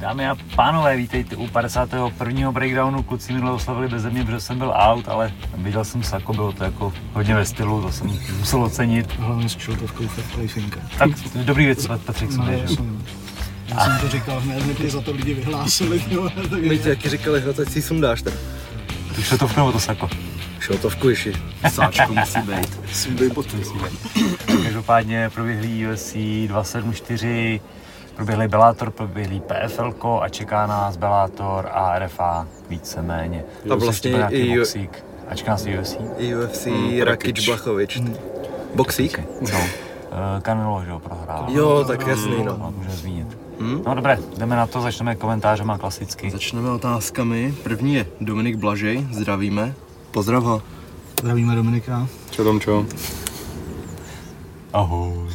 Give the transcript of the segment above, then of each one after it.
Dámy a pánové, vítejte u 51. breakdownu. Kluci minule oslavili bez mě, protože jsem byl out, ale viděl jsem Sako, bylo to jako hodně ve stylu, to jsem musel ocenit. Hlavně s čiltovkou fair play finka. Tak dobrý věc, Patrik, No, jsem já jsem, já jsem to říkal hned, mě za to lidi vyhlásili. Jo, My ti taky říkali, hned ať si sundáš, tak Tu šotovku nebo to Sako? Šotovku ješi. Sáčko musí být. Sundej boty. Každopádně proběhlý UFC 274, proběhlý Bellator, proběhlý PFL a čeká nás Bellator a RFA víceméně. A vlastně Ještě i- boxík. A čeká nás UFC. I UFC Mm, Rakic. Blachovič. Boxík? No. Eh, Canelo, že jo, prohrál. Jo, tak jasný, To no. můžeme zmínit. Hm? No dobré, jdeme na to, začneme komentářema klasicky. Začneme otázkami. První je Dominik Blažej, zdravíme. Pozdrav ho. Zdravíme Dominika. Čo tam čo? Ahoj.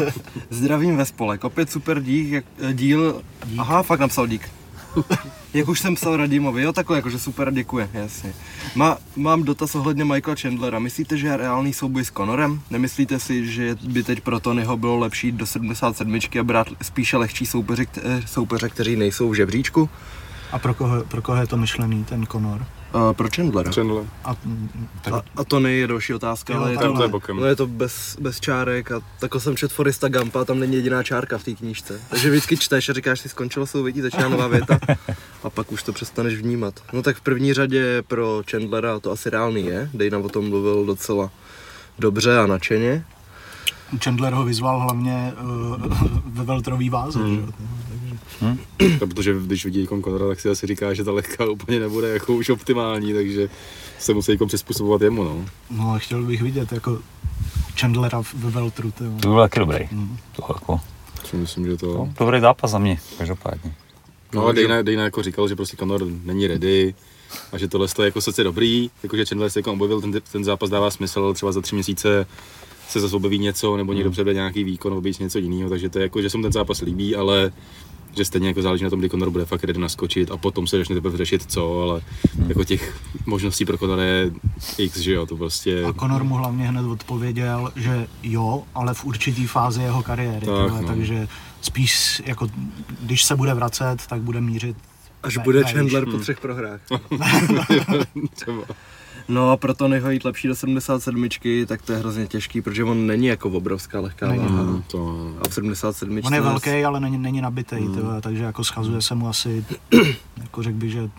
Zdravím ve spolek. Opět super dík, jak, eh, díl. Aha, fakt napsal dík. Jak už jsem psal Radimovi, jo takhle, jakože super, děkuje, jasně. Má, mám dotaz ohledně Michaela Chandlera. Myslíte, že je reálný souboj s Conorem? Nemyslíte si, že by teď pro Tonyho bylo lepší jít do 77 a brát spíše lehčí soupeře, kte- soupeře, kteří nejsou v žebříčku? A pro koho, pro koho je to myšlený, ten Conor? Uh, pro Chandlera. Chandler. A, A, a Tony je další otázka, Jo, ale je tam to, to je bokem. No je to bez, bez čárek a takhle jsem čet Forista Gampa, tam není jediná čárka v té knížce. Takže vždycky čteš a říkáš si skončilo souvětí, začíná nová věta a pak už to přestaneš vnímat. No tak v první řadě pro Chandlera to asi reálný je, Dana o tom mluvil docela dobře a nadšeně. Chandler ho vyzval hlavně uh, ve veltrový váze, Hmm. že No, protože když vidí jako Conora, tak si asi říká, že ta lehká úplně nebude jako už optimální, takže se musí jako přizpůsobovat jemu, no. No a chtěl bych vidět jako Chandlera ve veltru. To byl taky dobrý. Mm. To jako, Si myslím, že to... no, dobrý zápas za mě, každopádně. No ale Dana, Dana jako říkal, že prostě Conor není ready a že tohle je jako sice dobrý, jakože Chandler se jako objevil, ten, ten zápas dává smysl, třeba za tři měsíce se zase objeví něco, nebo někdo předvede nějaký výkon, objeví se něco jiného, takže to je jako, že se mu ten zápas líbí, ale že stejně jako záleží na tom, kdy Conor bude fakt ready naskočit a potom se začne teprve řešit co, ale jako těch možností pro Conora je x, že jo, to prostě... A Conor mu hlavně hned odpověděl, že jo, ale v určitý fázi jeho kariéry, Tak, tyhle, no. takže spíš jako, když se bude vracet, tak bude mířit Až bude Chandler po třech prohrách. No a pro Tonyho jít lepší do 77, tak to je hrozně těžký, protože on není jako obrovská lehká Není. váha. Mm, to, A v 77 On je velký, ale není, není nabitý, mm. takže jako schazuje se mu asi, jako řekl bych, že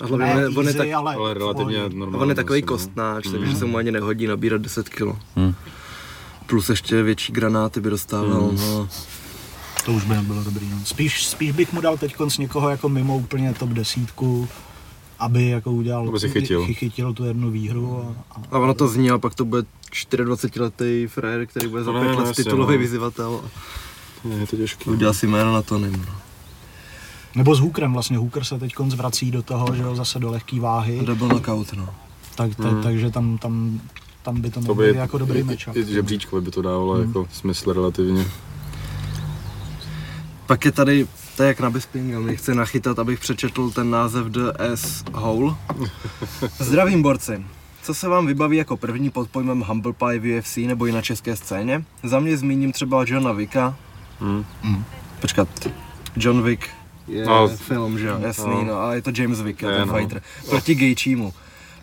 A hlavně ne on je, on je, tak, ale, ale v relativně normální. on je takový asi, no. kostnáč, takže se mu ani nehodí nabírat 10 kg. Hmm. Plus ještě větší granáty by dostával. Hmm. No. To už by nebylo dobrý. No. Spíš, spíš bych mu dal teď z někoho jako mimo úplně top desítku, aby jako udělal, Aby si chytil. chy- chytil tu jednu výhru. A, a, A ono to zní, a pak to bude 24-letý frajer, který bude za No, 5 no, let titulový no. vyzývatel. Je to těžké. Udělal si jméno na to, nevím. nebo s Hookerem vlastně. Hooker se teď vrací do toho, že jo, zase do lehké váhy, Double knockout, no. tak, te, takže tam, tam, tam by to To by být jako dobrý i- meč. I, žebříčkovi by to dávalo jako smysl relativně. Pak je tady, to je jak na Bispinga, mě chce nachytat, abych přečetl ten název The S Hole. Zdravím borci. Co se vám vybaví jako první pod pojmem Humble Pie v UFC nebo i na české scéně? Za mě zmíním třeba Johna Vicka. Hmm. Počkat, John Wick je No, film, že jo, jasný, no. no, a je to James Wick, Je, ten no. fighter, proti Gaethjemu.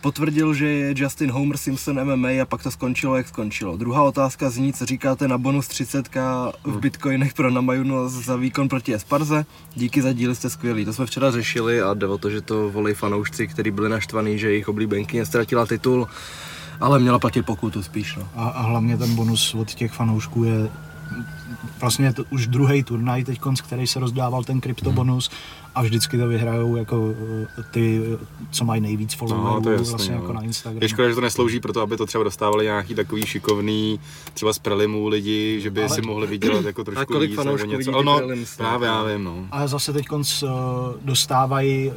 Potvrdil, že je Justin Homer Simpson MMA a pak to skončilo, jak skončilo. Druhá otázka zní, co říkáte na bonus 30k v bitcoinech pro Namayuno za výkon proti Esparze? Díky za díly, jste skvělí. To jsme včera řešili a jde o to, že to volí fanoušci, kteří byli naštvaní, že jejich oblíbenkyně ztratila titul. Ale měla platit pokutu spíš, no. A, a hlavně ten bonus od těch fanoušků je vlastně to už druhý turnaj teď, který se rozdával ten kryptobonus a vždycky to vyhrajou jako eh, ty, co mají nejvíc followerů No, to je jasný, vlastně no. jako na Instagramu. Je škoda, že to neslouží pro to, aby to třeba dostávali nějaký takový šikovný, třeba z prelimu lidi, že by Ale- si mohli vydělat jako trošku A kolik víc fanoušků nebo vidí něco. ty Ale no, prelims, no. právě já vím, no. Ale zase teď dostávají eh,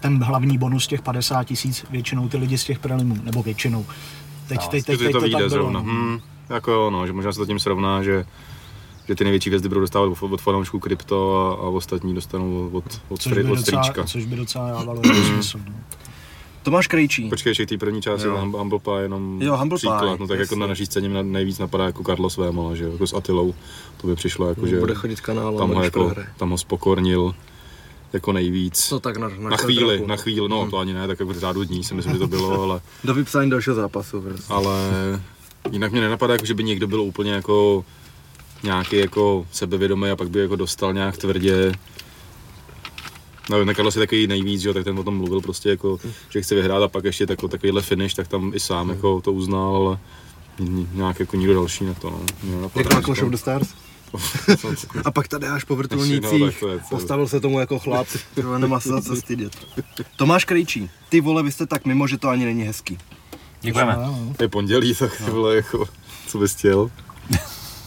ten hlavní bonus těch 50 tisíc většinou ty lidi z těch prelimů, nebo většinou. Teď, teď, teď, Že teď to to tak bylo. zrovna. no. Hmm, jako jo, no, že možná se to tím srovná, že že ty největší hvězdy budou dostávat od, od fanoušků krypto a, a ostatní dostanou od, od, Což od, by, od docela, stříčka. což by docela dávalo jako smysl. No. Tomáš Krejčí. Počkej, ještě k té první části, Jo. Humble, Humble Pie, jenom Jo, Humble příklad, Pie, no tak jako jasně. na naší scéně mě nejvíc napadá jako Carlos Vémola, že jako s Atilou, to by přišlo jako, že Bude chodit kanálem, tam ho, jako, tam ho spokornil jako nejvíc. To tak na, na, na chvíli, roku, na no. chvíli, no to ani ne, tak jako v řádu dní si myslím, že to bylo, ale, Do vypsání dalšího zápasu. Prostě. ale jinak mě nenapadá, jako, že by někdo byl úplně jako nějaký jako sebevědomý a pak by jako dostal nějak tvrdě. No, na Carlos je takový nejvíc, že jo, tak ten o tom mluvil prostě jako, že chce vyhrát a pak ještě tako, takovýhle finish, tak tam i sám jako to uznal, ale nějak jako nikdo další na to, no. Jako na Clash of the Stars. A pak tady až po No, vrtulnících, celé. postavil se tomu jako chlap. Nemá se za co stydět. Tomáš Krejčí. Ty vole, vy jste tak mimo, že to ani není hezký. Děkujeme. No, no. Je pondělí, tak ty vole, jako, co bys chtěl?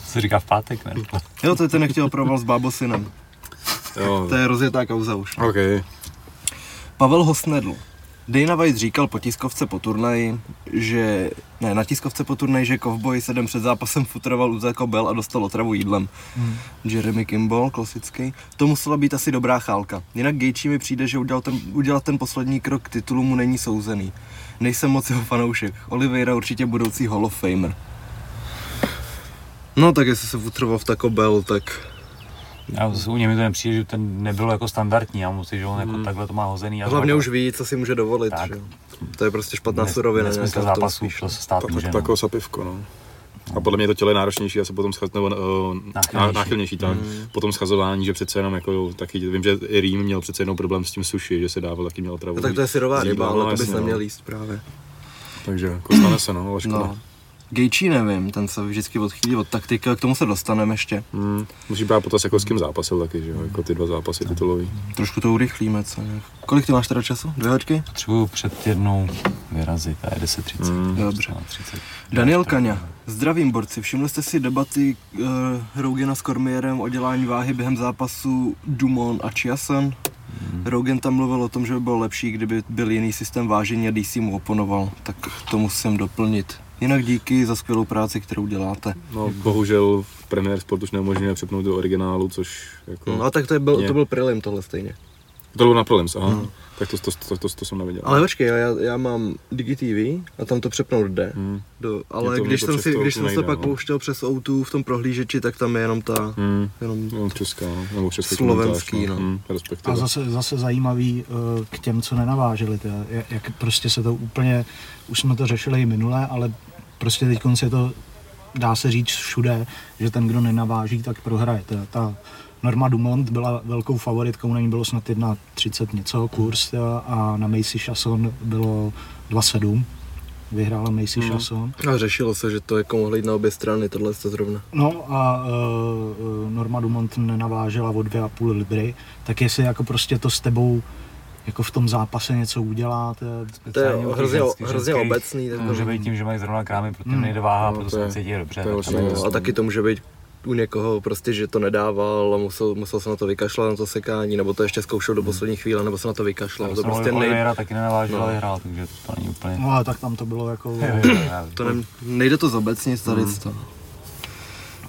Co říká v pátek, ne? Jo, to je ten nechtěl proval s bábosinem. Jo, To je rozjetá kauza už. OK. Pavel Hosnedl. Dana White říkal po tiskovce po turnaji, že, ne, na tiskovce po turnaji, že Kovboj se den před zápasem futroval u jako Bell a dostal otravu jídlem. Hmm. Jeremy Kimball, klasický. To musela být asi dobrá chálka. Jinak Gaethje mi přijde, že udělal ten, udělat ten poslední krok k titulu mu není souzený. Nejsem moc jeho fanoušek. Oliveira určitě budoucí Hall of Famer. No tak jestli se futroval v Taco Bell, tak Já zase u něj mi to nepřijde, že ten nebyl jako standardní, já mu si, že on jako takhle to má hozený. A hlavně zrovna už ví, co si může dovolit. Tak. Že? To je prostě špatná nes- surovina. nesmysl spíš, to se stát Tak, může. tak, no. sapivko, no. A podle mě to tělo je náročnější, asi potom schaz, nebo uh, Náchylnější. náchylnější. tak. Potom schazování, že přece jenom jako taky, vím, že i Rým měl přece jenom problém s tím sushi, že se dával, taky měl travu. No, tak to je syrová ryba, ale to bys neměl jíst právě. Takže jako stane se, no, ale škoda. No. Gaethje nevím, ten se vždycky odchýlí od taktiky, k tomu se dostaneme ještě. Hmm. Musí brát potaz, jako s kým zápasil taky, že jo, jako ty dva zápasy titulový. Trošku to urychlíme, co? ne? Kolik ty máš teda času? Dvě hoďky? Potřebuju před jednou vyrazit, a je 10.30. Hmm. Dobře. 30. Daniel Kaňa. Zdravím borci, všimli jste si debaty uh, Rogena s Cormierem o dělání váhy během zápasu Dumont a Chiasan? Rogan tam mluvil o tom, že by bylo lepší, kdyby byl jiný systém vážení a DC mu oponoval, tak to musím doplnit. Jinak díky za skvělou práci, kterou děláte. No, bohužel v Premier Sport už neumožňuje přepnout do originálu, což jako... No tak to, je byl, Mě- to byl prelim tohle stejně. To bylo na prelims, aha. Tak to, to, to, to, to, jsem neviděl. Ale počkej, já, já mám DigiTV a tam to přepnout jde. Hmm. Do, ale to- když jsem si, to když jsem se pak no. pouštěl přes O2 v tom prohlížeči, tak tam je jenom ta, Hmm. jenom Jenom česká, no. nebo český Slovenský, komentář, no. Hmm. A zase, zase zajímavý eh, k těm, co nenavážili, teda, jak- jak prostě se to úplně, už jsme to řešili i minule, ale prostě teď je to, dá se říct všude, že ten, kdo nenaváží, tak prohraje. Ta, ta Norma Dumont byla velkou favoritkou, na ní bylo snad 1,30 něco kurz a na Macy Chasson bylo 2,7. Vyhrála Macy Mhm. Chasson. A řešilo se, že to jako mohlo jít na obě strany, tohle to zrovna. No a uh, Norma Dumont nenavážela o 2,5 libry, tak jestli jako prostě to s tebou jako v tom zápase něco udělá, to je, To je hrozně, ženských- hrozně ženských obecný. Tak To může být tím, že mají zrovna krámy, protože Hmm. nejde váha, No, proto to se cítí dobře. to je tak vlastně a taky to může být u někoho prostě, že to nedával a musel, musel se na to vykašlat, na to sekání, nebo to ještě zkoušel do poslední chvíle, nebo se na to vykašlal. To to prostě nej, Oliveira taky nenavážil, No. ale vyhrál, takže to není úplně... no ale tak tam to bylo jako... to ne, Nejde to zobecnit tady Hmm. to.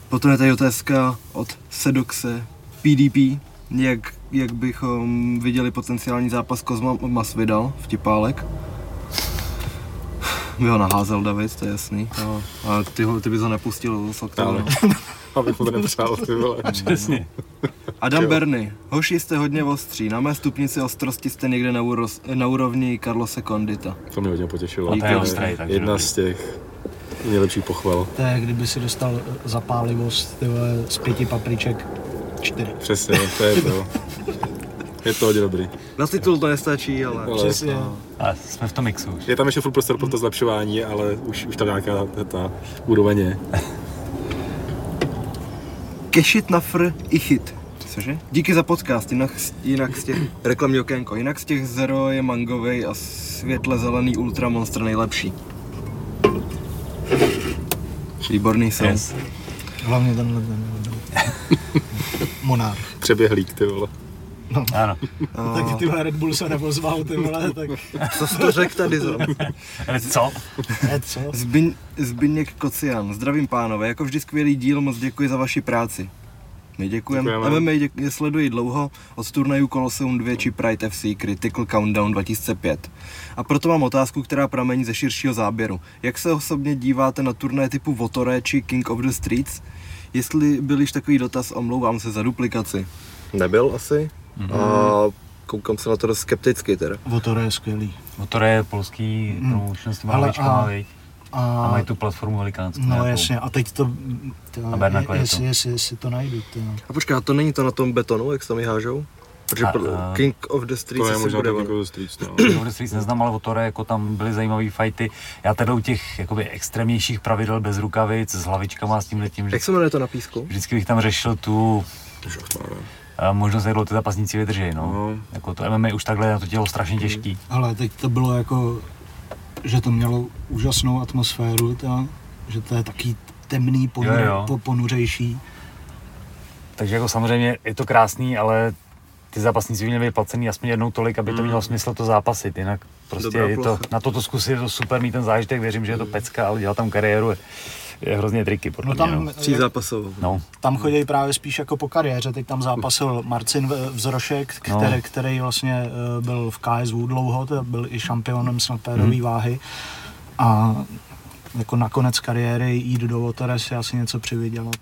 Potom je tady otázka od Sedoxe PDP, jak, jak bychom viděli potenciální zápas Kozma Masvidal, vtipálek. By ho naházel David, to je jasný. No, a ty, ho, ty bys ho nepustil z oktagonu. Abych mu to nepřál, ty vole. Přesně. Adam. Berny. Hoši jste hodně ostří. Na mé stupnici ostrosti jste někde na, úroz, na úrovni Carlose Condita. To mě hodně potěšilo. A to je ostrý, takže Jedna dobrý. z těch nejlepších pochval. To je, kdyby si dostal zapálivost z pěti papriček čtyři. Přesně, to je to. Je to hodně dobrý. na titul to nestačí, ale... Ale Přesně. Ale jsme v tom mixu už. je tam ještě furt prostor pro to zlepšování, ale už, už tam nějaká ta, úroveň je. Kešit nafr i chyt. Cože? Díky za podcast, jinak, jinak z těch, reklamní okénko, jinak z těch zero je mangovej a světle zelený Ultra Monster nejlepší. Výborný song. Yes. Hlavně tenhle ten Monarch. Přeběhlík, ty vole. Ano. A, Tak ty Red Bull se nepozval, ty vole, tak Co jsi to řekl tady za? Ale co? ne, co? Zbyň, Zbyněk Kocian. Zdravím pánové, jako vždy skvělý díl, moc děkuji za vaši práci. My děkujeme. Děkujeme. MMA děk- je sledují dlouho, od turnajů Colosseum 2 či Pride FC Critical Countdown 2005. A proto mám otázku, která pramení ze širšího záběru. Jak se osobně díváte na turnaje typu Votore či King of the Streets? Jestli byl již takový dotaz, omlouvám se za duplikaci. Nebyl asi. Mhm. A koukám se na to skepticky teda. Votor je skvělý. Motor je polský Mm. promotion s těma Ale hlavičkama, a- viď? A A, mají tu platformu velikánskou. no nějakou. jasně, a teď to, to A Bernakle je jestli, to. jestli, jestli to najdu, to, A počká, to není to na tom betonu, jak se tam hážou? Protože A- pro- a- King of the Streets To je možná bude tak ono. jako Streets, no. Tour de Streets neznám, ale o Tore, jako tam byly zajímavé fighty. Já teda u těch jakoby extrémnějších pravidel bez rukavic, s hlavičkama, s tím letím, Jak se jmenuje to na písku? vždycky bych tam řešil tu eh, možnost, jak dlouho ty zápasníci vydrží. No. No. Jako to MMA už takhle na to tělo strašně těžký. Ale teď to bylo jako, že to mělo úžasnou atmosféru, to, že to je taký temný, ponur, Jo, jo. Po, ponuřejší. Takže jako samozřejmě je to krásný, ale ty zápasníci by měli být placený aspoň jednou tolik, aby to mělo smysl to zápasit, jinak prostě Dobrá je to, na toto zkusit je to super mít ten zážitek, věřím, že je to pecka, ale dělat tam kariéru je, je hrozně triky, podle No tam, mě, no. Tří zápasovou. no. tam chodí právě spíš jako po kariéře. Teď tam zápasil Marcin Vzrošek, No. který, který vlastně eh, byl v KSV dlouho, byl i šampionem snadpérové váhy. A jako na konec kariéry jít do Votore si asi něco přivydělat.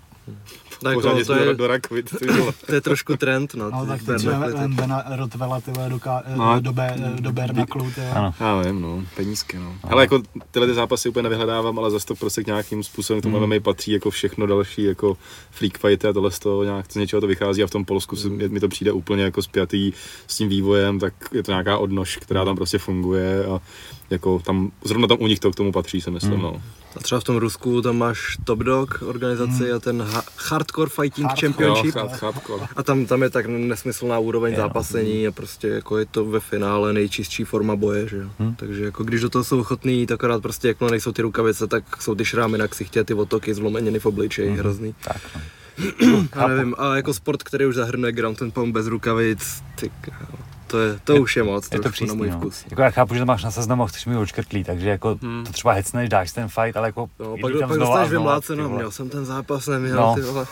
Tak Pořádně jako, to, jsme je, do, vole. to je trošku trend, no. No tak teď Bena Rotvela tyhle do, No, do, B, do Bernaklu. Ano. Já vím, no, penízky, no. Ale jako tyhle ty zápasy úplně nevyhledávám, ale zase to prostě k nějakým způsobem k tomu Mm. MMA patří jako všechno další, jako freak fighty a tohle z toho nějak z něčeho to vychází a v tom Polsku se, mi to přijde úplně jako spjatý s tím vývojem, tak je to nějaká odnož, která tam prostě funguje a jako tam, zrovna tam u nich to k tomu patří, si myslím, Mm. no. A třeba v tom Rusku tam máš Top Dog organizaci a ten ha- Hardcore Fighting Hardcore. Jo, Championship. chlap, chlapko. A tam, tam je tak nesmyslná úroveň Je, no. zápasení a prostě jako je to ve finále nejčistší forma boje, že jo. Hm. Takže jako když do toho jsou ochotný jít, akorát prostě jakmile nejsou ty rukavice, tak jsou ty šrámy na ksichtě, ty otoky zlomeniny v obličeji, Mhm. hrozný. Tak, no. Já nevím, a jako sport, který už zahrnuje ground and pound bez rukavic, ty to, je, to už je moc, Je to trošku na můj no. vkus. Jako já chápu, že to máš na seznamu a chceš mi očkrtlí, takže jako Hmm. to třeba hecneš, dáš ten fight, ale jako No, pak, tam pak dostaneš vymláceno, měl jsem ten zápas, neměl, No. ty vole.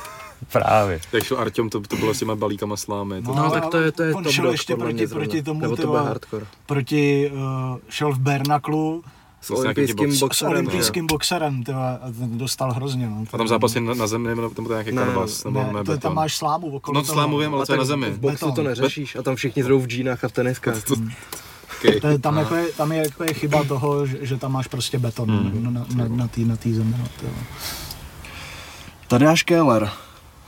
Právě. Jak šel Artyom, to, to bylo s těma balíkama slámy. To, No, tak to je, to je on top šel dog, ještě proti, proti tomu, Nebo to bude hardcore. proti, uh, šel v Bernaklu S olympijským box- s boxerem, olympijským boxerem, ty vole, a ten dostal hrozně. No, a tam zápas je na, na zemi, nebo tam to je nějaký Ne, kanvas, nebo ne, ne, to, tam máš slámu okolo No slámu vím, ale to je na zemi. V boxu to neřešíš a tam všichni jdou v džínách a v teniskách. Okay. To je, tam, jako je, tam je jako je chyba toho, že, že tam máš prostě beton Hmm. na, na, na, té na tý zemi. No. Tadeáš Keller.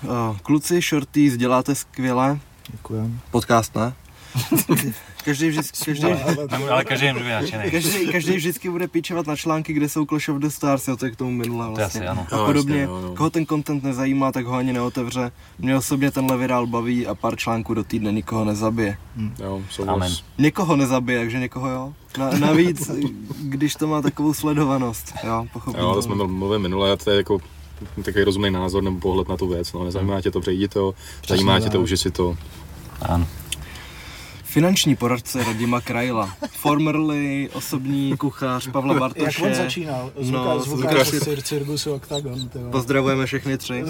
Uh, Kluci, shorties, děláte skvěle. Děkujem. Podcast, ne? Každý, vždycky, každý, No, ale každý jim nadšený. každý, každý vždycky bude píčovat na články, kde jsou Clash of the Stars, jo, to je k tomu minule To vlastně. asi ano. A No, podobně, jasně, no, no. koho ten content nezajímá, tak ho ani neotevře. Mě osobně tenhle virál baví a pár článků do týdne nikoho nezabije. Jo, Amen. souhlas. Někoho nezabije, takže někoho jo. Na, navíc, když to má takovou sledovanost, jo, pochopím. Jo, to jsme mluv- mluvili minule, a to je jako takový rozumný názor nebo pohled na tu věc. No, nezajímá tě to, přejdi to, zajímá tě to, uži si to. Ano. Finanční poradce Radima Krajla, formerly osobní kuchař Pavla Bartoše. Jak on začínal? Zvuka, No, zvuka zvukař- z cir- Cirkusu Octagon. Ty vole. Pozdravujeme všechny tři.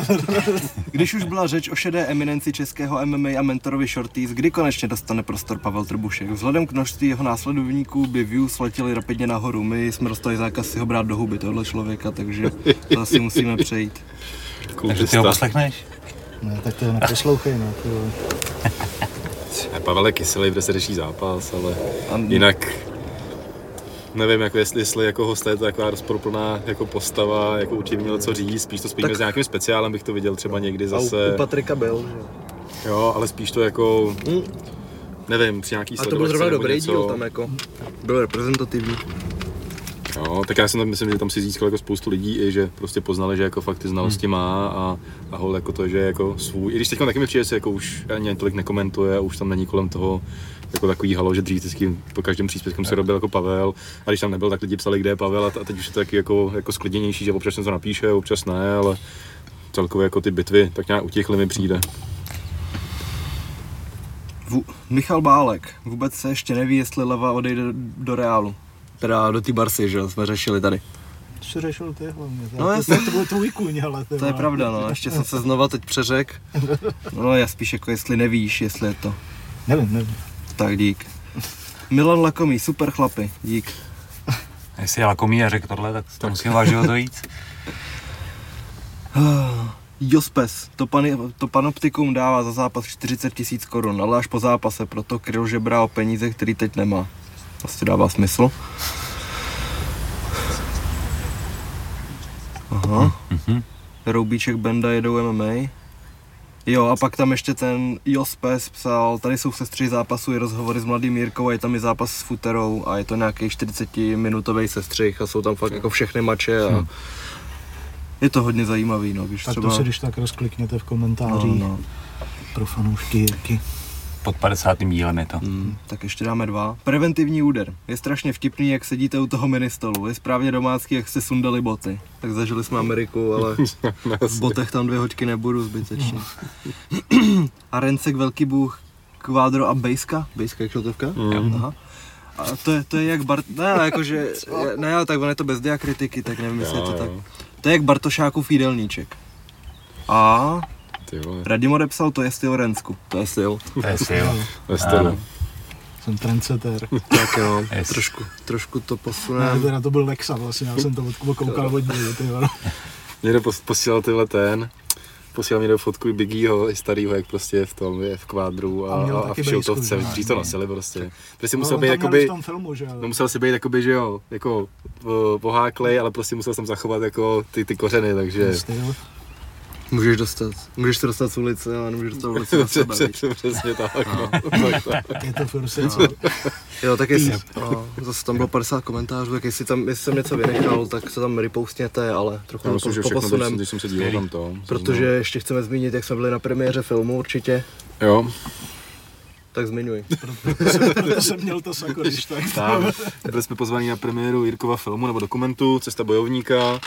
Když už byla řeč o šedé eminenci českého MMA a mentorovi Shorties, kdy konečně dostane prostor Pavel Trbušek? Vzhledem k množství jeho následovníků by views letěly rapidně nahoru. My jsme dostali zákaz si ho brát do huby, tohle člověka, takže to asi musíme přejít. Takže ty ho poslechneš? Ne, tak to neposlouchej, no. Ty vole. Ne, Pavel je kyselý, kde se řeší zápas, ale jinak nevím, jako jestli, jestli jako host je to taková rozporuplná jako postava, jako určitě měl co říct, spíš to spíš Tak- s nějakým speciálem bych to viděl třeba někdy A u, zase, Patrika byl, že? jo, ale spíš to jako, Mm. nevím, při nějaký A to byl zrovna dobrý něco. díl tam jako. Byl reprezentativní. Jo, tak já si tam myslím, že tam si získal jako spoustu lidí i, že prostě poznali, že jako fakt ty znalosti má a, a hol jako to, že jako svůj. I když teď taky mi přijde, že jako už ani tolik nekomentuje a už tam není kolem toho jako takový halo, že dřív vždycky po každém příspěvku se robil jako Pavel a když tam nebyl, tak lidi psali, kde je Pavel a, a teď už je to taky jako, jako sklidněnější, že občas něco napíše, občas ne, ale celkově jako ty bitvy tak nějak utichly mi přijde. Vu- Michal Bálek, vůbec se ještě neví, jestli Leva odejde do Reálu. Teda do té Barsy, že jo, jsme řešili tady. jsi řešil ty hlavně. No, to, jasně. to, to byl tvůj kůň, ale ty To je pravda, no. Ještě jsem se znova teď přeřek. No já spíš jako jestli nevíš, jestli je to. Nevím, nevím. Tak dík. Milan Lakomý, super chlapy, dík. Jestli je lakomý a řekl tohle, tak to musím vážit to víc. Jospes, to, pan, to panoptikum dává za zápas 40 tisíc korun, ale až po zápase, proto kryl žebra o peníze, který teď nemá. Asi dává smysl. Aha. Roubíček Benda jedou MMA. Jo, a pak tam ještě ten Jospes psal, tady jsou sestři zápasu, i rozhovory s mladým Jirkou a je tam i zápas s Futerou a je to nějaký 40 minutový sestřih a jsou tam fakt jako všechny mače a je to hodně zajímavý, no, víš Tak třeba... to si když tak rozklikněte v no, komentářích no. pro fanoušky Jirky. Pod 50. dílem je to. Hmm, tak ještě dáme dva. Preventivní úder. Je strašně vtipný, jak sedíte u toho ministolu. Je správně domácký, jak jste sundali boty. Tak zažili jsme Ameriku, ale v botech tam dvě hoďky nebudu zbytečně. a Rencek, Velký bůh, Kvádro a Bejska. Bejska je kšiltovka? Mm. Aha. A to je, to je jak Bart... Ne, jakože... Ne, tak on je to bez diakritiky, tak nevím, jestli je to tak. To je jak Bartošákův jídelníček. A Ty vole, Radim odepsal, to je styl Rensku. To je styl. To je styl. ve stylu. Ano. Jsem trendsetter. Tak jo, Yes. trošku, trošku to Ne, posuneme. teda to byl Lexa vlastně, já jsem to od- koukal od něj, ty vole. Někdo pos- posílal tyhle ten, posílal mi do fotku Biggieho, i starýho, jak prostě je v tom, je v kvádru A a, a, v šiltovce, dřív to nosili prostě. Prostě No, musel on být jakoby, v tom filmu, že jo. no musel si být jakoby, že jo, jako poháklej, ale prostě musel jsem zachovat jako ty, ty kořeny, takže... Styl. Můžeš dostat, můžeš se dostat z ulice, ale nemůžeš dostat ulici na sebe. víš. Přesně, tak, no. Tak, tak. Je to furt No. co? Jo, tak jestli, no, zase tam bylo 50 komentářů, tak jestli, tam, jestli jsem něco vynechal, tak se tam repoustněte, ale trochu Já to myslím, že po- všechno, když, jsem se díval tam to. protože ještě chceme zmínit, jak jsme byli na premiéře filmu určitě, Jo, tak zmiňuj. Proto jsem měl to sako, když tak. tam. Byli jsme pozvaní na premiéru Jirkova filmu nebo dokumentu Cesta bojovníka.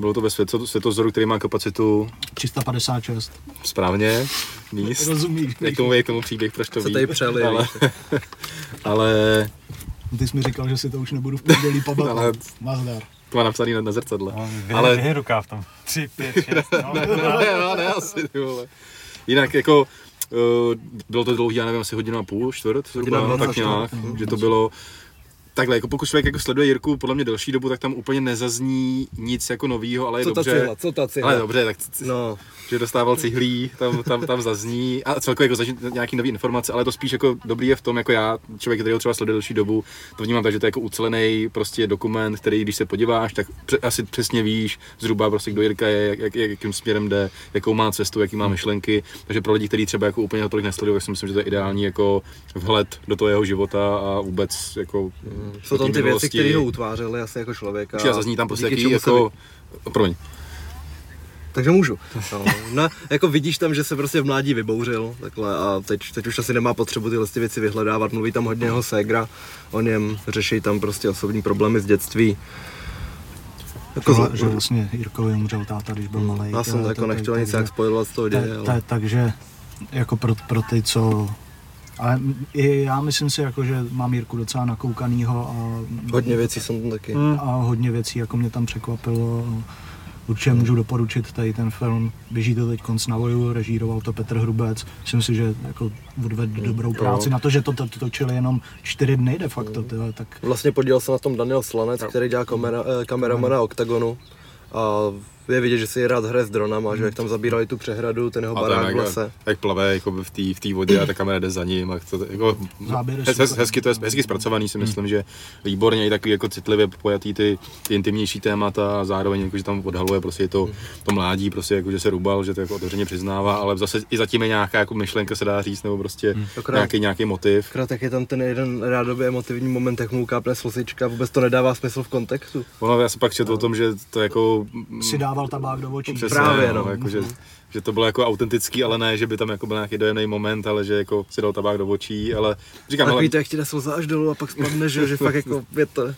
Bylo to ve světo, světozoru, který má kapacitu 356. správně míst. Rozumíš? Jak tomu, jak tomu příběh, proč to Co ví. tady přeli, ale, ale Ty jsi mi říkal, že si to už nebudu v pondělí Ale- pamatovat. Nazdar. to má napsaný na, na zrcadle. No, Ale- ale... Vyhej ruka v tom. 3, 5, 6, no. ne, ne, ne, asi, ty vole. Jinak jako, uh, bylo to dlouhý, já nevím, asi hodinu a půl, čtvrt, zhruba, Hodina tak nějak, že to bylo, takhle, jako pokud člověk jako sleduje Jirku podle mě delší dobu, tak tam úplně nezazní nic jako novýho, ale je Co ta dobře. cihla, co ta cihla? Ale dobře, tak c- No, že dostával cihlí, tam, tam, tam zazní. A celkově jako zažít nějaký nový informace, ale to spíš jako dobrý je v tom, jako já, člověk, který ho třeba sleduje delší dobu, to vnímám tak, že to je jako ucelený prostě dokument, který když se podíváš, tak pře- asi přesně víš zhruba prostě, kdo Jirka je, jak, jak, jakým směrem jde, jakou má cestu, jaký má myšlenky, takže pro lidi, kteří třeba jako úplně ho tolik nesledují, tak si myslím, že to je ideální jako vhled do toho jeho života a vůbec jako jsou do tam ty věci, které ho utvářely asi jako člověka. Určitě, a zazní tam prostě jaký čemu se jako, promiň, Takže můžu. No, no, jako vidíš tam, že se prostě v mládí vybouřil takhle a teď, teď už asi nemá potřebu tyhle ty věci vyhledávat. Mluví tam hodně jeho ségra o něm, řeší tam prostě osobní problémy z dětství. Jako, Jako, za- že vlastně Jirkovi umřel táta, když byl malý. já jsem jako nechtěl nic jak spojovat z toho děje, ale... Takže jako pro, pro ty, co... Ale i já myslím si, jako, že mám Jirku docela nakoukanýho a, Hodně věcí jsem tam taky. a hodně věcí jako mě tam překvapilo. Určitě můžu doporučit tady ten film. Běží to teď konc na voju, režíroval to Petr Hrubec. Myslím si, že jako odvedl dobrou práci na to, že to, to, to točili jenom čtyři dny de facto, tyhle, tak Vlastně podílel se na tom Daniel Slanec, který dělá kamera, eh, kameramana Octagonu. A je vidět, že si rád hraje s dronama, že jak tam zabírali tu přehradu, ten jeho A barák v jak, lese. jak plave jako v té v vodě a ta kamera jde za ním. A to, jako, hez, hez, hezky to je hezky zpracovaný, si myslím, že výborně i takový jako citlivě pojatý ty, ty intimnější témata a zároveň jako, že tam odhaluje prostě to, to mládí, prostě jako, že se rubal, že to jako otevřeně přiznává, ale zase i zatím je nějaká jako myšlenka se dá říct, nebo prostě Akorát- nějaký, nějaký motiv. Akorát tak je tam ten jeden rádově emotivní moment, jak mu ukápne slzička, vůbec to nedává smysl v kontextu. Ono, já se pak četl o tom, že to jako si dával tabák do očí. Přesně, Právě, no, no. jako, že, že, to bylo jako autentický, ale ne, že by tam jako byl nějaký dojemný moment, ale že jako si dal tabák do očí, ale říkám, ale, Takový to, jak ti slza až dolů a pak spadne, že, že fakt jako je to...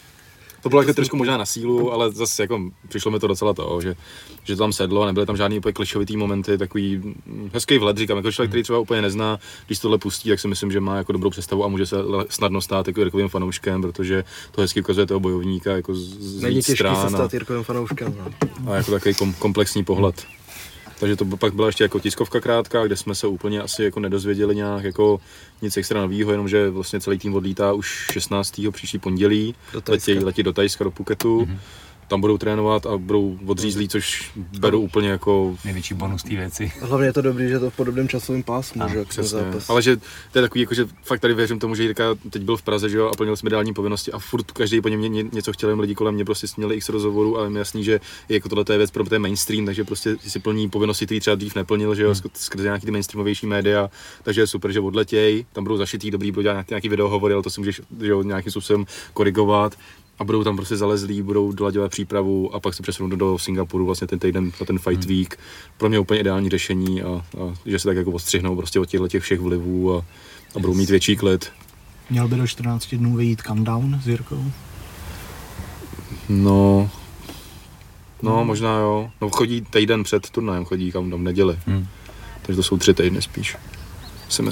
to bylo jako trošku možná na sílu, ale zase jako přišlo mi to docela to, že, že to tam sedlo a nebyly tam žádný úplně klišovitý momenty, takový hezký vlet, říkám, jako člověk, který třeba úplně nezná, když tohle pustí, tak si myslím, že má jako dobrou představu a může se snadno stát jako takovým fanouškem, protože to hezky ukazuje toho bojovníka jako z, z Není těžký se stran a, stát Jirkovým fanouškem. No. a jako takový kom, komplexní pohled. Takže to pak byla ještě jako tiskovka krátká, kde jsme se úplně asi jako nedozvěděli nějak jako nic extra novýho, jenomže vlastně celý tým odlítá už 16. příští pondělí, letí, letí do Tajska, do Phuketu, mm-hmm. Tam budou trénovat a budou odřízlí, což beru úplně jako Největší bonus té věci. Hlavně je to dobrý, že je to v podobném časovém pásmu, že jak ten Přesně, zápas. ale že to je takový, jako, že fakt tady věřím tomu, že Jirka teď byl v Praze že jo, a plnil jsme mediální povinnosti a furt každý po něm ně- ně- něco chtěl, lidi kolem mě prostě měli x rozhovorů, ale je mi jasný, že je jako tohle je věc pro ten mainstream, takže prostě si plní povinnosti, které třeba dřív neplnil, že jo, hmm. skrze nějaký ty mainstreamovější média, takže je super, že odletěj, tam budou zašitý, dobrý, budou dělat nějaký, nějaký videohovory, ale to si můžeš že jo, nějakým způsobem korigovat a budou tam prostě zalezlí, budou dolaďovat přípravu a pak se přesunou do, do Singapuru vlastně ten týden na ten fight week. Pro mě úplně ideální řešení a, a že se tak jako odstřihnou prostě od těchto těch všech vlivů a, a budou mít větší klid. Měl by do 14 dnů vyjít countdown s Jirkou. No, no možná jo. No chodí týden před turnajem, chodí kam v neděli. Hmm. Takže to jsou tři týdny spíš.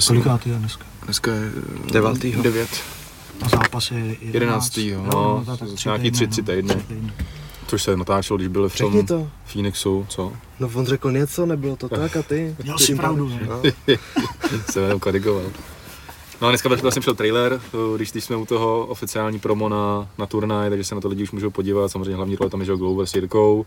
Kolikátý je dneska? Dneska je Devátýho. devět. A zápas je 11. Jedenáctýho, no, to tak nějaký tři- tři týdny. Což se natáčel, když byli v tom Řekni to. Phoenixu, co? No on řekl něco, nebylo to tak a ty? Měl jsi pravdu, ne? No. se jenom korigoval. No a dneska vlastně šel trailer, eh, když, když jsme u toho oficiální promo na, na turnaj, takže se na to lidi už můžou podívat. Samozřejmě hlavní role tam je jo, Glover s Jirkou,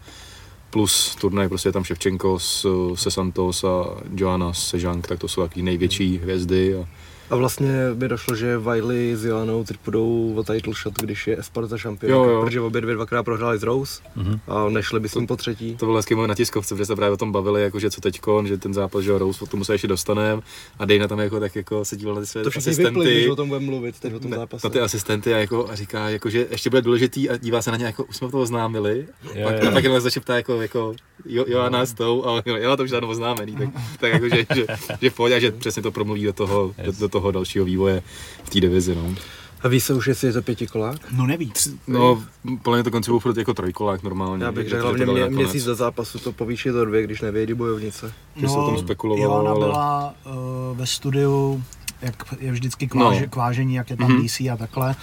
plus turnaj prostě je tam Ševčenko s, se Santos a Joana se Žank, tak to jsou taky největší hvězdy. A, A vlastně by došlo, že Wiley s Joanou teď půjdou o title shot, když je Esparta šampion, Jo, jo. protože obě dvě dvakrát prohráli z Rose Mhm. a nešli by s ním po třetí. to bylo hezký moment na tiskovce, protože se právě o tom bavili, jako, že co teďkon, že ten zápas, že Rose, o tomu se ještě dostaneme a Dejna tam jako, tak jako se díval na ty své To všichni vypli, když o tom budeme mluvit, teď o tom zápase. na ty asistenty a, jako, a říká, jako, že ještě bude důležitý a dívá se na ně, jako už jsme to oznámili. Jo, pak, jo. a pak jenom začne ptát, jako, jako jo, Joana s tou, a on, jo, já to už dávno oznámený, tak, tak jako, že, že, že, v pohodě, a že přesně to promluví do toho, do, do toho dalšího vývoje v té divizi. No, A ví se už, jestli je to pětikolák? No nevíc. no podle mě to koncipují furt jako trojkolák normálně. Já bych řekl, hlavně mě, měsíc do zápasu to povýší do dvě, když nevědí bojovnice. že se o tom spekulovalo, Joana ale- byla uh, ve studiu, jak je vždycky k, váže, No. k vážení, jak je tam Mhm. DC a takhle.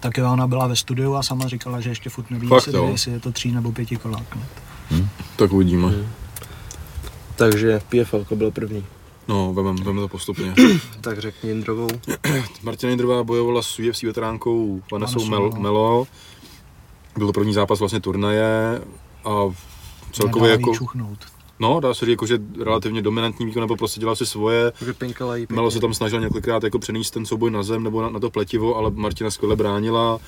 Tak Joana byla ve studiu a sama říkala, že ještě furt neví, Fakt, jestli, jo? jestli je to tří nebo pěti kolák. No. Tak uvidíme. Takže PFL byl první. No, vememe vem to postupně. Tak řekni Jindrovou. Martina Jindrová bojovala s UFC veteránkou Vanessou Mel- Melo. Byl to první zápas vlastně turnaje a celkově Nedá jako, čuchnout. no dá se říct jako, že relativně dominantní výkon, nebo prostě dělal si svoje. Vypinkala jí Melo se tam snažil několikrát jako přenést ten souboj na zem nebo na, na to pletivo, ale Martina skvěle bránila.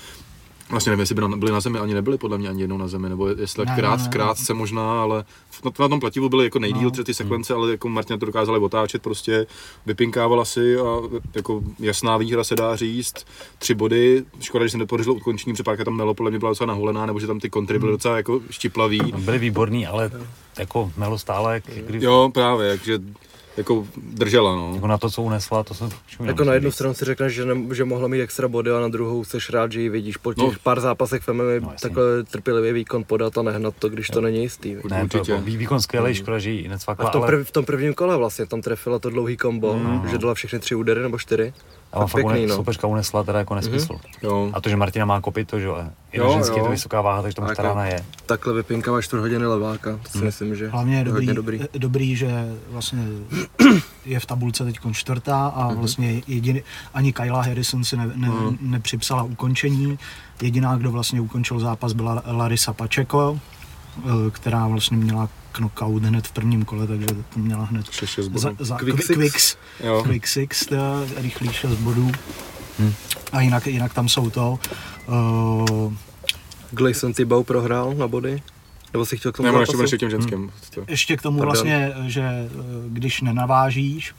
Vlastně nevím, jestli by na, byli na zemi, ani nebyli podle mě ani jednou na zemi, nebo jestli Ne, tak krát, ne, ne. krátce možná, ale na, na tom pletivu byly jako nejdíl No. ty sekvence, ale jako Martina to dokázala otáčet, prostě vypinkávala si a jako jasná výhra se dá říct. Tři body, škoda, že se nepodařilo ukončení, protože tam Melo podle mě byla docela naholená, nebo že tam ty kontry Hmm. byly docela jako štiplavý. Byli výborní, ale jako Melo stále, jak, jak, kdy, Jo, právě, takže jako držela, no. jako na to, co unesla, to se čemu Jako na jednu stranu si řekneš, že, ne, že mohla mít extra body a na druhou seš rád, že ji vidíš po těch No. no. pár zápasech v MMA No, no, takhle trpělivě výkon podat a nehnat to, když to není jistý. Ne, to Určitě. jako vý- výkon skvělý, škoda, že ji A necvakla, v tom, ale, prv, v tom prvním kole vlastně tam trefila to dlouhý kombo, mm. že dala všechny tři údery nebo čtyři. Ale fakt pěkný, une, no. soupeřka unesla teda jako nesmysl. Jo. A to, že Martina má kopit, to, že jo, je Jo, ženský, je to jo. vysoká váha, takže tam rána je. Takhle vypinkává čtvrt hodiny leváka, to si Hmm. myslím, že Hlavně je dobrý, hodně dobrý. dobrý. dobrý, že vlastně je v tabulce teď čtvrtá a Mhm. vlastně jediný, ani Kyla Harrison si ne, ne, Mhm. nepřipsala ukončení. Jediná, kdo vlastně ukončil zápas, byla Larisa Pacheco, eh, která vlastně měla knockout hned v prvním kole, takže to měla hned 6-6 bodů. za, za Quick quick, six. quicks, Jo. quick six, teda rychlý 6 bodů. Hm. A jinak, jinak tam jsou to. Uh, Gleison Tibau prohrál na body? Nebo si chtěl k tomu Nebo ještě budeš k těm ženským. To, ještě k tomu Pardon. vlastně, že eh, když nenavážíš,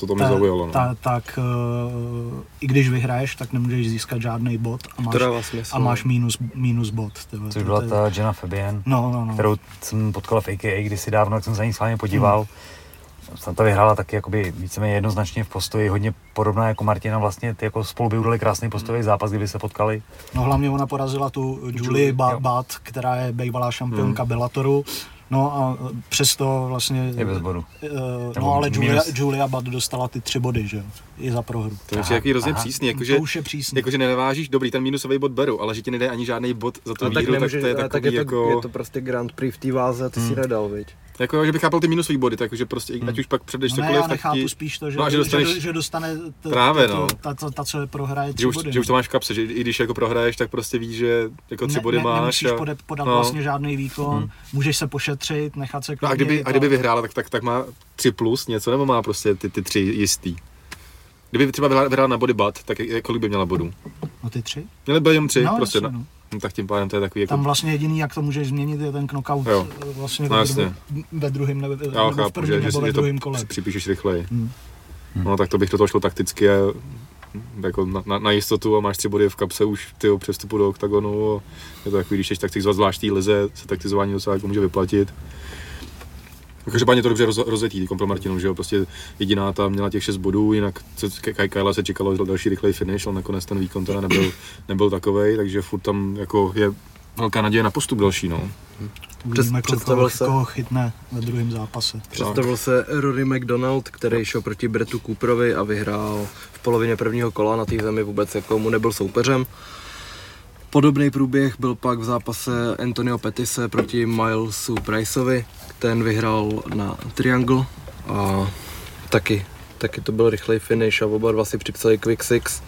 to, to mě ta- zaujalo. No. ta, tak uh, i když vyhraješ, tak nemůžeš získat žádný bod a máš, smysl. a máš minus, minus bod. tyhle. Což To- byla ta Jenna Fabian, No, no, no. kterou jsem potkal v AKA kdysi dávno, jak jsem za ní s vámi podíval. Santa vyhrála taky jakoby víceméně jednoznačně v postoji, hodně podobná jako Martina vlastně, ty jako spolu by udali krásný postojový zápas, kdyby se potkali. No hlavně ona porazila tu Julie ba- jo. Bat, která je bývalá šampionka Bellatoru. No a e, přesto vlastně... Je bez bodu. Nebo No ale Julia, minus. Julia Bat dostala ty tři body, že jo? I za prohru. To je jaký hrozně přísný, jakože, to už je přísný. jakože nenavážíš, dobrý, ten minusový bod beru, ale že ti nedá ani žádný bod za tu No, tak, výhru, tak nemůže, to je tak takový je, to, jako, je to prostě Grand Prix v té váze a ty si nedal, viď? Jako, že bych chápal ty minusový body, takže prostě, i- ať už pak předeš No ne, cokoliv, já tak nechápu ti, spíš to, že, no že dostaneš, že, že dostane t, Právě, t, no. ta, ta, ta, co je prohraje tři že už, body. že už to no. máš v kapse, že i když jako prohraješ, tak prostě víš, že jako tři Ne- body ne, máš. Nemusíš a, podat, podat no. vlastně žádný výkon, můžeš se pošetřit, nechat se No a kdyby, a kdyby vyhrála, tak, tak, tak má 3 plus něco, nebo má prostě ty, ty tři jistý? Kdyby třeba vyhrála, na body bat, tak kolik by měla bodů? No ty tři? Měly by jenom tři, No, prostě. jasně, No, no. tak tím pádem to je takový jako... Tam vlastně jediný, jak to můžeš změnit, je ten knockout Jo. eh, vlastně No, ve, jasně. ve druhém nebo, Já nebo v chápu, prvním že, nebo si- ve druhém kole. připíšeš rychleji. Hmm. No tak to bych do toho šlo takticky a jako na, na, na, jistotu a máš tři body v kapse už tyho přestupu do oktagonu. A je to takový, když jsi taktizovat zvlášť té lize, se taktizování docela jako může vyplatit. Každopádně to dobře roz, rozjetý, pro Martinu, že jo, prostě jediná ta měla těch 6 bodů, jinak Kajla se čekalo další rychlej finish, ale nakonec ten výkon teda nebyl, nebyl takovej, takže furt tam jako je velká naděje na postup další, no. Uvidíme, představil koho, se- koho chytne ve druhém zápase. Představil se Rory McDonald, který šel proti Bretu Cooperovi a vyhrál v polovině prvního kola na té zemi vůbec jako mu nebyl soupeřem. Podobný průběh byl pak v zápase Antonio Petise proti Milesu Priceovi. Ten vyhrál na Triangle a taky, taky to byl rychlej finish a oba dva si připsali Quick Six.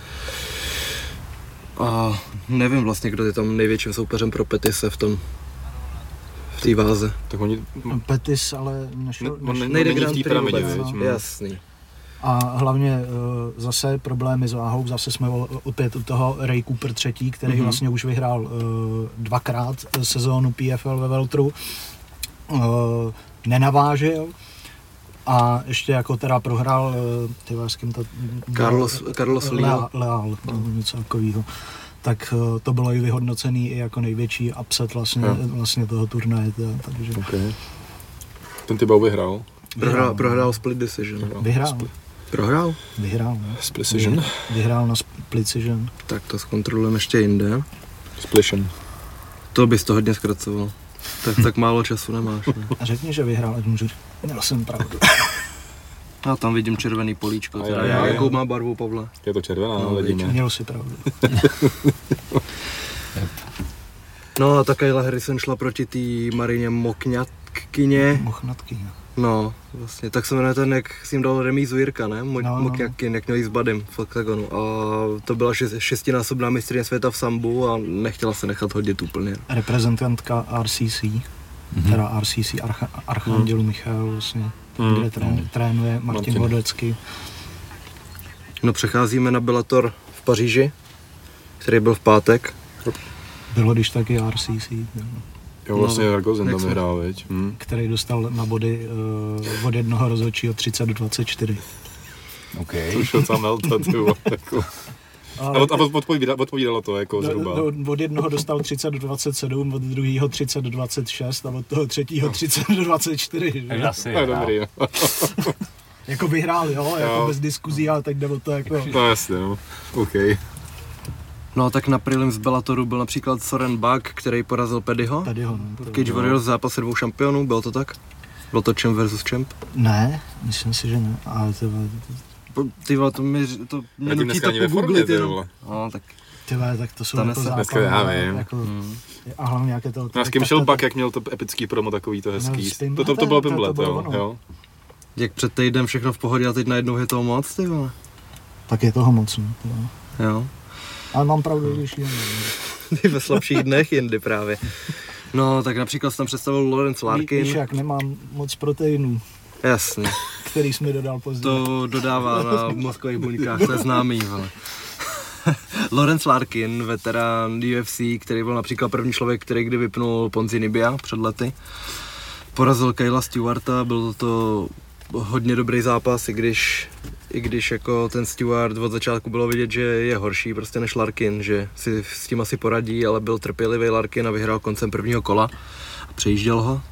A nevím vlastně, kdo je tam největším soupeřem pro Petise v tom v té váze. Tak oni, Petis ale nešel, Ne- on nešel ne- Nejde není v Grand té Prix pyramidě, no. Mm. Jasný. A hlavně eh, zase problémy s váhou, zase jsme opět u toho Ray Cooper třetí, který Mhm. mm-hmm. vlastně už vyhrál uh, dvakrát sezónu PFL ve Veltru. Uh, nenavážil a ještě jako teda prohrál, uh, ty s kým to... Carlos, Carlos. Leal, Leal nebo něco takového. Tak uh, to bylo i vyhodnocený i jako největší upset vlastně, Jo. vlastně toho turnaje. teda, Takže okay. ten Tybau vyhrál. Prohrál, prohrál split decision. Vyhrál, Prohrál? vyhrál, no. Splicision. vyhrál na split decision. Tak to zkontrolujeme ještě jinde. Splition. To bys to hodně zkracoval. Tak, tak málo času nemáš. Ne? A řekni, že vyhrál, ať můžu. Měl jsem pravdu. Já tam vidím červený políčko. A Teda. Já, jo, jo. jakou má barvu, Pavle? Je to červená, No, vidíme. Měl si pravdu. No a ta Kayla Harrison šla proti té Marině Mokňatkyně. Mochnatky. No. No, vlastně, tak se jmenuje ten, jak si jim dal remízu Jirka, ne? Mo- No, no, no. Mokňatkin, jak měl jí s Badem v Octagonu. A to byla šest, šestinásobná mistrně světa v sambu a nechtěla se nechat hodit úplně. Reprezentantka RCC, Mhm. teda RCC Archa, Archandělu Michal, vlastně, Mm. kde trén, trénuje Martin Martin. Vodecký. No přecházíme na Bellator v Paříži, který byl v pátek. Bylo když taky RCC, jo, Jo, vlastně No, Ragozen jak tam vyhrál, viď? Hm. který dostal na body uh, od jednoho rozhodčího 30 do 24. OK. To už je tam melta, ty vole, jako. A, od, a od- odpovídalo, odpovídalo to jako zhruba. do, do, od jednoho dostal 30 do 27, od druhého 30 do 26 a od toho třetího 30 do 24. že? Takže asi No, vyhrál. dobrý, no. Jako vyhrál, jo, jako Jo. bez diskuzí, ale teď jde o to jako... no jasně, no. OK. No a tak na prelim z Bellatoru byl například Soren Buck, který porazil Pedyho. Tady ho, no. to- Cage Warriors v zápase dvou šampionů, bylo to tak? Bylo to champ versus champ? Ne, myslím si, že ne, ale to, Po- Ty vole, to, mi, to mě nutí to pogooglit ty jenom. No, tak ty vole, tak to jsou Stane jako se. západy. Dneska já vím. Jako, mm. a hlavně jaké to... No s kým šel Buck, jak měl to epický promo takový to hezký. s tím- To, to, to bylo Pimblet, bylo jo. jo. jak před týdnem všechno v pohodě a teď najednou je toho moc, ty vole. Tak je toho moc, no. to jo. Ale mám pravdu, když jen. Ty ve slabších dnech jindy právě. No, tak například jsem tam představil Lawrence Larkin. Víš, jak nemám moc proteinů, Jasně. který jsi mi dodal později. To dodává na mozkových buňkách, to je známý, vole. Lawrence Larkin, veterán UFC, který byl například první člověk, který kdy vypnul Ponzi Nibia před lety. Porazil Kayla Stewarta, byl to hodně dobrý zápas, i když, i když jako ten Stewart od začátku bylo vidět, že je horší prostě než Larkin, že si s tím asi poradí, ale byl trpělivý Larkin a vyhrál koncem prvního kola a přejížděl ho.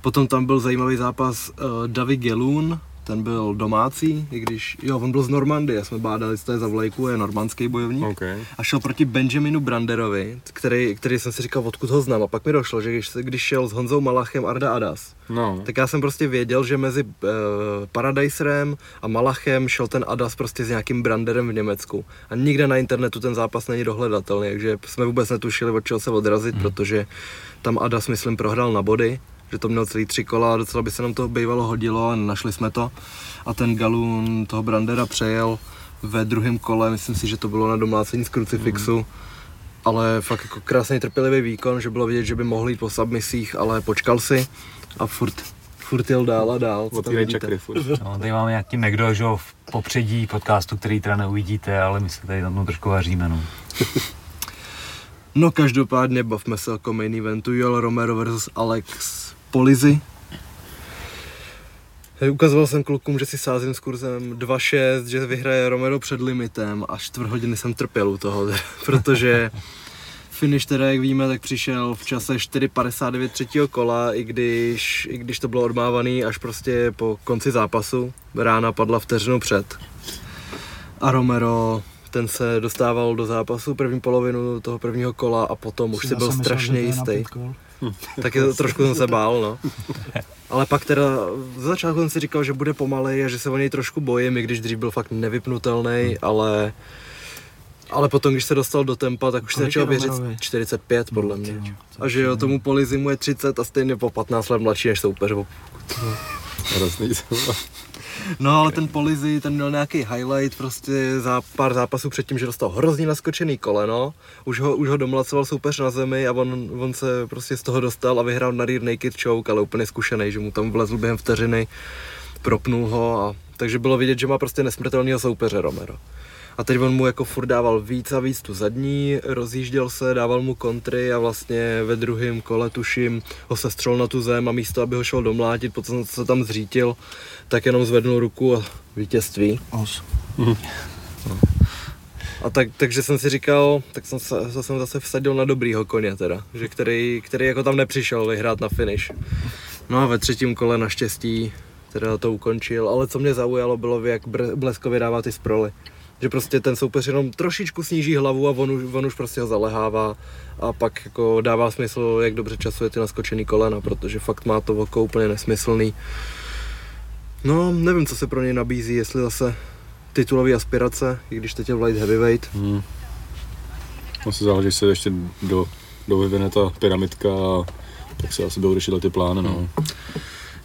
Potom tam byl zajímavý zápas uh, Davy Gelun ten byl domácí, i když, jo, on byl z Normandie, jsme bádali, co to je za vlajku, je normandský bojovník. OK. A šel proti Benjaminu Branderovi, který, který jsem si říkal, odkud ho znám. A pak mi došlo, že když, když šel s Honzou Malachem Arda Adas, No, tak já jsem prostě věděl, že mezi uh, Paradiserem a Malachem šel ten Adas prostě s nějakým Branderem v Německu. A nikde na internetu ten zápas není dohledatelný, takže jsme vůbec netušili, od čeho se odrazit, hmm. protože tam Adas, myslím, prohrál na body, že to měl celý tři kola a docela by se nám to bývalo hodilo a našli jsme to. A ten Galun toho Brandera přejel ve druhém kole, myslím si, že to bylo na domácení z krucifixu. Hmm ale fakt jako krásný trpělivý výkon, že bylo vidět, že by mohl jít po submisích, ale počkal si a furt, furt jel dál a dál. Co tam otvírej vidíte? čakry furt. No, tady máme nějaký McDo, že jo, v popředí podcastu, který teda neuvidíte, ale my se tady tam trošku vaříme, no. No každopádně bavme se jako main eventu Joel Romero versus Alex Polizy. Hej, Ukazoval jsem klukům, že si sázím s kurzem 2.6, že vyhraje Romero před limitem a čtvrt hodiny jsem trpěl u toho, protože finish teda, jak víme, tak přišel v čase 4.59 třetího kola, i když, i když to bylo odmávaný až prostě po konci zápasu. Rána padla vteřinu před. A Romero ten se dostával do zápasu první polovinu toho prvního kola a potom už si byl strašně jistý. Taky trošku jsem se bál, no. Ale pak teda, za začátku jsem si říkal, že bude pomalej a že se o něj trošku bojím, i když dřív byl fakt nevypnutelný, ale ale potom, když se dostal do tempa, tak už se začal věřit Romerovi? 45 podle mě. Jo, A že jo, tomu Polizimu je 30 a stejně po 15 let mladší než soupeř. Hrozný. No ale ten Polizy, ten měl nějaký highlight prostě za pár zápasů předtím, že dostal hrozně naskočený koleno, už ho, už ho domlacoval soupeř na zemi a on, on se prostě z toho dostal a vyhrál na rear naked choke, ale úplně zkušený, že mu tam vlezl během vteřiny, propnul ho a takže bylo vidět, že má prostě nesmrtelného soupeře Romero. A teď on mu jako furt dával víc a víc tu zadní, rozjížděl se, dával mu kontry a vlastně ve druhém kole, tuším, ho sestřel na tu zem a místo, aby ho šel domlátit, potom co se tam zřítil, tak jenom zvednul ruku a vítězství. Os. A tak, takže jsem si říkal, tak jsem se, se jsem zase vsadil na dobrýho koně teda, že který, který jako tam nepřišel vyhrát na finish. No a ve třetím kole naštěstí teda to ukončil, ale co mě zaujalo bylo, jak br- bleskově dává ty sproly. Že prostě ten soupeř jenom trošičku sníží hlavu a on už, on už prostě ho zalehává a pak jako dává smysl, jak dobře časuje ty naskočený kolena, protože fakt má to oko úplně nesmyslný. No, nevím, co se pro něj nabízí, jestli zase titulový aspirace, i když teď je v light heavyweight. Hmm. Asi záleží, jestli ještě do, do vyvine ta pyramidka a tak se asi budou řešit ty plány, no.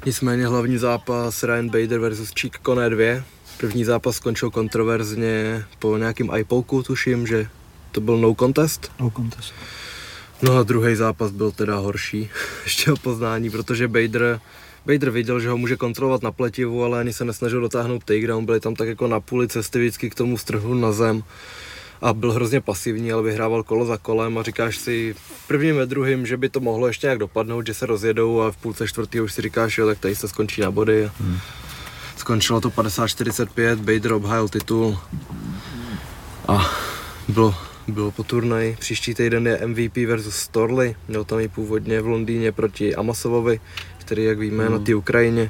Nicméně hlavní zápas Ryan Bader versus Cheek Kone 2. První zápas skončil kontroverzně po nějakým iPoku, tuším, že to byl no contest. No contest. No a druhý zápas byl teda horší, ještě o poznání, protože Bader, Bader viděl, že ho může kontrolovat na pletivu, ale ani se nesnažil dotáhnout takedown, byli tam tak jako na půli cesty vždycky k tomu strhnu na zem a byl hrozně pasivní, ale vyhrával kolo za kolem a říkáš si prvním a druhým, že by to mohlo ještě nějak dopadnout, že se rozjedou a v půlce čtvrtého už si říkáš, jo, tak tady se skončí na body. A Skončilo to 50-45, Bader obhájil titul a bylo, bylo po turnaji. Příští týden je MVP versus Storley, měl tam i původně v Londýně proti Amasovovi, který, jak víme, je na té Ukrajině.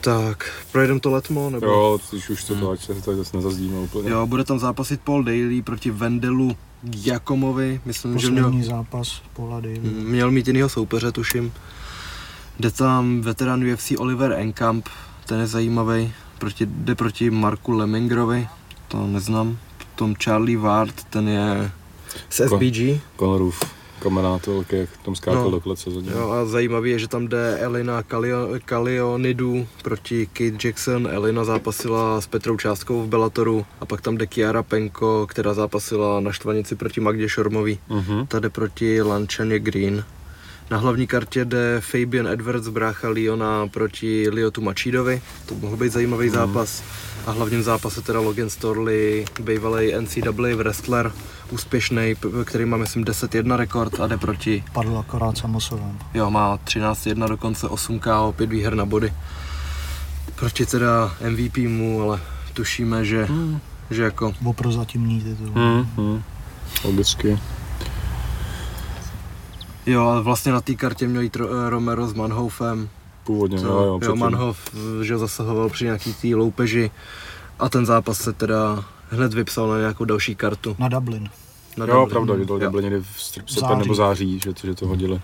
Tak, projedeme to letmo, nebo? Jo, když už to ať se to zase nezazdíme úplně. Jo, bude tam zápasit Paul Daly proti Vendelu Jakomovi, myslím, že měl, Poslední zápas Paula Davy. měl mít jinýho soupeře, tuším. Jde tam veterán UFC Oliver Enkamp, ten je zajímavý, proti, jde proti Marku Lemingrovi, to neznám. Potom Charlie Ward, ten je z SBG. Conorův kamarád velký, jak tam skákal No. do klece za ním. Jo, a zajímavý je, že tam jde Elina Kalio- Kalionidu proti Kate Jackson. Elina zápasila s Petrou Částkou v Bellatoru a pak tam jde Kiara Penko, která zápasila na štvanici proti Magdě Šormový. Mhm. Tady proti Lančaně Green. Na hlavní kartě jde Fabian Edwards, brácha Liona proti Liotu Machidovi. To mohl být zajímavý Mhm. zápas. A hlavním zápase teda Logan Storley, bývalý NCAA wrestler, úspěšný, který má myslím 10-1 rekord a jde proti Padl akorát samosovem. Jo, má 13-1 dokonce 8 KO, 5 výher na body. Proti teda MVP mu, ale tušíme, že, Hmm. že jako Bo prozatímní titul. Mhm. Mhm. Logicky. Jo, ale vlastně na té kartě měl jít Ro- Romero s Manhoufem. Původně, To, jo, jo, jo, předtím. Manhoff, že zasahoval při nějaký té loupeži a ten zápas se teda hned vypsal na nějakou další kartu. Na Dublin. Na Jo, Dublin. pravda, že to byly někdy v srp- V srpen září. nebo září, že to, že to hodili.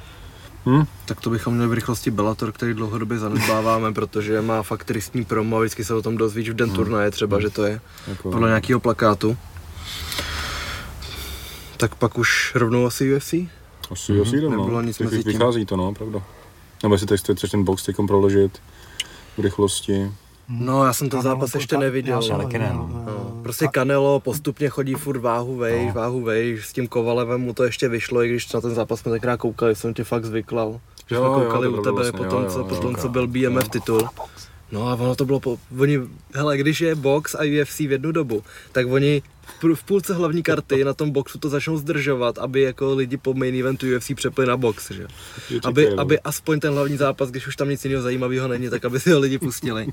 Hm? Tak to bychom měli v rychlosti Bellator, který dlouhodobě zanedbáváme, protože má fakt tristní promo a vždycky se o tom dozvíš v den turnaje třeba, že to je Jako, podle nějakého plakátu. Tak pak už rovnou asi UFC? Asi, asi jdem, Nebylo no. nic Teď mezi tím. Vychází to, no, pravda. Nebo jestli teď chceš ten box teďkom proložit v rychlosti. No, já jsem ten zápas ještě neviděl. já taky ne, no. eh, No, prostě Canelo postupně chodí furt váhu vejš, No. váhu vejš, s tím Kovalevem mu to ještě vyšlo, i když na ten zápas jsme tenkrát koukali, jsem tě fakt zvyklal. Že Jo, jsme jo, koukali to u tebe vlastně, potom, jo, co, jo, potom, jo. co byl BMF titul. No a ono to bylo, po, oni, hele, když je box a UFC v jednu dobu, tak oni v půl- v půlce hlavní karty na tom boxu to začnou zdržovat, aby jako lidi po main eventu UFC přepli na box, že? Že Aby, no. aby aspoň ten hlavní zápas, když už tam nic jiného zajímavého není, tak aby si ho lidi pustili.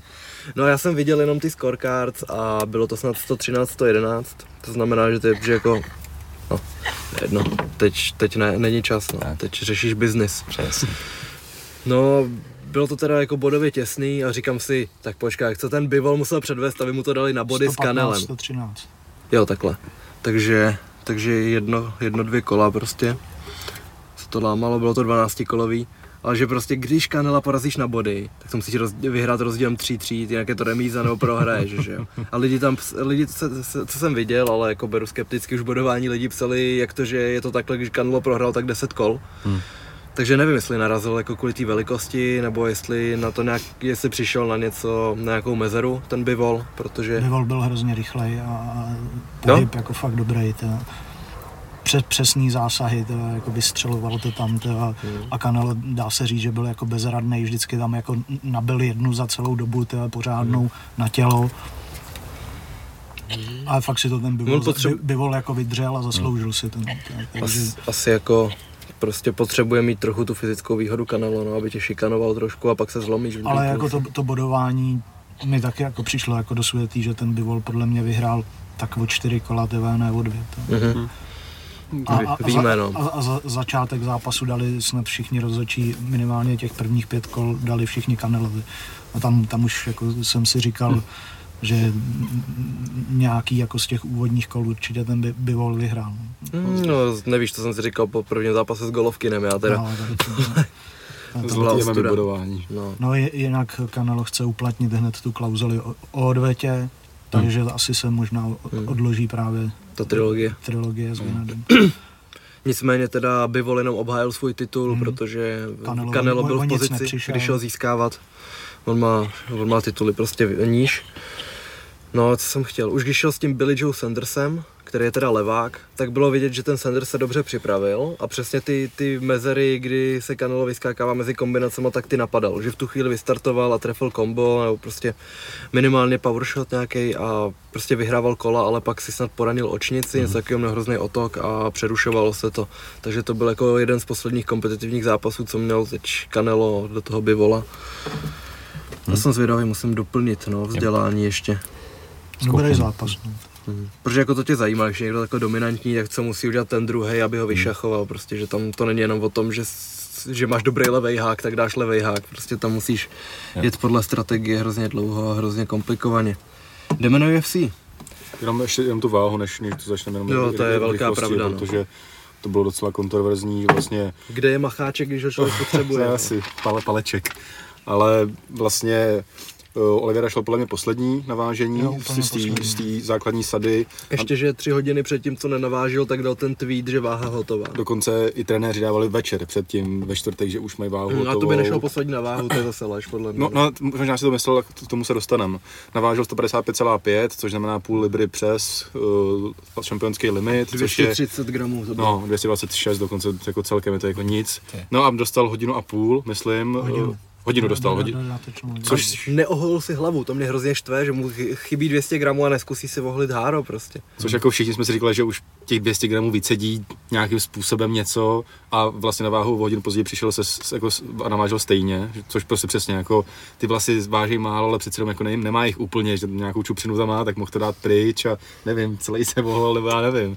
No a já jsem viděl jenom ty scorecards a bylo to snad 113, 111, to znamená, že to je, že jako, no, jedno, teď, teď ne, není čas, no. Tak. teď řešíš biznis. Přesně. No, bylo to teda jako bodově těsný a říkám si, tak počkej, co ten Bivol musel předvést, aby mu to dali na body s 115, Kanelem. 113. Jo, takhle. Takže, takže jedno, jedno, dvě kola prostě. Se to lámalo, bylo to 12 kolový. Ale že prostě když Kanela porazíš na body, tak to musíš roz, vyhrát rozdílem 3-3, jinak je to remíza nebo prohraješ, že jo. A lidi tam, lidi, co, co, co jsem viděl, ale jako beru skepticky už bodování, lidi psali, jak to, že je to takhle, když Canelo prohrál, tak 10 kol. Hmm. Takže nevím, jestli narazil jako kvůli té velikosti, nebo jestli na to nějak, jestli přišel na něco, na nějakou mezeru, ten Bivol, protože... Bivol byl hrozně rychlej a- a No. pohyb jako fakt dobrý. To. Přes, přesný zásahy, to, jako vystřeloval to tam to, a, a Canelo dá se říct, že byl jako bezradný, vždycky tam jako nabil jednu za celou dobu to, pořádnou na tělo. Ale fakt si to ten Bivol, On potřebu- potřebu... Bivol jako vydřel a zasloužil si to. to takže As, asi jako prostě potřebuje mít trochu tu fyzickou výhodu Canelo, no, aby tě šikanoval trošku a pak se zlomíš. v Ale jako to, to bodování mi taky jako přišlo jako do světý, že ten Bivol podle mě vyhrál tak o čtyři kola, TV, ne o dvě. To. Mhm. A, a, a, Víme, za, no. a, a za, začátek zápasu dali snad všichni rozhodčí, minimálně těch prvních pět kol dali všichni Kanelovi. A tam, tam už jako jsem si říkal, Hm. Že nějaký jako z těch úvodních kol určitě ten by, Bivol vyhrál. Mm, No, nevíš, to jsem si říkal po prvním zápase s Golovkinem, já teda. No, tak to, to, to, byla Zlatý MMA ostuda. bodování. No, no je- jinak Canelo chce uplatnit hned tu klauzuli o, o odvetě, takže asi se možná Hmm. odloží právě ta trilogie. trilogie s Vinadem. Nicméně teda Bivol jenom obhájil svůj titul, Mhm. protože Canelo Canelo, byl o v pozici, když šel získávat. On má, on má tituly prostě níž. No, co jsem chtěl. Už když šel s tím Billy Joe Sandersem, který je teda levák, tak bylo vidět, že ten Sanders se dobře připravil a přesně ty, ty mezery, kdy se Canelo vyskákává mezi kombinacemi, tak ty napadal. Že v tu chvíli vystartoval a trefil kombo, nebo prostě minimálně powershot nějaký a prostě vyhrával kola, ale pak si snad poranil očnici, něco takového měl hrozný otok a přerušovalo se to. Takže to byl jako jeden z posledních kompetitivních zápasů, co měl teď Canelo do toho bivola. Já jsem zvědavý, musím doplnit no, vzdělání ještě. Dobrý zápas. No. Mhm. Protože jako to tě zajímá, když je někdo takový dominantní, tak co musí udělat ten druhý, aby ho vyšachoval. Prostě, že tam to není jenom o tom, že, že máš dobrý levej hák, tak dáš levej hák. Prostě tam musíš Jo. jet podle strategie hrozně dlouho a hrozně komplikovaně. Jdeme na UFC. Jenom ještě jenom tu váhu, než, než to začneme jenom Jo, to je velká pravda, no. Protože to bylo docela kontroverzní vlastně Kde je macháček, když ho člověk potřebuje? To je asi pale, paleček. Ale vlastně uh, Olivera šel podle mě poslední na vážení Jo, z té- základní sady. Ještě, že tři hodiny před tím, co nenavážil, tak dal ten tweet, že váha hotová. Dokonce i trenéři dávali večer předtím ve čtvrtek, že už mají váhu Mm, a to hotovou. by nešel poslední na váhu, to je zase lež, podle mě. No, no, možná si to myslel, k k tomu se dostaneme. Navážil 155,5, což znamená půl libry přes uh, šampionský limit, což je 230 gramů to bylo. No, 226 dokonce jako celkem je to jako nic. No a dostal hodinu a půl, myslím. Hodinu. Hodinu dostal, Do- do- hodinu. Což, Neoholil si hlavu, to mě hrozně štve, že mu chy- chybí 200 gramů a neskusí si vohlit háro prostě. což jako všichni jsme si říkali, že už těch 200 gramů vycedí nějakým způsobem něco a vlastně na váhu o hodinu později přišel se jako, a navážel stejně, což prostě přesně jako ty vlasy váží málo, ale přece jenom jako ne, nemá jich úplně, že nějakou čupřinu tam má, tak mohl to dát pryč a nevím, celý se vohol, nebo já nevím.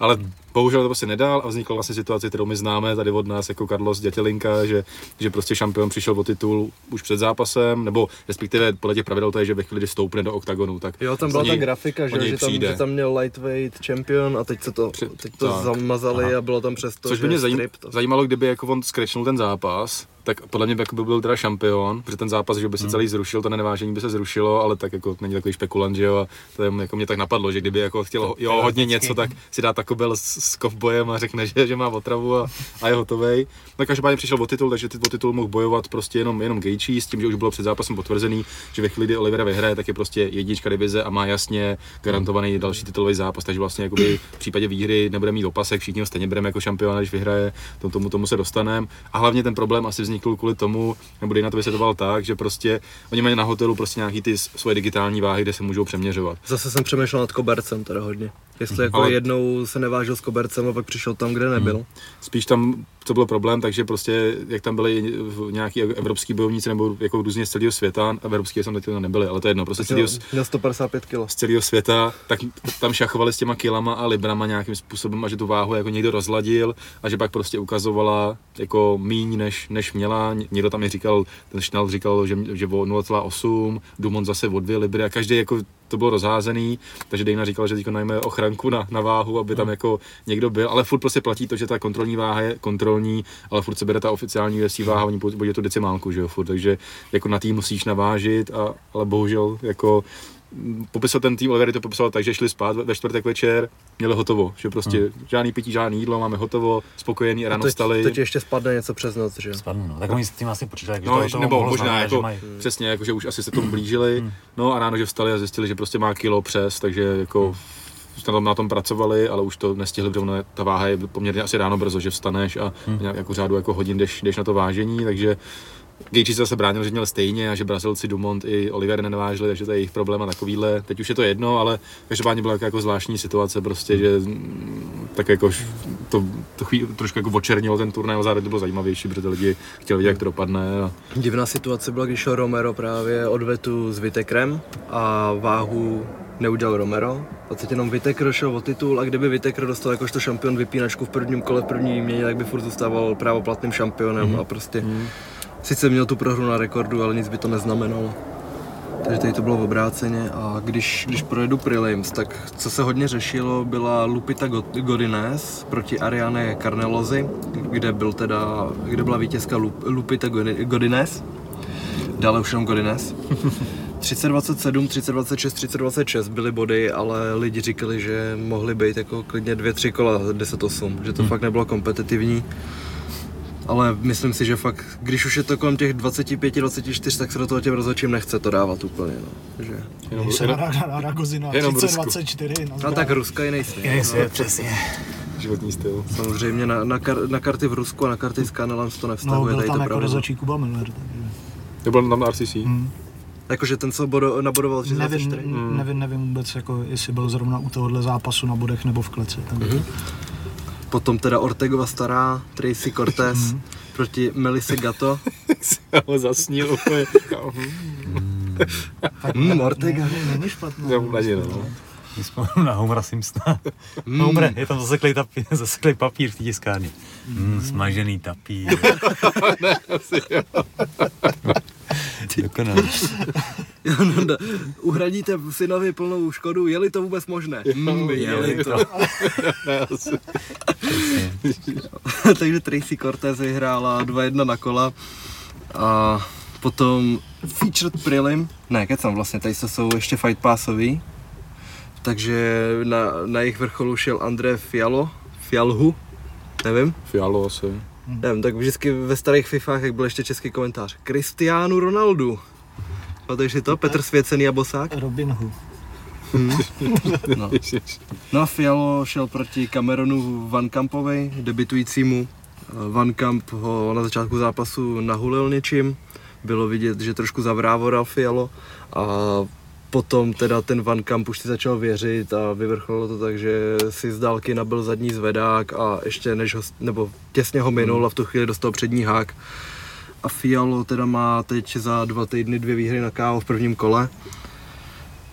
Ale bohužel to prostě nedal a vznikla vlastně situace, kterou my známe tady od nás jako Carlos Dětělinka, že, že prostě šampion přišel o titul už před zápasem, nebo respektive podle těch pravidel to je, že ve chvíli, kdy stoupne do oktagonu, tak Jo, tam byla něj- ta grafika, že, že, tam, že tam měl lightweight champion a teď, se to, Při- teď to tak. zamazali Aha. a bylo tam přesto, Což že by mě zajím, zajímalo, kdyby jako on skrechnul ten zápas, tak podle mě jako by byl teda šampion, protože ten zápas, že by se celý zrušil, to nevážení by se zrušilo, ale tak jako není takový špekulant, že jo, a to je, jako mě tak napadlo, že kdyby jako chtěl jo, hodně něco, tak si dá takobel s, s kovbojem a řekne, že, že má otravu a, a je hotovej. No každopádně přišel o titul, takže ty o titul mohl bojovat prostě jenom, jenom Gaethje, s tím, že už bylo před zápasem potvrzený, že ve chvíli, kdy Olivera vyhraje, tak je prostě jednička divize a má jasně garantovaný další titulový zápas, takže vlastně jakoby v případě výhry nebude mít opasek, všichni ho stejně bereme jako šampiona, když vyhraje, to, tomu, tomu se dostaneme. A hlavně ten problém asi vznikl kvůli tomu, nebo Dana to vysvětloval tak, že prostě oni mají na hotelu prostě nějaký ty svoje digitální váhy, kde se můžou přeměřovat. Zase jsem přemýšlel nad kobercem teda hodně. Jestli jako Ale- jednou se nevážil s kobercem a pak přišel tam, kde nebyl. Spíš tam to byl problém, takže prostě, jak tam byli v- nějaký evropský bojovníci nebo jako různě z celého světa, a evropský jsem teď nebyli, ale to je jedno, prostě celého, měl 155 kg. z celého světa, tak tam šachovali s těma kilama a librama nějakým způsobem a že tu váhu jako někdo rozladil a že pak prostě ukazovala jako míň, než, než měla. Ně- Někdo tam mi říkal, ten Schnell říkal, že, že o 0,8, Dumont zase o 2 libry a každý jako to bylo rozházený, takže Dana říkal, že teď najme ochranku na, na váhu, aby tam jako někdo byl, ale furt prostě platí to, že ta kontrolní váha je kontrolní, ale furt se bere ta oficiální UFC váha, oni budou tu decimálku, že jo, furt, takže jako na tý musíš navážit, a, ale bohužel jako popisal ten tým Olivery to popisoval tak, že šli spát ve- čtvrtek večer, měli hotovo, že prostě hmm. žádný pití, žádný jídlo, máme hotovo, spokojený, A ráno teď, vstali. teď ještě spadne něco přes noc, že jo? Spadnu, no. Tak oni s tím asi počítali, že No, to, to nebo mohlo možná znamenat, jako, že mají... přesně, jako, že už asi se tomu blížili, no a ráno, že vstali a zjistili, že prostě má kilo přes, takže jako na tom, na tom pracovali, ale už to nestihli, protože ta váha je poměrně asi ráno brzo, že vstaneš a nějak jako řádu jako hodin jdeš, jdeš na to vážení, takže Gaethje se zase bránil, že měl stejně a že Brazilci Dumont i Oliver nenavážili, takže to je jejich problém a takovýhle. Teď už je to jedno, ale každopádně byla jako, zvláštní situace prostě, že mm, tak jako to, to chví, trošku jako očernilo ten turnaj, ale zároveň to bylo zajímavější, protože lidi chtěli vidět, jak to dopadne. A, Divná situace byla, když šel Romero právě odvetu s Vitekrem a váhu neudělal Romero. A teď jenom Vitekr šel o titul a kdyby Vitekr dostal jakožto šampion vypínačku v prvním kole, v první výměně, tak by furt zůstával právoplatným šampionem Mhm. a prostě sice měl tu prohru na rekordu, ale nic by to neznamenalo. Takže tady to bylo v obráceně a když, když projedu prelims, tak co se hodně řešilo, byla Lupita God- Godinez proti Ariane Carnelozi, kde, byl teda, kde byla vítězka Lup, Lupita Godi- Godinez, dále už jenom Godinez. 30-27, 30-26, 30-26 byly body, ale lidi říkali, že mohly být jako klidně 2-3 kola 10-8, že to fakt nebylo kompetitivní. Ale myslím si, že fakt, když už je to kolem těch 25-24, tak se do toho těm rozhodčím nechce to dávat úplně, no. Že... jenom, se na, na, na Ragozina jenom v 30, Rusku. 24, na No zbraň. tak Ruska je nejsem. Jiný svět, přesně. životní styl. Samozřejmě na, na, kar, na, karty v Rusku a na karty s Kanelem se to No, nevztahuje, byl tady tam to jako rozhodčí Kuba Miller, takže... To byl tam na RCC. Hmm. Jakože ten, co bodo, nabodoval Nevím, 34. n- nevím, nevím vůbec, jako, jestli byl zrovna u tohohle zápasu na bodech nebo v kleci. Tam. Mhm. Potom teda Ortegova stará, Tracy Cortez proti Melise Gato. Já ho zasnil úplně. Hmm, Ortega. Ne, ne, není špatná. No. Jsme na Homera Simpsona. Homer, je tam zaseklej, tapí, zaseklej papír v té tiskárně. Mm, smažený tapír. Dokonalý. No, no, Uhradíte synovi plnou škodu, je-li to vůbec možné? Hmm, je-li to. Takže Tracy Cortez vyhrála 2-1 na kola a potom featured prelim, ne, kecam vlastně, tady jsou ještě fight passový, takže na, na jejich vrcholu šel André Fialo, Fialhu, nevím, Fialo asi. nevím, tak vždycky ve starých FIFách, jak byl ještě český komentář, Cristiano Ronaldo. Pamatuješ si to? Petr Svěcený a Bosák? Robin Hood. No. No a Fialo šel proti Cameronu Van Campovi, debitujícímu. Van Camp ho na začátku zápasu nahulil něčím. Bylo vidět, že trošku zavrávoral Fialo a potom teda ten Van Camp už si začal věřit a vyvrcholilo to tak, že si z dálky nabil zadní zvedák a ještě než ho, nebo těsně ho minul a v tu chvíli dostal přední hák. A Fialo teda má teď za dva týdny dvě výhry na KO v prvním kole.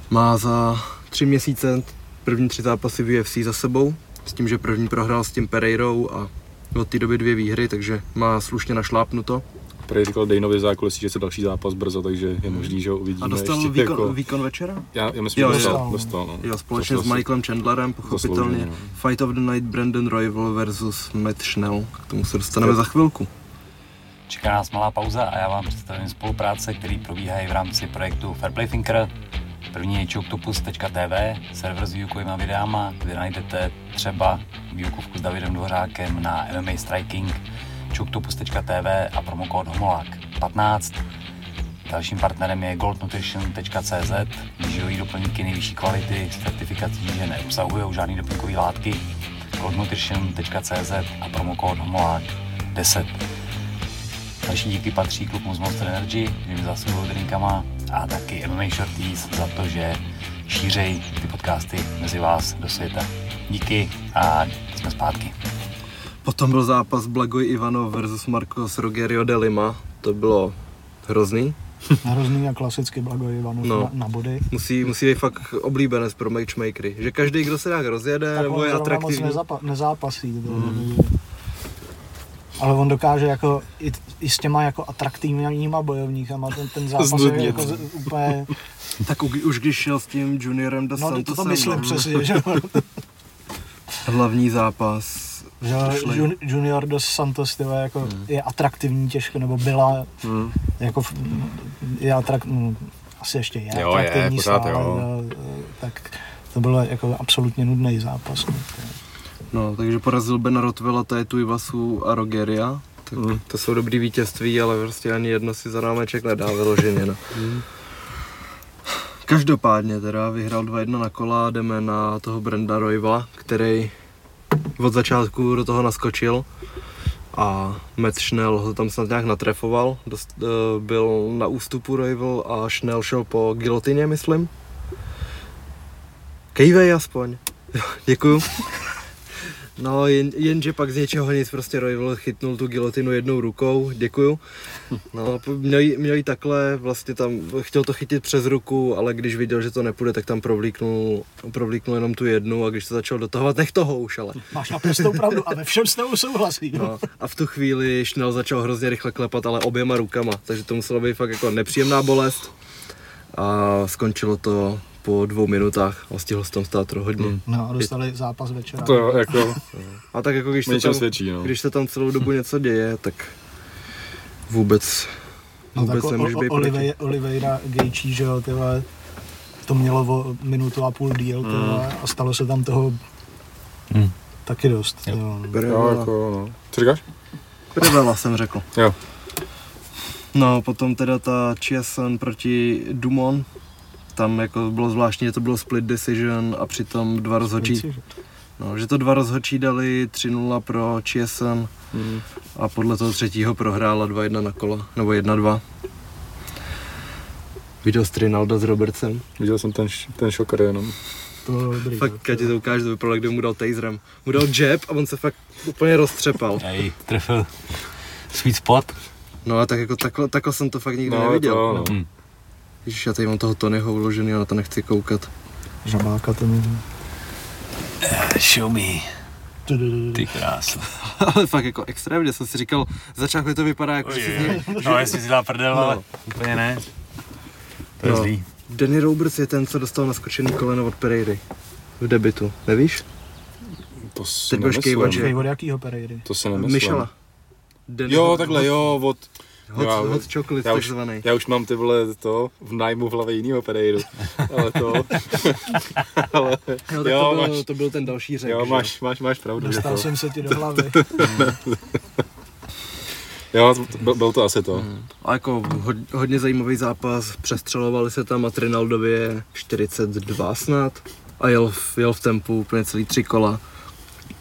Má za tři měsíce první tři zápasy v UFC za sebou s tím, že první prohrál s tím Pereirou a od té doby dvě výhry, takže má slušně našlápnuto. Prej říkal Dejnovi v zákulisí, že se další zápas brzo, takže je možný, že ho uvidíme A dostal ještě výkon, jako... výkon večera? Já, já myslím, Jo, že dostal, dostal, no. Jo, společně Dostal s si- Michaelem Chandlerem, pochopitelně. Zaslouženě, no. Fight of the Night Brandon Royal versus Matt Schnell. K tomu se dostaneme za chvilku. Čeká nás malá pauza a já vám představím spolupráce, které probíhají v rámci projektu Fairplay Thinker. První je choctopus.tv, server s výukovými videama, kde najdete třeba výukovku s Davidem Dvořákem na MMA Striking, choctopus.tv a promokód HOMOLák 15. Dalším partnerem je goldnutrition.cz, výživový doplňky nejvyšší kvality certifikací, že neobsahují žádné doplňkové látky. goldnutrition.cz a promokód HOMOLák 10. Další díky patří klubům z Monster Energy, že mi zasunují drinkama a taky MMA Shorties za to, že šířej ty podcasty mezi vás do světa. Díky a jsme zpátky. Potom byl zápas Blagoj Ivanov versus Marcos Rogerio de Lima. To bylo hrozný. Hrozný a klasicky Blago Ivanov No. na, na body. Musí, musí být fakt oblíbenec pro matchmakery. Že každý, kdo se nějak rozjede, Tak nebo je zrovna moc atraktivní. nezapa, nezápasí. To, Ale on dokáže jako i, i s těma jako atraktivníma bojovníkama ten, ten zápas je jako z, úplně, Tak u, už když šel s tím juniorem do no to, Santosem, to myslím no. přesně, že, Hlavní zápas. Že jun, Junior dos Santos tyhle, jako Hmm. je atraktivní těžko, nebo byla jako v- je atrak, mm, asi ještě je Jo, je, atraktivní pořád stále, jo. no, tak to bylo jako absolutně nudný zápas. No. No, takže porazil Bena Rotvela, Tétu Ivasu a Rogeria. Tak Mm. to jsou dobrý vítězství, ale prostě ani jedno si za námeček nedá vyloženě. No. Každopádně teda vyhrál 2-1 na kola, jdeme na toho Brenda Royva, který od začátku do toho naskočil a Matt Schnell ho tam snad nějak natrefoval, Dost, uh, byl na ústupu Royval a Schnell šel po gilotině, myslím. Kejvej aspoň. Děkuju. No, jen, jenže pak z něčeho nic prostě Royval chytnul tu gilotinu jednou rukou, děkuju. No, měl, jí- měl jí takhle, vlastně tam chtěl to chytit přes ruku, ale když viděl, že to nepůjde, tak tam provlíknul, provlíknul jenom tu jednu a když to začal dotahovat, nech toho už, ale. Máš naprostou pravdu a ve všem s tebou souhlasím. No, a v tu chvíli Schnell začal hrozně rychle klepat, ale oběma rukama, takže to muselo být fakt jako nepříjemná bolest. A skončilo to po dvou minutách a stihl se tam stát hodně. Hmm. No a dostali zápas večera. To jo, jako, A tak jako když se, tam, svědčí, no. když se tam celou dobu něco děje, tak vůbec, No vůbec tak o, nemůžeš o, být. Olivej, Oliveira Gaethje, že jo, tyhle, to mělo o minutu a půl díl, tyhle, a stalo se tam toho Hmm. taky dost. Jo. Jo. Jo, jako, no. Co říkáš? Prevela jsem řekl. Jo. No, potom teda ta Chiasen proti Dumon, tam jako bylo zvláštní, že to bylo split decision a přitom dva rozhodčí, no, že to dva rozhodčí dali 3-0 pro Chiasen Mm. a podle toho třetího prohrála 2-1 na kola, nebo 1-2. Viděl jsi Rinalda s Robertsem? Viděl jsem ten, ten šoker jenom. To bylo dobrý. Fakt, já ti to ukážu, to vypadalo, kde mu dal taserem. Mu dal jab a on se fakt úplně roztřepal. Ej, trefil sweet spot. No a tak jako takhle, takhle jsem to fakt nikdy No, neviděl. to, no. Hm. Ježiš, já tady mám toho Tonyho uložený a na to nechci koukat. Žabáka to mi... Show me. Ty krásno. Ale fakt jako extrémně, jsem si říkal, začátku to vypadá jako, že si z něj... No, jestli si dá prdel, No. ale úplně ne. To je No. zlý. Danny Roberts je ten, co dostal naskočený koleno od Pereiry. V debitu, nevíš? To si Teď budeš nemyslím. kejvat, že? Od jakýho Pereiry? To si nemyslím. Michela. Danny Jo, hot, takhle, jo, od... Hot, Já- hot chocolate já už- takzvaný. Já už mám ty vole to v nájmu v hlavě jinýho Pereiru. Ale to... ale, Jo, tak jo, to, byl, máš, to byl ten další řek, jo, máš, máš, máš pravdu. Dostal to, jsem se ti do hlavy. jo, to- byl, byl to asi to. A jako hod, hodně zajímavý zápas, přestřelovali se tam a Trinaldovi je 42 snad a jel v, jel v tempu úplně celý tři kola.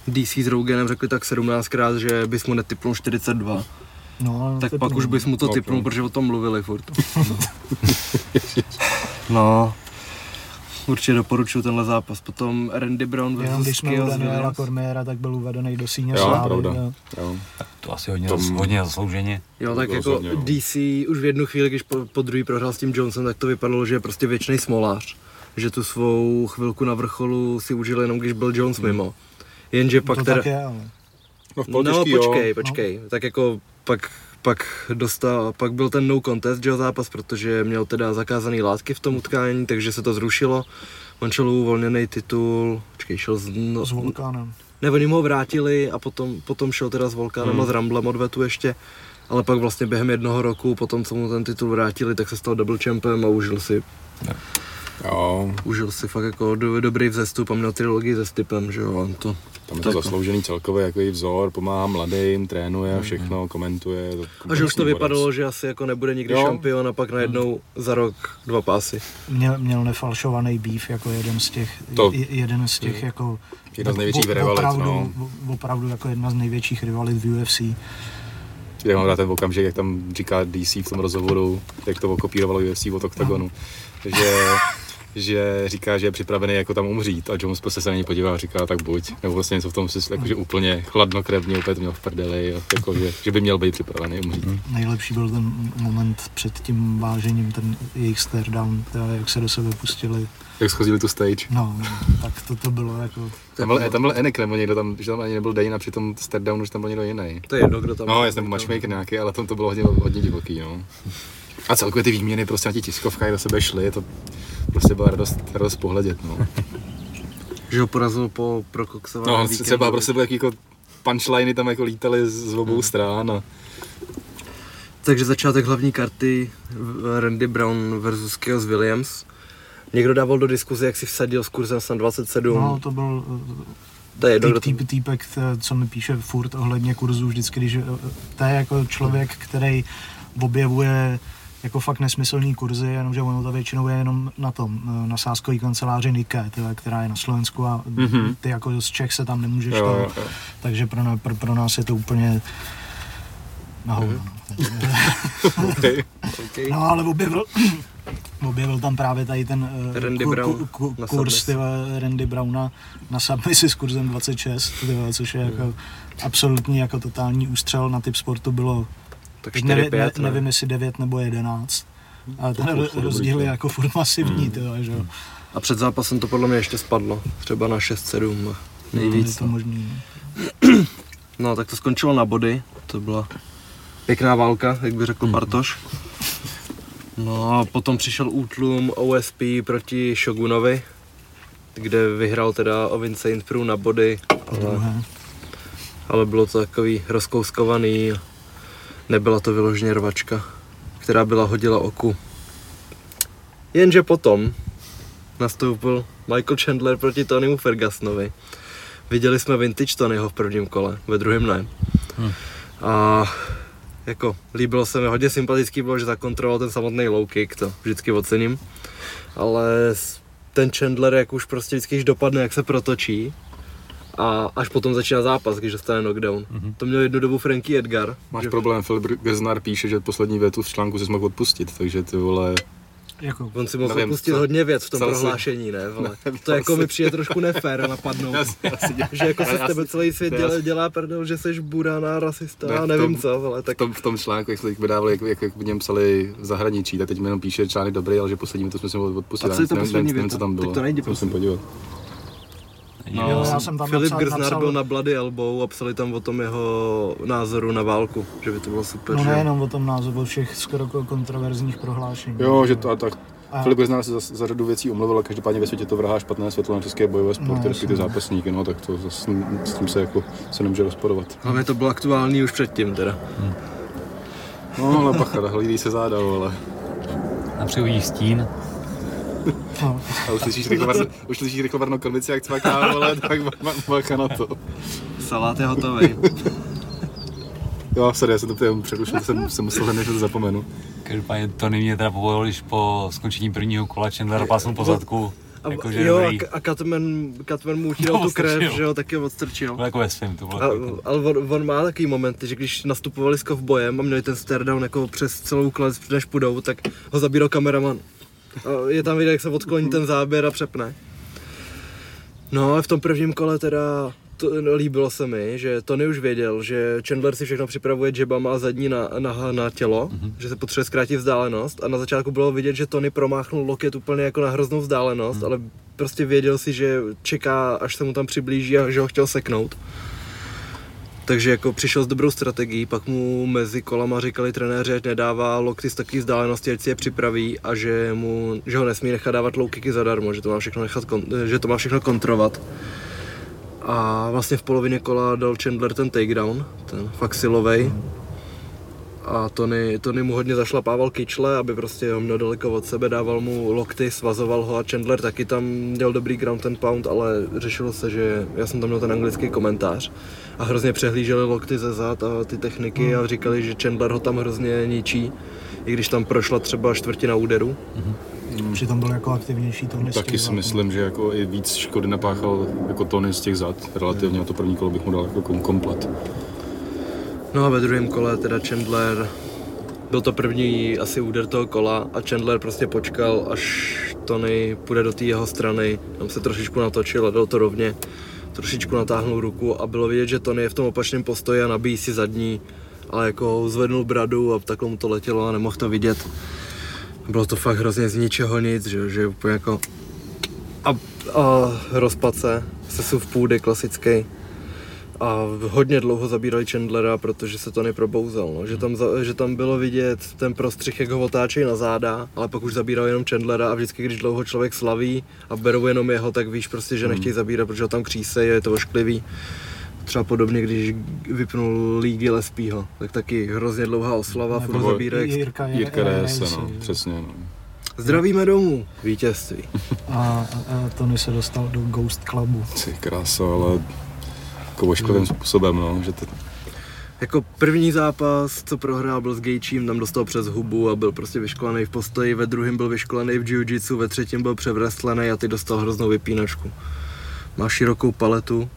DC s Roganem řekli tak 17krát, že bys mu netypnul 42. No, ale Tak to pak už bys mu to No, typnul, to- protože o tom mluvili furt. no. Určitě doporučuji tenhle zápas. Potom Randy Brown Jenom versus když jsme u Daniela. Cormiera, tak byl uvedený do síně Jo, slávy. pravda. jo. Jo. To asi hodně, To- zas, hodně zaslouženě. Jo, tak jako Rozhodně, no. DC už v jednu chvíli, když po, po druhý prohrál s tím Johnsonem, tak to vypadalo, že je prostě věčný smolář. Že tu svou chvilku na vrcholu si užil jenom, když byl Jones Hmm. mimo. Jenže pak to teda... tak je, ale No v No počkej, jo. počkej, tak jako pak, pak dostal, pak byl ten no contest, že jo, zápas, protože měl teda zakázaný látky v tom utkání, takže se to zrušilo. On šel uvolněný titul, počkej, šel z, no, s Volkánem. ne, oni mu ho vrátili a potom, potom šel teda s Volkánem Hmm. a s Ramblem odvetu ještě. Ale pak vlastně během jednoho roku, potom co mu ten titul vrátili, tak se stal double champem a užil si, Jo, užil si fakt jako do, dobrý vzestup a měl trilogii se Stipem, že jo, on to, tam je to zasloužený celkově jako i vzor, pomáhá mladým, trénuje a všechno, komentuje. To, a že už to borec. vypadalo, že asi jako nebude nikdy Jo. šampion a pak najednou za rok dva pásy. Měl, měl nefalšovaný býv jako jeden z těch, To- je- jeden z těch jako Jedna z největších o- rivalit, opravdu, no. opravdu jako jedna z největších rivalit v UFC. Já mám rád ten okamžik, jak tam říká DC v tom rozhovoru, jak to okopírovalo UFC od Octagonu, že, že říká, že je připravený jako tam umřít a Jones prostě se na něj podívá a říká, tak buď, nebo vlastně něco v tom smyslu, jako, že úplně chladnokrevně, úplně to měl v prdeli, a jako, že, že, by měl být připravený umřít. Nejlepší byl ten moment před tím vážením, ten jejich stare down, teda jak se do sebe pustili. Jak schodili tu stage. No, no, tak to, to bylo jako... Tam byl, tam byl Enek nebo někdo tam, že tam ani nebyl Dane a při tom stare downu, že tam byl někdo jiný. To je jedno, kdo tam... No, jasně, nebo matchmaker nějaký, ale tam to bylo hodně, hodně divoký, no. A celkově ty výměny prostě na těch tiskovkách do sebe šly, to prostě byla radost, radost pohledět, no. Že ho porazil po prokoksovaném No, víkendu. třeba prostě byly jaký jako punchliny tam jako lítaly z, z obou stran a Takže začátek hlavní karty Randy Brown versus Chaos Williams. Někdo dával do diskuze, jak si vsadil s kurzem snad 27. No, to byl to je jedno, týp, týpek, t- co mi píše furt ohledně kurzu vždycky, když eh, to je jako člověk, který objevuje jako fakt nesmyslný kurzy, jenomže ono to většinou je jenom na tom, eh, na sázkový kanceláři Nike, tyhle, která je na Slovensku a Mhm. ty jako z Čech se tam nemůžeš jo, to, jo, takže pro, pro, pro nás je to úplně na hovno. no. Okay. Okay. No ale objevil, objevil tam právě tady ten eh, Randy ku- Brown ku- ku- na kurz tyhle, Randy Browna na submisi s kurzem 26, tyhle, což je jako absolutní jako totální ústřel na typ sportu bylo, Tak teď nevi, 4-5, ne, ne? nevím jestli 9 nebo 11. Ale ten ro- rozdíl je jako furt masivní, tyhle, že jo. A před zápasem to podle mě ještě spadlo. Třeba na 6-7 Je nejvíc. to no. možný. No, tak to skončilo na body. To byla pěkná válka, jak by řekl Bartoš. No a potom přišel útlum OSP proti Shogunovi, kde vyhrál teda Ovin Saint Prů na body, ale, ale bylo to takový rozkouskovaný. Nebyla to vyloženě rvačka, která byla hodila oku. Jenže potom nastoupil Michael Chandler proti Tonymu Fergusonovi. Viděli jsme vintage Tonyho v prvním kole, ve druhém ne. A jako líbilo se mi, hodně sympatický bylo, že zakontroloval ten samotný low kick, to vždycky ocením. Ale ten Chandler, jak už prostě vždycky, když dopadne, jak se protočí, a až potom začíná zápas, když dostane knockdown. Mm-hmm. To měl jednu dobu Frankie Edgar. Máš že problém, Filip Gerznar píše, že poslední větu v článku si mohl odpustit, takže ty vole, Jako, On si mohl Nevím, pustit co- hodně věc v tom si- prohlášení, ne? Vole. Nevím, To jako mi přijde trošku nefér napadnout. já si, já si Že jako se z tebe celý svět dělá, dělá prdel, že jsi buraná, rasista, Ne, a nevím tom- co, ale tak v tom, v tom článku, jak jsme teď vydávali, jak, jak, jak v něm psali v zahraničí, tak teď mi jenom píše článek dobrý, ale že poslední větu jsme si mohli odpustit. A co je to nevím, poslední nevím, co tam bylo. Tak to Se musím podívat. No, já jsem tam Filip napsal, Grznar napsal, byl na Bloody Elbow a psali tam o tom jeho názoru na válku, že by to bylo super. No že? nejenom o tom názoru, o všech skoro kontroverzních prohlášení. Jo, že to a tak. A- Filip Gerznar se za, za, řadu věcí omluvil, ale každopádně ve světě to vrhá špatné světlo na české bojové sporty, No, no, ty zápasníky, no, tak to zas, s tím se jako se nemůže rozporovat. Hlavně to bylo aktuální už předtím teda. No, ale bacha, hlídí se záda, ale. A stín. No, A už slyšíš rychle, varno, už slyšíš rychle varno konvici, jak cvaká, ale tak ba- ba- bacha na to. Salát je hotový. Jo, sorry, já jsem to tady přerušil, jsem, jsem musel hned, že to zapomenu. Každopádně to mě teda povolil, když po skončení prvního kola Chandler pásnul po zadku. A, Jakože jo, a, dobrý. A Catman, Catman mu uchytil No, tu krev, odstrčil. že jo, taky odstrčil. Bylo jako ve svém, to bylo A, jako, ale on, on, má takový momenty, že když nastupovali s kovbojem a měli ten stare down jako přes celou klec, než půjdou, tak ho zabíral kameraman. A je tam vidět, jak se odkloní ten záběr a přepne. No a v tom prvním kole teda to, no, líbilo se mi, že Tony už věděl, že Chandler si všechno připravuje jabama a zadní na, na, na tělo, mm-hmm. že se potřebuje zkrátit vzdálenost a na začátku bylo vidět, že Tony promáchnul loket úplně jako na hroznou vzdálenost, mm-hmm. ale prostě věděl si, že čeká, až se mu tam přiblíží a že ho chtěl seknout. Takže jako přišel s dobrou strategií, pak mu mezi kolama říkali trenéři, ať nedává lokty z takové vzdálenosti, ať si je připraví a že, mu, že ho nesmí nechat dávat low kicky zadarmo, že to má všechno, nechat, že to má všechno kontrovat. A vlastně v polovině kola dal Chandler ten takedown, ten fakt silovej. A Tony, Tony mu hodně zašlapával kyčle, aby prostě ho měl daleko od sebe, dával mu lokty, svazoval ho a Chandler taky tam měl dobrý ground and pound, ale řešilo se, že já jsem tam měl ten anglický komentář a hrozně přehlíželi lokty ze zad a ty techniky a říkali, že Chandler ho tam hrozně ničí, i když tam prošla třeba čtvrtina úderu. Přitom byl jako aktivnější to Taky si myslím, že jako i víc škody napáchal jako Tony z těch zad. Relativně a to první kolo bych mu dal jako kom- komplet. No a ve druhém kole teda Chandler, byl to první asi úder toho kola a Chandler prostě počkal, až Tony půjde do té jeho strany, tam se trošičku natočil a dal to rovně, trošičku natáhnul ruku a bylo vidět, že Tony je v tom opačném postoji a nabíjí si zadní, ale jako zvednul bradu a takhle mu to letělo a nemohl to vidět. Bylo to fakt hrozně z ničeho nic, že, že úplně jako a, a rozpad se, sesuv půdy klasický. A hodně dlouho zabírali Chandlera, protože se to neprobouzal, no. že, tam, za- že tam bylo vidět ten prostřih, jak ho otáčejí na záda, ale pak už zabírali jenom Chandlera a vždycky, když dlouho člověk slaví a berou jenom jeho, tak víš prostě, že nechtějí zabírat, protože ho tam kříse, je to ošklivý. Třeba podobně, když vypnul Lee Gillespieho, tak taky hrozně dlouhá oslava, furt zabírají. Jirka, Jirka Reyes, no, přesně, no. Zdravíme domů, vítězství. A, a, a Tony se dostal do Ghost Clubu. Ty krása, ale jako ošklivým způsobem, no, že to, Jako první zápas, co prohrál, byl s Gejčím, tam dostal přes hubu a byl prostě vyškolený v postoji, ve druhém byl vyškolený v jiu-jitsu, ve třetím byl převrestlený a ty dostal hroznou vypínačku. Má širokou paletu.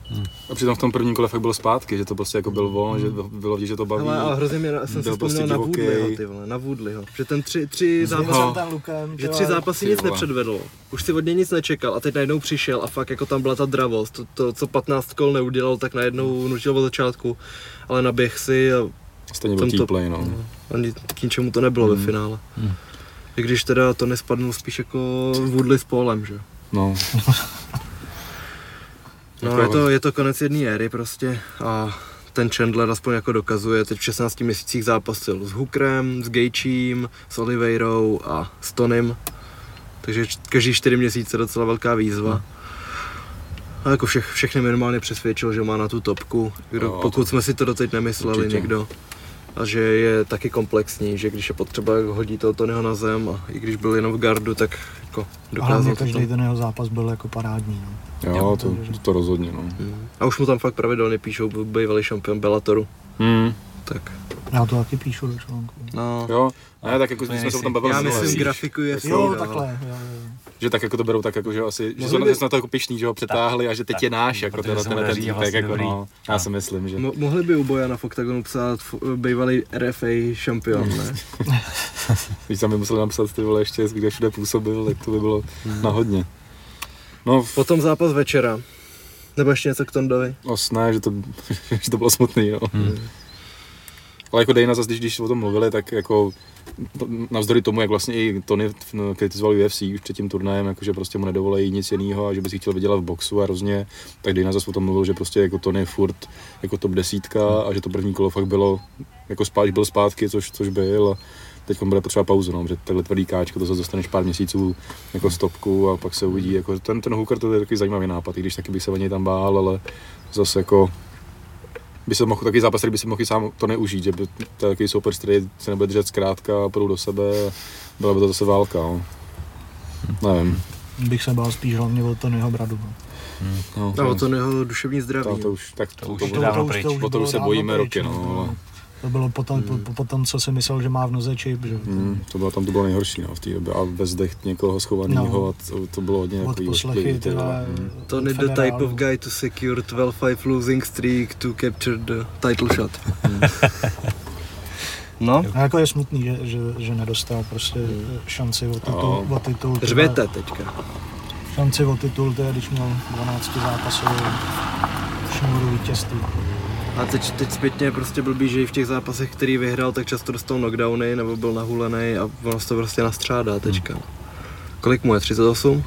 a přitom v tom prvním kole fakt byl zpátky, že to prostě jako byl on, že bylo vidět, že to baví. Ale a hrozně mě, jsem si prostě na. Woodleyho, ty vole, na Woodleyho. Že ten tři, tři zápasy, Zápas ten Lukem, že tři zápasy ty nic vole. nepředvedl. Už si od něj nic nečekal a teď najednou přišel a fakt jako tam byla ta dravost. To, to co 15 kol neudělal, tak najednou nutil od začátku. Ale naběh si a Stejně byl team play, no. ani k ničemu to nebylo ve finále. I když teda to nespadnul spíš jako Woodley s Polem, že? No, No Jako- je to, je to konec jedné éry prostě a ten Chandler aspoň jako dokazuje, teď v 16 měsících zápasil s Hookerem, s Gejčím, s Oliveirou a s Tonym. Takže každý 4 měsíce docela velká výzva. A jako všech, všechny minimálně přesvědčil, že má na tu topku, kdo, Jo, pokud jsme si to doteď nemysleli určitě. někdo. A že je taky komplexní, že když je potřeba, jak hodí toho Tonyho na zem a i když byl jenom v gardu, tak jako dokázal to každý ten jeho zápas byl jako parádní. No. jo, to, to, to rozhodně, no. A už mu tam fakt pravidelně píšou, byl bývalý šampion Bellatoru. Hmm. Tak. Já to taky píšu do článku. No, Jo, ne, tak jako jsme se o tom bavili já myslím grafiku je Jo, takhle. Jo, jo. Že tak jako to berou tak jako, že asi, že jsou na, by- na to jako pišný, že ho přetáhli a že teď tak, je náš, jako protože tenhle ten týpek, vlastně jako dobrý. no, já si myslím, že. Mo- mohli by u Bojana v OKTAGONu psát f- bývalý RFA šampion, ne? Víš, tam by museli napsat ty vole ještě, kde všude působil, tak to by bylo na hodně. No, v- Potom zápas večera. Nebo ještě něco k Tondovi? osné, že to, že to bylo smutný, no. Ale jako Dana zase, když, když o tom mluvili, tak jako navzdory tomu, jak vlastně i Tony no, kritizoval UFC už před tím turnajem, jako že prostě mu nedovolí nic jiného a že by si chtěl vydělat v boxu a hrozně, tak Dana zase o tom mluvil, že prostě jako Tony je furt jako top desítka a že to první kolo fakt bylo, jako spát, byl zpátky, což, což byl a teď bude potřeba pauzu, no, že takhle tvrdý káčko, to zase dostaneš pár měsíců jako stopku a pak se uvidí, jako ten, ten hooker to je takový zajímavý nápad, i když taky bych se o něj tam bál, ale zase jako by se mohl takový zápas, který by si mohl i sám to neužít, že by to takový super, který se nebude držet zkrátka a půjdou do sebe a byla by to zase válka. No. Nevím. Bych se bál spíš hlavně o Tonyho bradu. No. No, A o Tonyho duševní zdraví. to, to, už, tak to, To už to, je to, dávno už- pryč. už to už se bojíme pryč, roky, no, ale- To bylo potom, po, po, po tom, co si myslel, že má v noze čip, že? mm, to bylo tam to bylo nejhorší no, v té době a ve zdech někoho schovaného No. a to, to bylo hodně Od takový poslechy, tyhle. Mm. Tony the type of guy to secure 12-5 losing streak to capture the title shot. no, A jako je smutný, že, že, že nedostal prostě šanci o titul. No. O titul tyhle- řvěte teďka. Šanci o titul, teda, když měl 12 zápasový šňůru vítězství. A teď, teď zpětně je prostě blbý, že i v těch zápasech, který vyhrál, tak často dostal knockdowny nebo byl nahulený a ono se to prostě nastřádá teďka. Hmm. Kolik mu je? 38?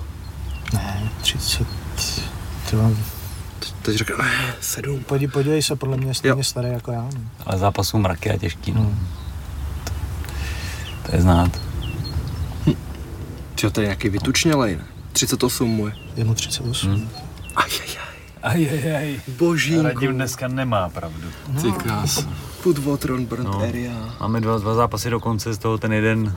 Ne, 30, třeba, Teď, teď řekl, ne, 7. podívej, podívej se, podle mě je stejně Jo. starý jako já. No. Ale zápasů mraky a těžký, no. Hmm. To je znát. Čo, to je nějaký vytučnělej, ne? 38 mu je. Je mu 38. Hmm. Ajajaj. Ajajaj. Božínku. dneska nemá pravdu. Ty krás. Put water on burnt No. area. Máme dva, dva zápasy do konce, z toho ten jeden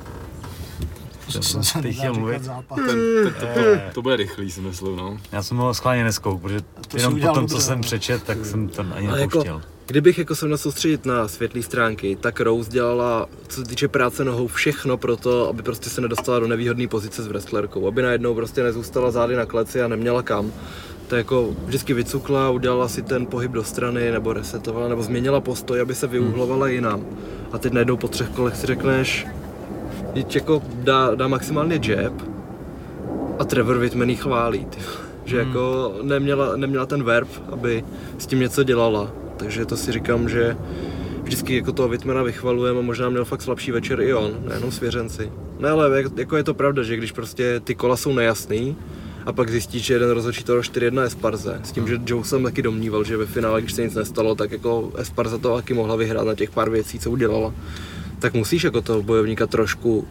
chtěl mluvit. Ten, ten, to, to, to, bude rychlý, si myslím, no. Já jsem ho schválně neskouk, protože to jenom po tom, co jsem no. přečet, tak jsem to ani jako- nepouštěl. Kdybych jako se měl soustředit na světlé stránky, tak Rose dělala, co se týče práce nohou, všechno pro to, aby prostě se nedostala do nevýhodné pozice s wrestlerkou. Aby najednou prostě nezůstala zády na kleci a neměla kam. To jako vždycky vycukla, udělala si ten pohyb do strany, nebo resetovala, nebo změnila postoj, aby se vyuhlovala jinam. A teď najednou po třech kolech si řekneš, teď jako dá, dá maximálně jab a Trevor Whitman jí chválí. Ty. Že jako neměla, neměla ten verb, aby s tím něco dělala. Takže to si říkám, že vždycky jako toho Whitmana vychvalujeme a možná měl fakt slabší večer i on, nejenom svěřenci. Ne, ale jak- jako je to pravda, že když prostě ty kola jsou nejasný, a pak zjistíš, že jeden rozhodčí to 4-1 Esparze. S tím, že Joe jsem taky domníval, že ve finále, když se nic nestalo, tak jako Esparza to taky mohla vyhrát na těch pár věcí, co udělala. Tak musíš jako toho bojovníka trošku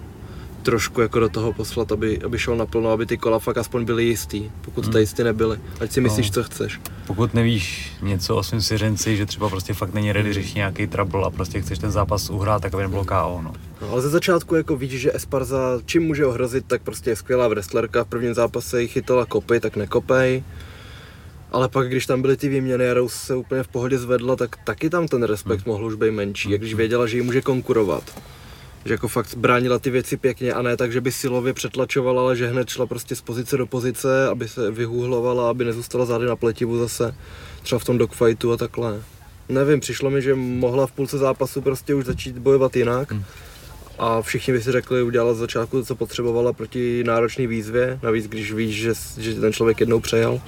trošku jako do toho poslat, aby, aby šel naplno, aby ty kola fakt aspoň byly jistý, pokud Hmm. tady jistý nebyly. Ať si myslíš, No. co chceš. Pokud nevíš něco o svém svěřenci, že třeba prostě fakt není ready řešit nějaký trouble a prostě chceš ten zápas uhrát, tak aby nebylo KO, no. No, ale ze začátku jako vidíš, že Esparza čím může ohrozit, tak prostě je skvělá wrestlerka. V prvním zápase ji chytala kopy, tak nekopej. Ale pak, když tam byly ty výměny a Rose se úplně v pohodě zvedla, tak taky tam ten respekt mohl už být menší. Jak když věděla, že ji může konkurovat. Že jako fakt bránila ty věci pěkně a ne tak, že by silově přetlačovala, ale že hned šla prostě z pozice do pozice, aby se vyhůhlovala, aby nezůstala zády na pletivu zase, třeba v tom dogfightu a takhle. Nevím, přišlo mi, že mohla v půlce zápasu prostě už začít bojovat jinak. A všichni by si řekli, udělala z začátku to, co potřebovala proti náročné výzvě, navíc když víš, že, že ten člověk jednou přejel.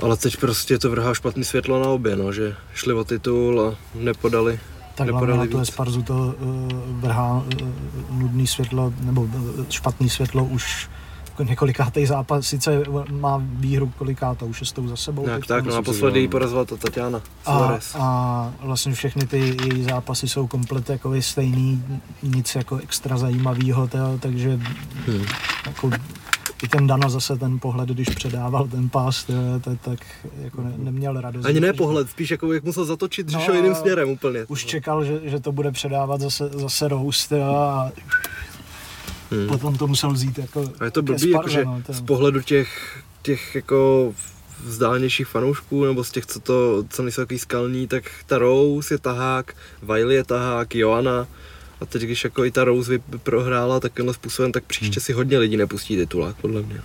Ale teď prostě to vrhá špatný světlo na obě, no, že šli o titul a nepodali. Tak hlavně Nepodali na tu. Esparzu to uh, vrhá uh, nudný světlo, nebo uh, špatný světlo už několikátý zápas, sice má výhru kolikátou, šestou za sebou. Jak tak, no naposledy že ji porazila ta Tatiana a, a vlastně všechny ty její zápasy jsou komplet jako stejný, nic jako extra zajímavého, takže Hmm. jako i ten Dana zase ten pohled, když předával ten pás, to, tak jako ne, neměl radost. Ani ne pohled, spíš jako jak musel zatočit, že No, šel jiným směrem úplně. Už čekal, že, že to bude předávat zase, zase roast jo, a Hmm. potom to musel vzít jako A je to blbý, Sparze, jakože no, to- z pohledu těch, těch jako vzdálenějších fanoušků, nebo z těch, co to, co nejsou takový skalní, tak ta Rose je tahák, Wiley je tahák, Joana. A teď, když jako i ta Rose prohrála takovýmhle způsobem, tak příště si hodně lidí nepustí titulák, podle mě.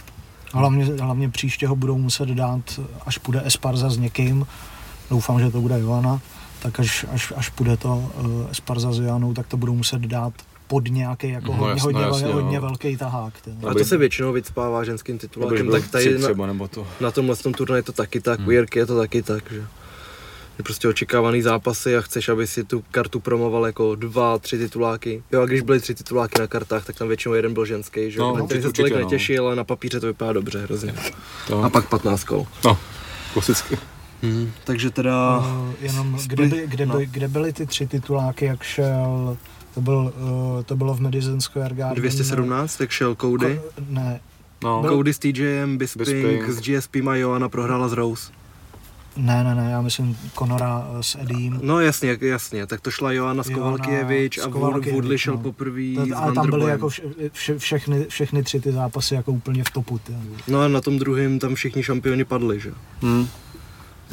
Hlavně, hlavně příště ho budou muset dát, až půjde Esparza s někým, doufám, že to bude Joana, tak až, až, až půjde to uh, Esparza s Joanou, tak to budou muset dát pod nějaký jako No hodně, jasno, hodně, jasně, hodně no. velký tahák. ty. A to se většinou vycpává ženským titulákem, tak tady tři na, třeba, nebo to. na tomhle tom turnaji je to taky tak, u Jirky je to taky tak, že je prostě očekávaný zápasy a chceš, aby si tu kartu promoval jako dva, tři tituláky. Jo a když byly tři tituláky na kartách, tak tam většinou jeden byl ženský, že No, no, na který se tolik no. netěšil, ale na papíře to vypadá dobře hrozně. to. A pak 15 kol. No, klasicky. Hmm, takže teda... Uh, jenom kde, by, kde, by, kde byly ty tři tituláky, jak šel, to, byl, uh, to bylo v Madison Square Garden. 217, tak šel Cody. Ko, ne, No, Cody s TJem, Bisping, Bisping. s GSP a Joana prohrála s Rose. Ne, ne, ne, já myslím Conora uh, s Eddiem. No jasně, jasně, tak to šla Joana s Joana Kovalkiewicz s a Woodley šel no. poprvé ale tam byly jako vše, vše, všechny, všechny tři ty zápasy jako úplně v topu. Ty. No a na tom druhém tam všichni šampioni padli, že? hm.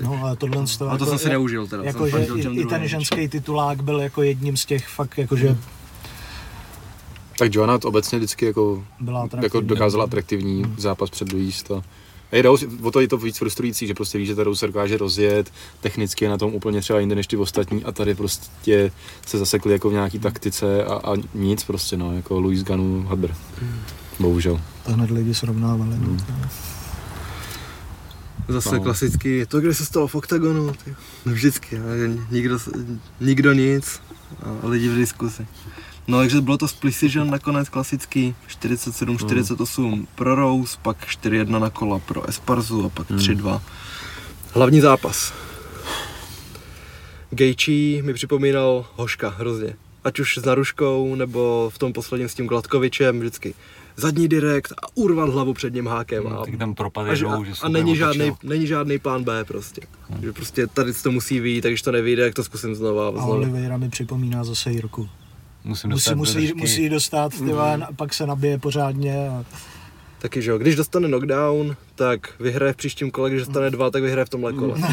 No, ale tohle z toho, A to jsem si neužil teda. Jako, že i, i ten ženský titulák byl jako jedním z těch fakt, jakože Tak Joanna to obecně vždycky jako, byla jako atraktivní. dokázala atraktivní zápas předvíst. A, a je Rose, o to je to víc frustrující, že prostě víš, že ta Rose se dokáže rozjet, technicky je na tom úplně třeba jinde než ty ostatní a tady prostě se zasekli jako v nějaký taktice a, a nic prostě no, jako Luis Ganu Hadber. Bohužel. To hned lidi srovnávali. No. Zase No. klasický, to kde se stalo v oktagonu, ty. No vždycky, ale nikdo, nikdo nic a lidi v diskusi. No takže bylo to s Precision nakonec klasický, 47-48 pro Rose, pak 4-1 na kola pro Esparzu a pak 3-2. Hlavní zápas. Gejčí mi připomínal Hoška hrozně. Ať už s Naruškou, nebo v tom posledním s tím Gladkovičem, vždycky zadní direkt a urvat hlavu před ním hákem. A, Tak tam propad a, že- a, a není, žádný, není žádný plán B prostě. Že prostě tady to musí vyjít, tak když to nevyjde, jak to zkusím znova. a A znova. Oliveira mi připomíná zase Jirku. Musím Musí, dostat musí, musí dostat, a pak se nabije pořádně. A, Taky, že jo, když dostane knockdown, tak vyhraje v příštím kole, když dostane dva, tak vyhraje v tomhle kole.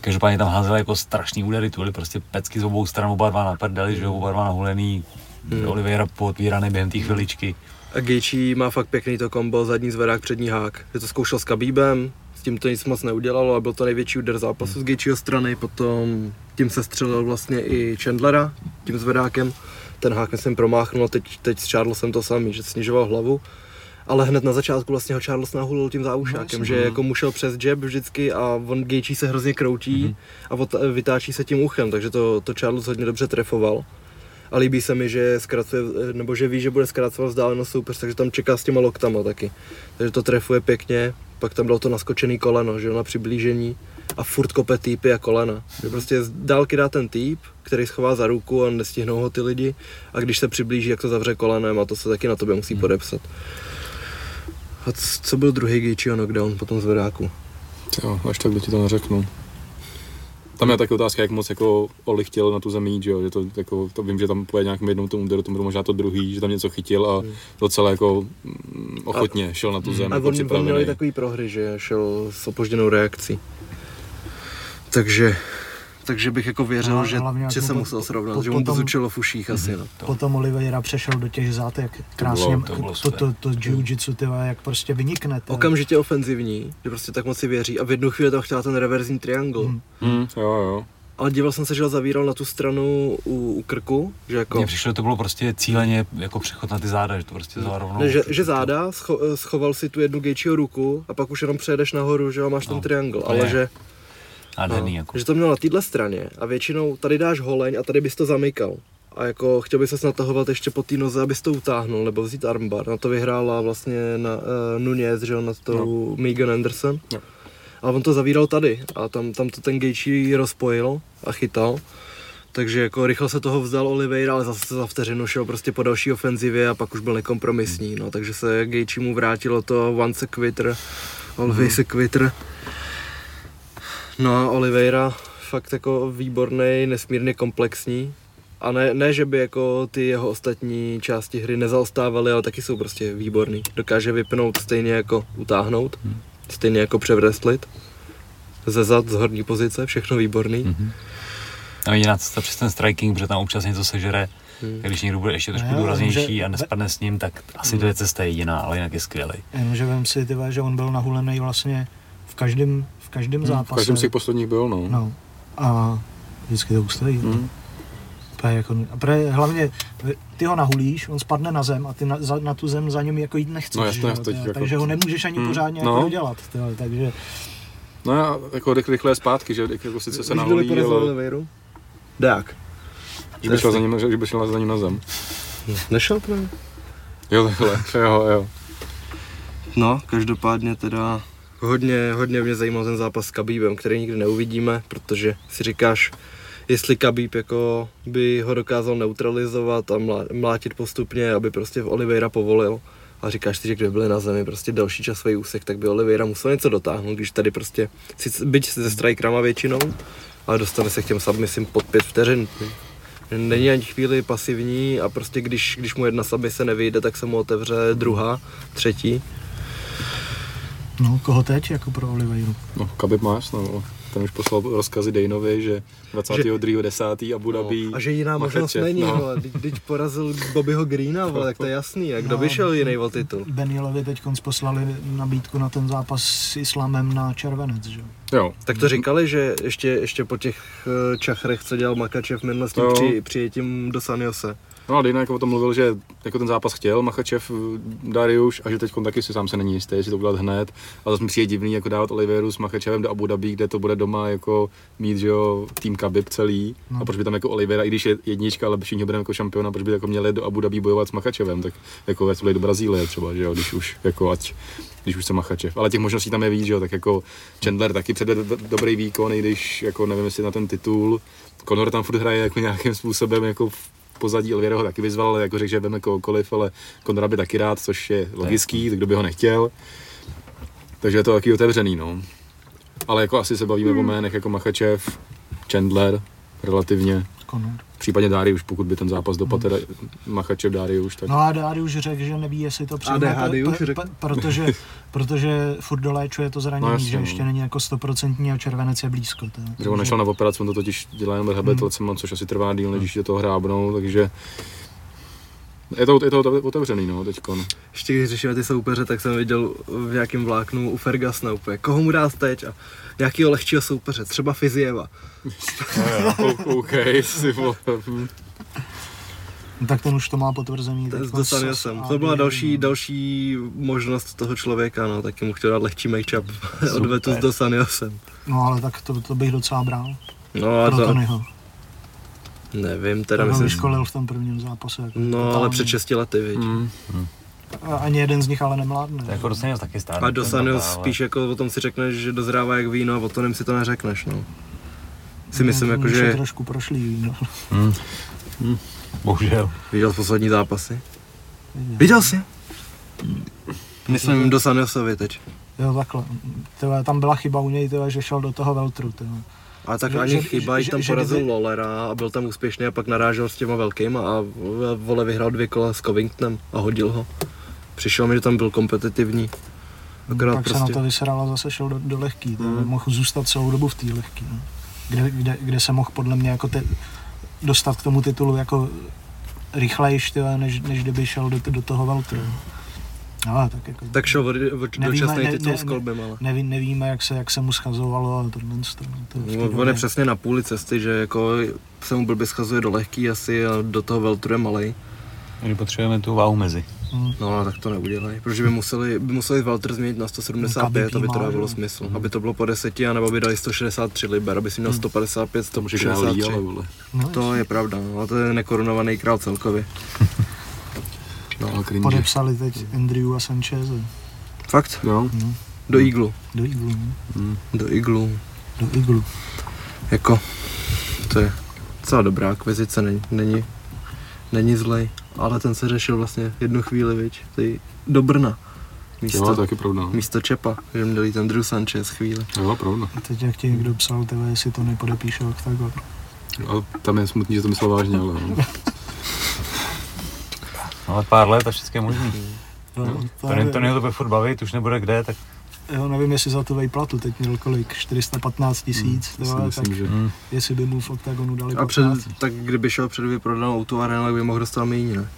Každopádně tam házeli jako strašný údery, tu byly prostě pecky z obou stran, oba dva na prdeli, že jo, oba dva nahulený, Hmm. Oliveira pootvíraný během té chviličky. A Gaethje má fakt pěkný to kombo, zadní zvedák, přední hák. Že to zkoušel s Khabibem, s tím to nic moc neudělalo a byl to největší úder zápasu z Gaethjeho strany, potom tím se střelil vlastně i Chandlera, tím zvedákem. Ten hák myslím promáchnul a teď, teď s Charlesem to samý, že snižoval hlavu. Ale hned na začátku vlastně ho Charles nahulil tím záušákem, že jako mu šel přes jab vždycky a on Gaethje se hrozně kroutí a ot- vytáčí se tím uchem, takže to, to Charles hodně dobře trefoval. A líbí se mi, že zkracuje, nebo že ví, že bude zkracovat vzdálenost soupeř, takže tam čeká s těma loktama taky. Takže to trefuje pěkně, pak tam bylo to naskočený koleno, že jo, na přiblížení a furt kope týpy a kolena. Že prostě z dálky dá ten týp, který schová za ruku a nestihnou ho ty lidi a když se přiblíží, jak to zavře kolenem a to se taky na tobě musí podepsat. A co byl druhý Gaethjeho knockdown po tom zvedáku? Jo, až tak, kdo ti to neřeknu. Tam je taky otázka, jak moc jako Oli chtěl na tu zemi jít, že jo, že to, jako, to vím, že tam pojede nějakým jednou tomu úderu, to bylo možná to druhý, že tam něco chytil a docela jako mm, ochotně šel na tu zem, A jako on, on měli připravený. takový prohry, že šel s opožděnou reakcí. Takže, takže bych jako věřil, No, že, že jako se po- musel srovnat, po- že mu to zučilo v uších asi, no. Potom Oliveira přešel do těch zad, jak krásně, to bylo to, to, to, jiu-jitsu, jak prostě vynikne. ty vole. Okamžitě ofenzivní, že prostě tak moc si věří a v jednu chvíli tam chtěla ten reverzní triangle. Hmm. Mm, jo, jo. Ale díval jsem se, že ho zavíral na tu stranu u, u krku, že jako... Mně přišlo, že to bylo prostě cíleně jako přechod na ty záda, že to prostě vzal rovnou. Ne, že, že záda, scho, schoval si tu jednu Gaethjeho ruku a pak už jenom přejedeš nahoru, že jo, máš ten No, triangle, to ale je. že, Nádherný, no, jako. že to měl na téhle straně a většinou tady dáš holeň a tady bys to zamykal. A jako chtěl by se natahovat ještě po té noze, abys to utáhnul, nebo vzít armbar. Na to vyhrála vlastně na uh, Nunez, že jo, na tou no. Megan Anderson. Jo. A on to zavíral tady a tam, tam to ten Gaethje rozpojil a chytal. Takže jako rychle se toho vzdal Oliveira, ale zase za vteřinu šel prostě po další ofenzivě a pak už byl nekompromisní, no, takže se Gaethje mu vrátilo to once a quitter, always a quitter. No a Oliveira fakt jako výborný, nesmírně komplexní. A ne, ne, že by jako ty jeho ostatní části hry nezaostávaly, ale taky jsou prostě výborný. Dokáže vypnout stejně jako utáhnout, stejně jako převreslit. Ze zad, z horní pozice, všechno výborný. Mhm. A jediná cesta přes ten striking, protože tam občas něco sežere, Hmm. když někdo bude ještě trošku důraznější že- a nespadne s ním, tak asi to je cesta jediná, ale jinak je skvělý. Jenomže vem si, že on byl nahulený vlastně v každém, v každém V zápase. každém z těch posledních byl, no. No. A vždycky to ustojí. Mm. Mm. Jako, a pre, hlavně ty ho nahulíš, on spadne na zem a ty na, za, na tu zem za ním jako jít nechceš. No jasně, že jo, jako- takže ho nemůžeš ani Mm, pořádně no. jako dodělat. ty vole, takže No a jako rychle, rychle zpátky, že jako sice se naholí, vyporazil ale Oliveiru? Dák. že by, šel za ním, že by šel za ním na zem. Nešel právě? Jo, takhle, jo, jo. No, každopádně teda hodně, hodně mě zajímal ten zápas s Kabíbem, který nikdy neuvidíme, protože si říkáš, jestli Kabíb jako by ho dokázal neutralizovat a mlá- mlátit postupně, aby prostě Oliveira povolil. A říkáš si, že kdyby byli na zemi prostě další časový úsek, tak by Oliveira musel něco dotáhnout, když tady prostě, sice, byť se strikerama většinou, ale dostane se k těm submisím pod pět vteřin. Není ani chvíli pasivní a prostě když, když mu jedna submise nevyjde, tak se mu otevře druhá, třetí. No, koho teď jako pro Oliveiru? No, Kabib má jasno, no. Ten už poslal rozkazy Dejnovi, že 22.10. Abu Dhabi. No, a že jiná Machačev, možnost není, no. no. Teď, teď porazil Bobbyho Greena, vole, jak to je jasný. A kdo No, by šel jiný o titul? Benielovi teď poslali nabídku na ten zápas s Islamem na červenec, že? jo? Jo, Tak to říkali, že ještě, ještě po těch eh, čachrech, co dělal Makačev minule s tím Jo. při, přijetím do San Jose, No a Dejna jako o tom mluvil, že jako ten zápas chtěl Machačev eh, Dariuš a že teď taky si sám se není jistý, jestli to udělat hned. A zase mi přijde divný jako dávat Oliveru s Machačevem do Abu Dhabi, kde to bude doma jako mít, že jo, tým Khabib celý. No. A proč by tam jako Olivera, i když je jednička, ale všichni budeme jako šampiona, proč by jako měli do Abu Dhabi bojovat s Machačevem, tak jako ať do Brazílie třeba, že jo, když už jako ať, když už se Machačev. Ale těch možností tam je víc, že jo, tak jako Chandler taky přede do, dobrý výkon, i když jako nevím, jestli na ten titul. Conor tam furt hraje jako nějakým způsobem jako pozadí Oliviera ho taky vyzval, ale jako řekl, že veme kohokoliv, ale Conora by taky rád, což je logický, tak kdo by ho nechtěl. Takže je to taky otevřený, no. Ale jako asi se bavíme hmm. o jménech jako Machačev, Chandler, relativně. Conor. Případně Darius, pokud by ten zápas dopadl teda Machačev Darius, tak... No a Darius řekl, že neví, jestli to přijme, Darius p- řekl. p- protože, protože furt doléčuje to zranění, No no, jasně, že no. ještě není jako stoprocentní a červenec je blízko. To, Že on nešel na operaci, on to totiž dělá jenom rehabilitacema, což asi trvá díl, než do toho hrábnou, takže je to, je to otevřený, no, teďkon. Ještě když řešíme ty soupeře, tak jsem viděl v nějakém vláknu u Fergasna úplně, koho mu dá teď a nějakého lehčího soupeře, třeba Fizieva. OK, si vole. hm. No, tak ten už to má potvrzený. Dosanil jsem. To byla další, další možnost toho člověka, no, taky mu chtěl dát lehčí make-up. Odvetu s Dosaniosem. No ale tak to, to bych docela bral. No a Pro to, Tonyho. nevím, teda Ten ho myslím, vyškolil v tom prvním zápase. Jako no ale před 6 lety, viď. Mm. A Ani jeden z nich ale nemládne. To je jako dostanil taky stát. A Dosanios spíš jako o tom si řekneš, že dozrává jak víno a o tom si to neřekneš, no. Si myslím, no, jako, že trošku prošlý víno. Bohužel. viděl poslední zápasy. Viděl jsi? Myslím Dosaniosovi teď. Jo, takhle. Tyhle, tam byla chyba u něj, tyhle, že šel do toho Veltru. Tyhle. Ale tak Že- ani že- chyba, že- že, tam že porazil kdyby- Lolera a byl tam úspěšný a pak narážel s těma velkýma a vole vyhrál dvě kola s Covingtonem a hodil ho. Přišel mi, že tam byl kompetitivní. Akorát Pak se prostě, na to vysral a zase šel do, do lehký. Mm. Mohl zůstat celou dobu v té lehký. No. Kde, kde, kde, se mohl podle mě jako te, dostat k tomu titulu jako rychlejš, tyhle, než, než kdyby šel do, do toho Veltru. Ale tak jako... tak šel dočasný ne- titul ne- s Kolbem, ale. Neví, nevíme, jak se, jak se mu schazovalo a tohle. To, to v té No, On době- je přesně na půli cesty, že jako se mu blbě schazuje do lehký asi a do toho Veltru je malej. My potřebujeme tu váhu mezi. Mm. No ale tak to neudělají, protože by museli, by museli Walter změnit na 175, No, aby to dávalo smysl. Aby to bylo po deseti, anebo by dali 163 liber, aby si měl 155, To může hrát líh, 163. ale vole. No, To je pravda, no, a to je nekorunovaný král celkově. No. Podepsali teď Andrew a Sanchez Fakt? No, Do Eaglu. do Eaglu. no. Do Eaglu. Do Eaglu. Jako, to je docela dobrá akvizice, není, není, není zlej. Ale ten se řešil vlastně jednu chvíli, viď, ty do Brna. jo, Místo, to je taky pravda. no. místo Čepa, že měli ten Drew Sanchez chvíli. Jo, pravda. A teď jak ti někdo psal, tyhle, jestli to nepodepíše Octagon. A tam je smutný, že to myslel vážně, ale no. Ale pár let a všechno je možný. No, To, to, to to bude furt bavit, už nebude kde, tak Jo, nevím, jestli za tu vejplatu teď měl kolik, 415 tisíc, Hmm, hmm, si myslím, tak že... jestli by mu v Octagonu dali A před, 15. tak kdyby šel před vyprodanou auto arena, tak by mohl dostat méně, ne?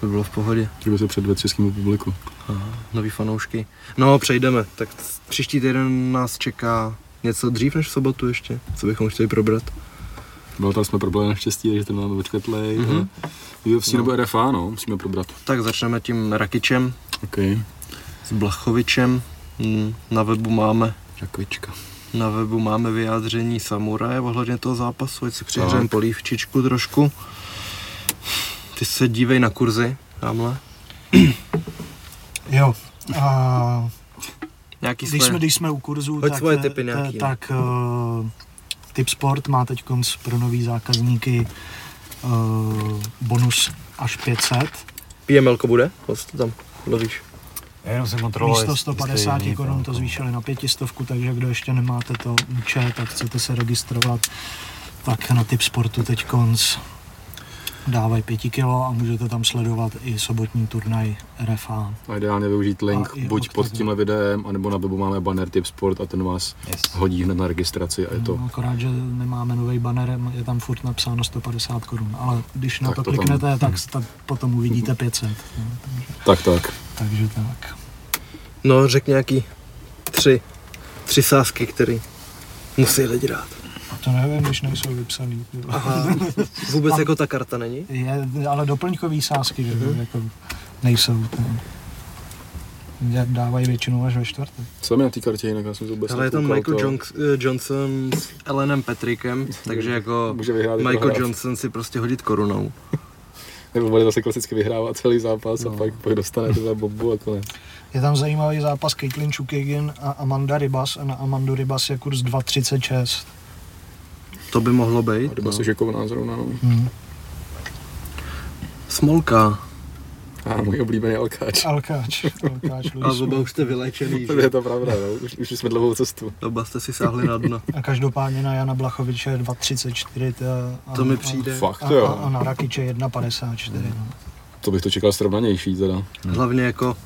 To by bylo v pohodě. Kdyby se předvedl českému publiku. Nový fanoušky. No, přejdeme. Tak příští týden nás čeká něco dřív než v sobotu ještě, co bychom chtěli probrat. Bylo tam jsme problémy naštěstí, že ten máme vyčketlej. Mhm. Mm-hmm. UFC No. nebo RFA, no, musíme probrat. Tak začneme tím Rakičem, OK. s Blachovičem. Hmm, Na webu máme Rakvička. Na webu máme vyjádření samuraje ohledně toho zápasu, ať si přihřejeme polívčičku trošku. Ty se dívej na kurzy, tamhle. Jo, a Nějaký když, jsme, když jsme u kurzu, Hoď tak, svoje eh, nějaký, tak uh, Tip Sport má teď pro nový zákazníky uh, bonus až 500. PML bude? Host tam, lovíš. Já jenom jsem kontroloval, Místo jestli- 150 jestli je korun to- zvýšili na 500, takže kdo ještě nemáte to účet a chcete se registrovat, tak na Tip Sportu teď konc dávají 5 kilo a můžete tam sledovat i sobotní turnaj RFA. A ideálně využít link A buď pod tímhle videem, anebo na webu máme banner Tip Sport a ten vás Yes. hodí hned na registraci a je to. No, akorát, že nemáme nový banner, je tam furt napsáno 150 korun, ale když na Tak to, to tam- kliknete, tak, tak potom uvidíte 500. No, takže, Tak, tak. takže tak. No, řek nějaký tři, tři sázky, který musí lidi rád. To nevím, když nejsou vypsaný. Aha, vůbec jako ta karta není? Je, ale doplňkový sázky, že Mhm. jako nejsou. To, je- dávají většinou až ve čtvrtek. Co mi na té kartě jinak, já jsem to vůbec Ale je tam Michael to- eh, Johnson s Elenem Petrickem, takže jako Může vyhrát i Michael prohrát. Johnson si prostě hodit korunou. Nebo bude zase klasicky vyhrávat celý zápas No. a pak, pak dostane tyhle bobu a konec. Je tam zajímavý zápas Caitlin Chukagin a Amanda Ribas a na Amandu Ribas je kurz 2,36. To by mohlo být. A doba No. se šokovná zrovna, no. Hmm. Smolka. A můj oblíbený alkáč. Alkáč. Alkáč A oba už jste vylečený, To je to pravda, no. už, už jsme dlouhou cestu. Oba jste si sáhli na dno. A každopádně na Jana Blachoviče je 2,34. ta- A, To mi a- přijde. Fakt, A, to a, a jo. na Rakiče 1,54. No. To bych to čekal srovnanější teda. Hlavně jako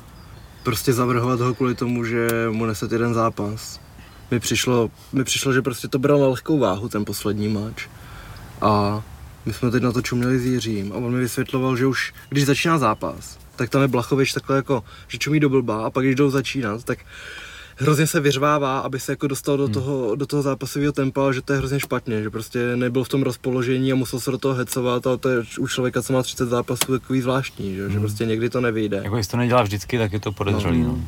prostě zavrhovat ho kvůli tomu, že mu neset jeden zápas. Mi přišlo, mi přišlo, že prostě to bral na lehkou váhu ten poslední match. A my jsme teď na to čuměli s Jiřím a on mi vysvětloval, že už když začíná zápas, tak tam je Blachovič takhle jako, že čumí do blba a pak když jdou začínat, tak hrozně se vyřvává, aby se jako dostal do toho, do toho zápasového tempa, že to je hrozně špatně, že prostě nebyl v tom rozpoložení a musel se do toho hecovat a to je u člověka, co má 30 zápasů, takový zvláštní, že, že prostě někdy to nevyjde. Jako jestli to nedělá vždycky, tak je to podezřelý. No.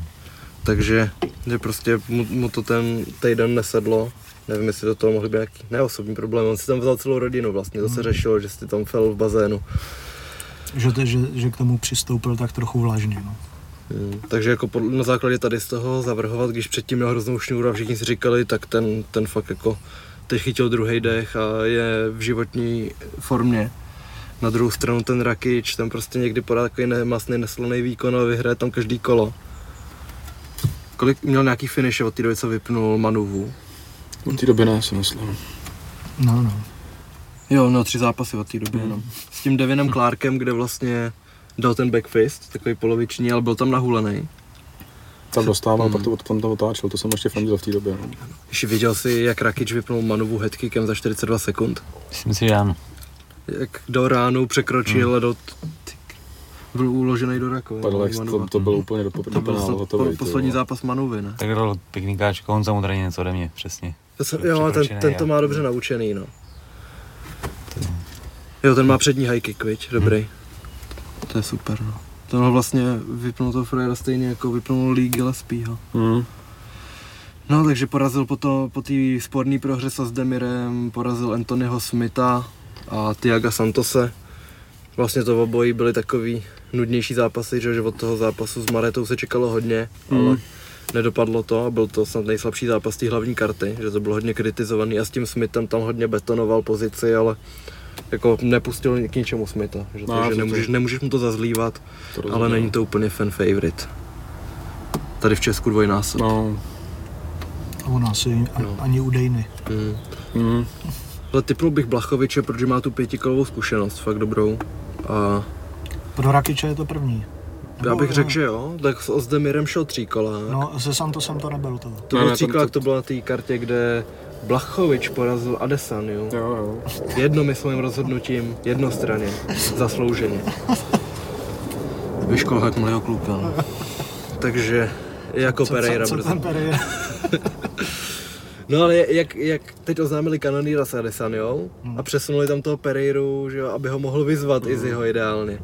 Takže že prostě mu, mu to ten týden nesedlo. Nevím, jestli do toho mohly být nějaký neosobní problém. On si tam vzal celou rodinu vlastně, to se řešilo, že si tam fel v bazénu. Že, to, že, že k tomu přistoupil tak trochu vlažně. No. Hmm. Takže jako pod, na základě tady z toho zavrhovat, když předtím měl hroznou šňůru a všichni si říkali, tak ten, ten fakt jako teď chytil druhý dech a je v životní formě. Na druhou stranu ten Rakič, ten prostě někdy podá takový nemastný, nesloný výkon a vyhraje tam každý kolo. Kolik měl nějaký finish od té doby, co vypnul Manuvu? Od té doby ne, si myslím. No, no. Jo, no tři zápasy od té doby, mm. no. S tím Devinem Clarkem, kde vlastně dal ten backfist, takový poloviční, ale byl tam nahulený. Tam dostával, Hmm. pak to, tam to otáčel, to jsem ještě fandil v té době. No. Když viděl si, jak Rakic vypnul Manovu headkickem za 42 sekund. Myslím si, že ano. Jak do ránu překročil a do... Byl uložený do rakoviny. Padl, to, to byl úplně do, to byl penálu snad hotový. po, poslední zápas Manuvy, ne? Tak dal pěkný káčko, on samozřejmě něco ode mě, přesně. To jsem, jo, ten, ten to má dobře naučený, no. Jo, ten má přední high kick, viď? Dobrý. To je super, no. Ten ho vlastně vypnul to Frejera stejně jako vypnul Lee Gillespieho. Hmm. No, takže porazil po, to, po té sporné prohře s Demirem, porazil Anthonyho Smitha a Tiaga Santose. Vlastně to obojí byly takový nudnější zápasy, že, že od toho zápasu s Maretou se čekalo hodně, Mm. ale nedopadlo to a byl to snad nejslabší zápas té hlavní karty, že to bylo hodně kritizovaný a s tím Smithem tam hodně betonoval pozici, ale jako nepustil k ničemu Smitha, že, No, takže to- nemůžeš, nemůžeš mu to zazlívat, To ale rozumím. není to úplně fan favorite. Tady v Česku dvojnásob. No, A u nás je a- No. ani u Dejny. Mm. mm. Ale typnul bych Blachoviče, protože má tu pětikolovou zkušenost, fakt dobrou. A Pro Rakiče je to první. já bych řekl, že jo, tak s Ozdemirem šel tříkolák. No, se Santosem to nebyl to. to Ne, byl ne, tříkolák, to- na té kartě, kde Blachovič porazil Adesaniu. Jo, jo. Jednomyslným rozhodnutím, jednostranně, zaslouženě. Vyškol jak mlého klupel. Takže jako Co, Pereira co, co ten Pereira? No ale jak, jak teď oznámili Kanonýra s Adesaniou a přesunuli tam toho Pereiru, že jo, aby ho mohl vyzvat i z jeho ideálně.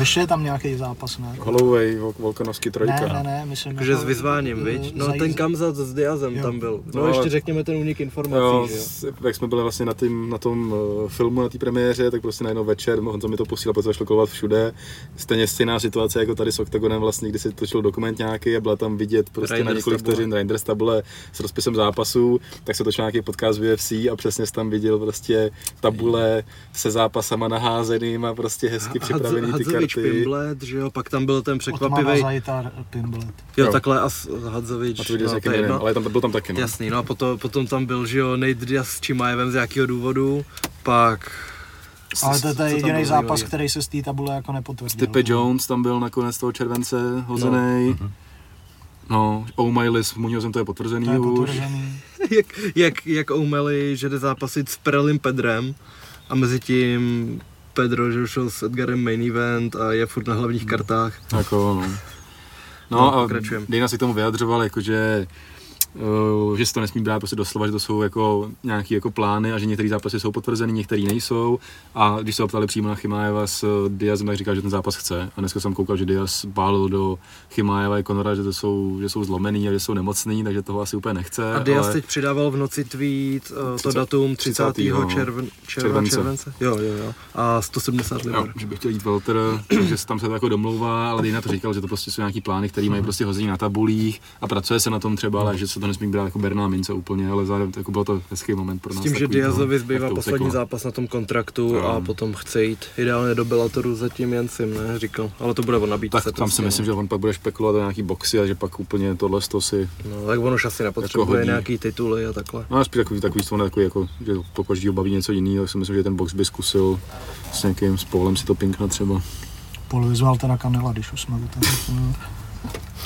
Ještě je tam nějaký zápas, ne? Holloway, Vol- Volkanovský trojka. Ne, ne, ne, myslím. Takže jako- s vyzváním, viď? No ten Kamzat s Diazem Jo. tam byl. No, No, ještě řekněme ten únik informací, Jo, že jo? jak jsme byli vlastně na, tým, na tom uh, filmu, na té premiéře, tak prostě najednou večer, Honza mi to posílal, protože začal kolovat všude. Stejně stejná situace jako tady s Octagonem, vlastně, kdy se točil dokument nějaký a byla tam vidět prostě Reinders na několik vteřin Reinders tabule s rozpisem zápasů, tak se točil nějaký podcast v UFC a přesně tam viděl prostě tabule se zápasama naházeným a prostě hezky připravený Hadzovič. Pimblet, že jo? Pak tam byl ten překvapivý. Zajtar, Pimblet. Jo, Jo. takhle a Hadzovič. A to viděl no, s jedno. ale tam, byl tam taky. No. Jasný, no a potom, potom tam byl, že jo, Nate Diaz s Čimajevem z jakého důvodu, pak... Ale to, to je jediný zápas, zajímavý? který se z té tabule jako nepotvrdil. Stipe Jones tam byl nakonec toho července hozený. No, no O'Malley s Muñozem to je potvrzený To je už. potvrzený. jak, jak, jak O'Malley, že jde zápasit s Prelim Pedrem a mezi tím Pedro, že šel s Edgarem main event a je furt na hlavních kartách. Jako, no. No, No, a. Dana si k tomu vyjadřoval, jakože že se to nesmí brát prostě doslova, že to jsou jako nějaké jako plány a že některé zápasy jsou potvrzený, některé nejsou. A když se optali přímo na Chimájeva s eh, Diazem, tak říkal, že ten zápas chce. A dneska jsem koukal, že Diaz bálil do Chimájeva i Conora, že to jsou, že jsou zlomený a že jsou nemocný, takže toho asi úplně nechce. A Diaz ale... teď přidával v noci tweet uh, to 30. datum 30. 30. červen, červen, Července. července. Jo, jo, jo. A 170 Jo, liber. že bych chtěl jít Walter, že se tam se to jako domlouvá, ale Dejna to říkal, že to prostě jsou nějaký plány, které mají prostě hození na tabulích a pracuje se na tom třeba, ale že se to nesmí brát jako berná mince úplně, ale zároveň jako bylo to hezký moment pro S nás. tím, že takový, no, Diazovi zbývá to poslední uteklo. zápas na tom kontraktu Jo. a potom chce jít ideálně do Bellatoru za tím Jensim, ne? Říkal. Ale to bude o nabídce. Tak tam si myslím, že on pak bude špekulovat o nějaký boxy a že pak úplně tohle to si, No, tak on už asi nepotřebuje hodí. nějaký tituly a takhle. no a spíš takový, takový, takový, takový jako, že po každýho baví něco jiného, tak si myslím, že ten box by zkusil s někým, s Paulem si to pinknout třeba. Vyzval teda Kanela, když už jsme u toho.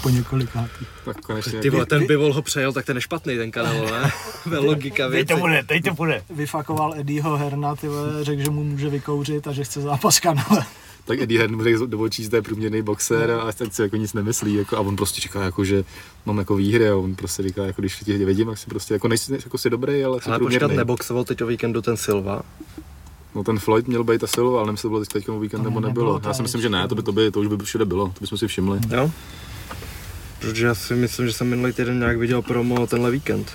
Po několikátý. Tak konečně. Ty vole, ten Bivol ho přejel, tak ten je špatný ten kanál, ne? Ve logika věci. teď to bude. Vyfakoval Eddieho Herna, ty vole, řekl, že mu může vykouřit a že chce zápas Kanele. tak Eddie Hearn řekl do očí, že to je průměrný boxer a tak si jako nic nemyslí jako, a on prostě říká jako, že mám jako výhry a on prostě říká, jako když tě vidím, tak si prostě jako nejsi jako si dobrý, ale jsi Ale počkat, průměrný. neboxoval teď o víkendu ten Silva. No ten Floyd měl být a Silva, ale nevím, jestli to bylo teď o víkend nebo ne- nebylo. nebylo Já si myslím, že ne, to by, to by, to už by všude bylo, to bychom si všimli. Jo? Protože já si myslím, že jsem minulý týden nějak viděl promo tenhle víkend.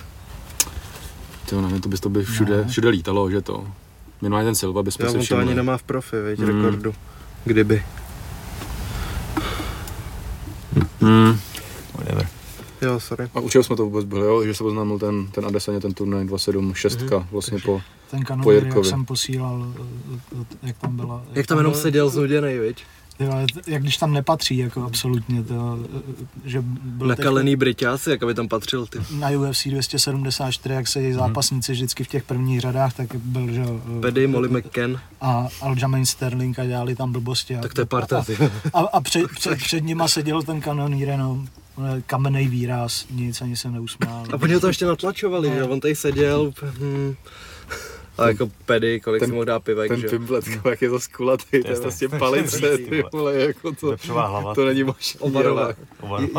To nevím, to by to by všude, No. všude lítalo, že to. Minimálně ten Silva bychom Já si on to všimli. ani nemá v profi, viď, Mm. rekordu. Kdyby. Hmm. Whatever. Jo, sorry. A u čeho jsme to vůbec byli, jo? že se oznámil ten, ten Adesaně, ten turnaj 276 Mhm. vlastně po, Ten Po kanonýr, jak Jirkovi. jsem posílal, eh, jak tam byla. Jak tam jenom byl- seděl znuděnej, viď? Vole, Jak když tam nepatří, jako absolutně, to, eh, že byl teď Nakalený Briťáci, jak aby tam patřil, ty. na UFC 274, jak sedí zápasníci vždycky v těch prvních řadách, tak byl, že jo, eh, Pedy, Molly McCann, a Aljamain Sterling a dělali tam blbosti. A, tak to je parta, ty. A, a před, před, před nima seděl ten kanonýr eh, kamenný výraz, nic ani se neusmál. A oni ho to ještě natlačovali, No. že? On tady seděl, hm. A jako pedy, kolik ten- si mohl dát pivek, ten že pimplet, jak je to skulatý, to je vlastně strašně palice, ty vole. jako to, hlava. to není možné. Ovarová.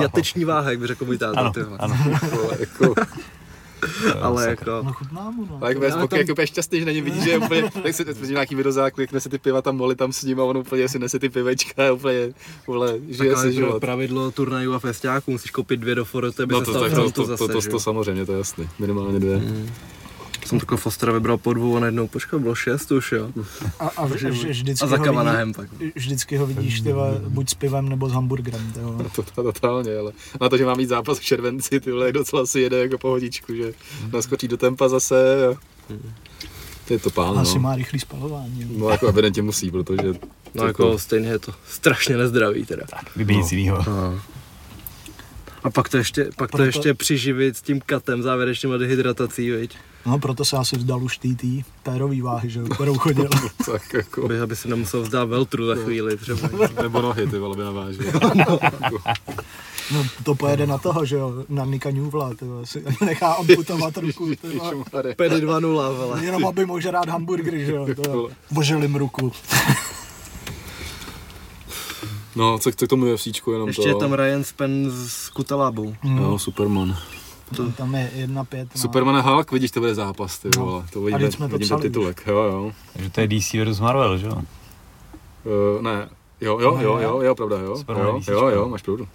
Jateční váha, jak by řekl můj táta, Ano, ty vole. ano. Vole, jako, Ale sakra. jako, No chutná mu, no. Já pokoj, tam- jak úplně šťastný, že na něm vidí, že je úplně, tak si vidí nějaký videozák, jak nese ty piva tam moli tam s ním a on úplně si nese ty pivečka a úplně, vole, žije si to život. pravidlo turnajů a festiáků, musíš koupit dvě do foroty, aby No se to, stal tak, to, to, zase, to, to, že to, jo? samozřejmě, to je jasný, minimálně dvě. Mm. Jsem takového Fostera vybral po dvou a najednou, počkej, bylo šest už, jo. A, a, v- v- vždycky, A za ho vidí, pak. vždycky ho vidíš ty vole, buď s pivem nebo s hamburgerem. Vole. To, to, totálně, ale na to, že má mít zápas v červenci, ty vole, docela si jede jako pohodičku, že naskočí do tempa zase a to je to pán, Asi no. má rychlý spalování. No jako evidentně musí, protože No jako stejně je to strašně nezdravý teda. Vybít nic jinýho. A pak to ještě, pak to ještě přiživit s tím katem závěrečným a dehydratací, viď? No proto se asi vzdal už TT, pérový váhy, že jo, kterou chodil. tak jako, Aby, aby si nemusel vzdát veltru za chvíli třeba. nebo nohy, ty vole, by navážil. No to pojede na toho, že jo, na Nika Newvla, ty vole, si nechá amputovat ruku, ty vole. Pedy 2-0, vole. Jenom aby mohl rád hamburgery, že jo, to vole. Boželim ruku. No, co, k tomu UFCčku, jenom Ještě to. je tam Ryan Spen s Kutalábou. No, Superman. To, tam je 1-5. No. Superman a Hulk, vidíš, to bude zápas, ty No. vole. To A vidíme, teď jsme to vidím ten psali titulek, jo, jo. Takže to je DC vs Marvel, že jo? Uh, ne, jo, jo, jo, jo, jo, pravda, jo, Superman jo, jo, jo, máš pravdu.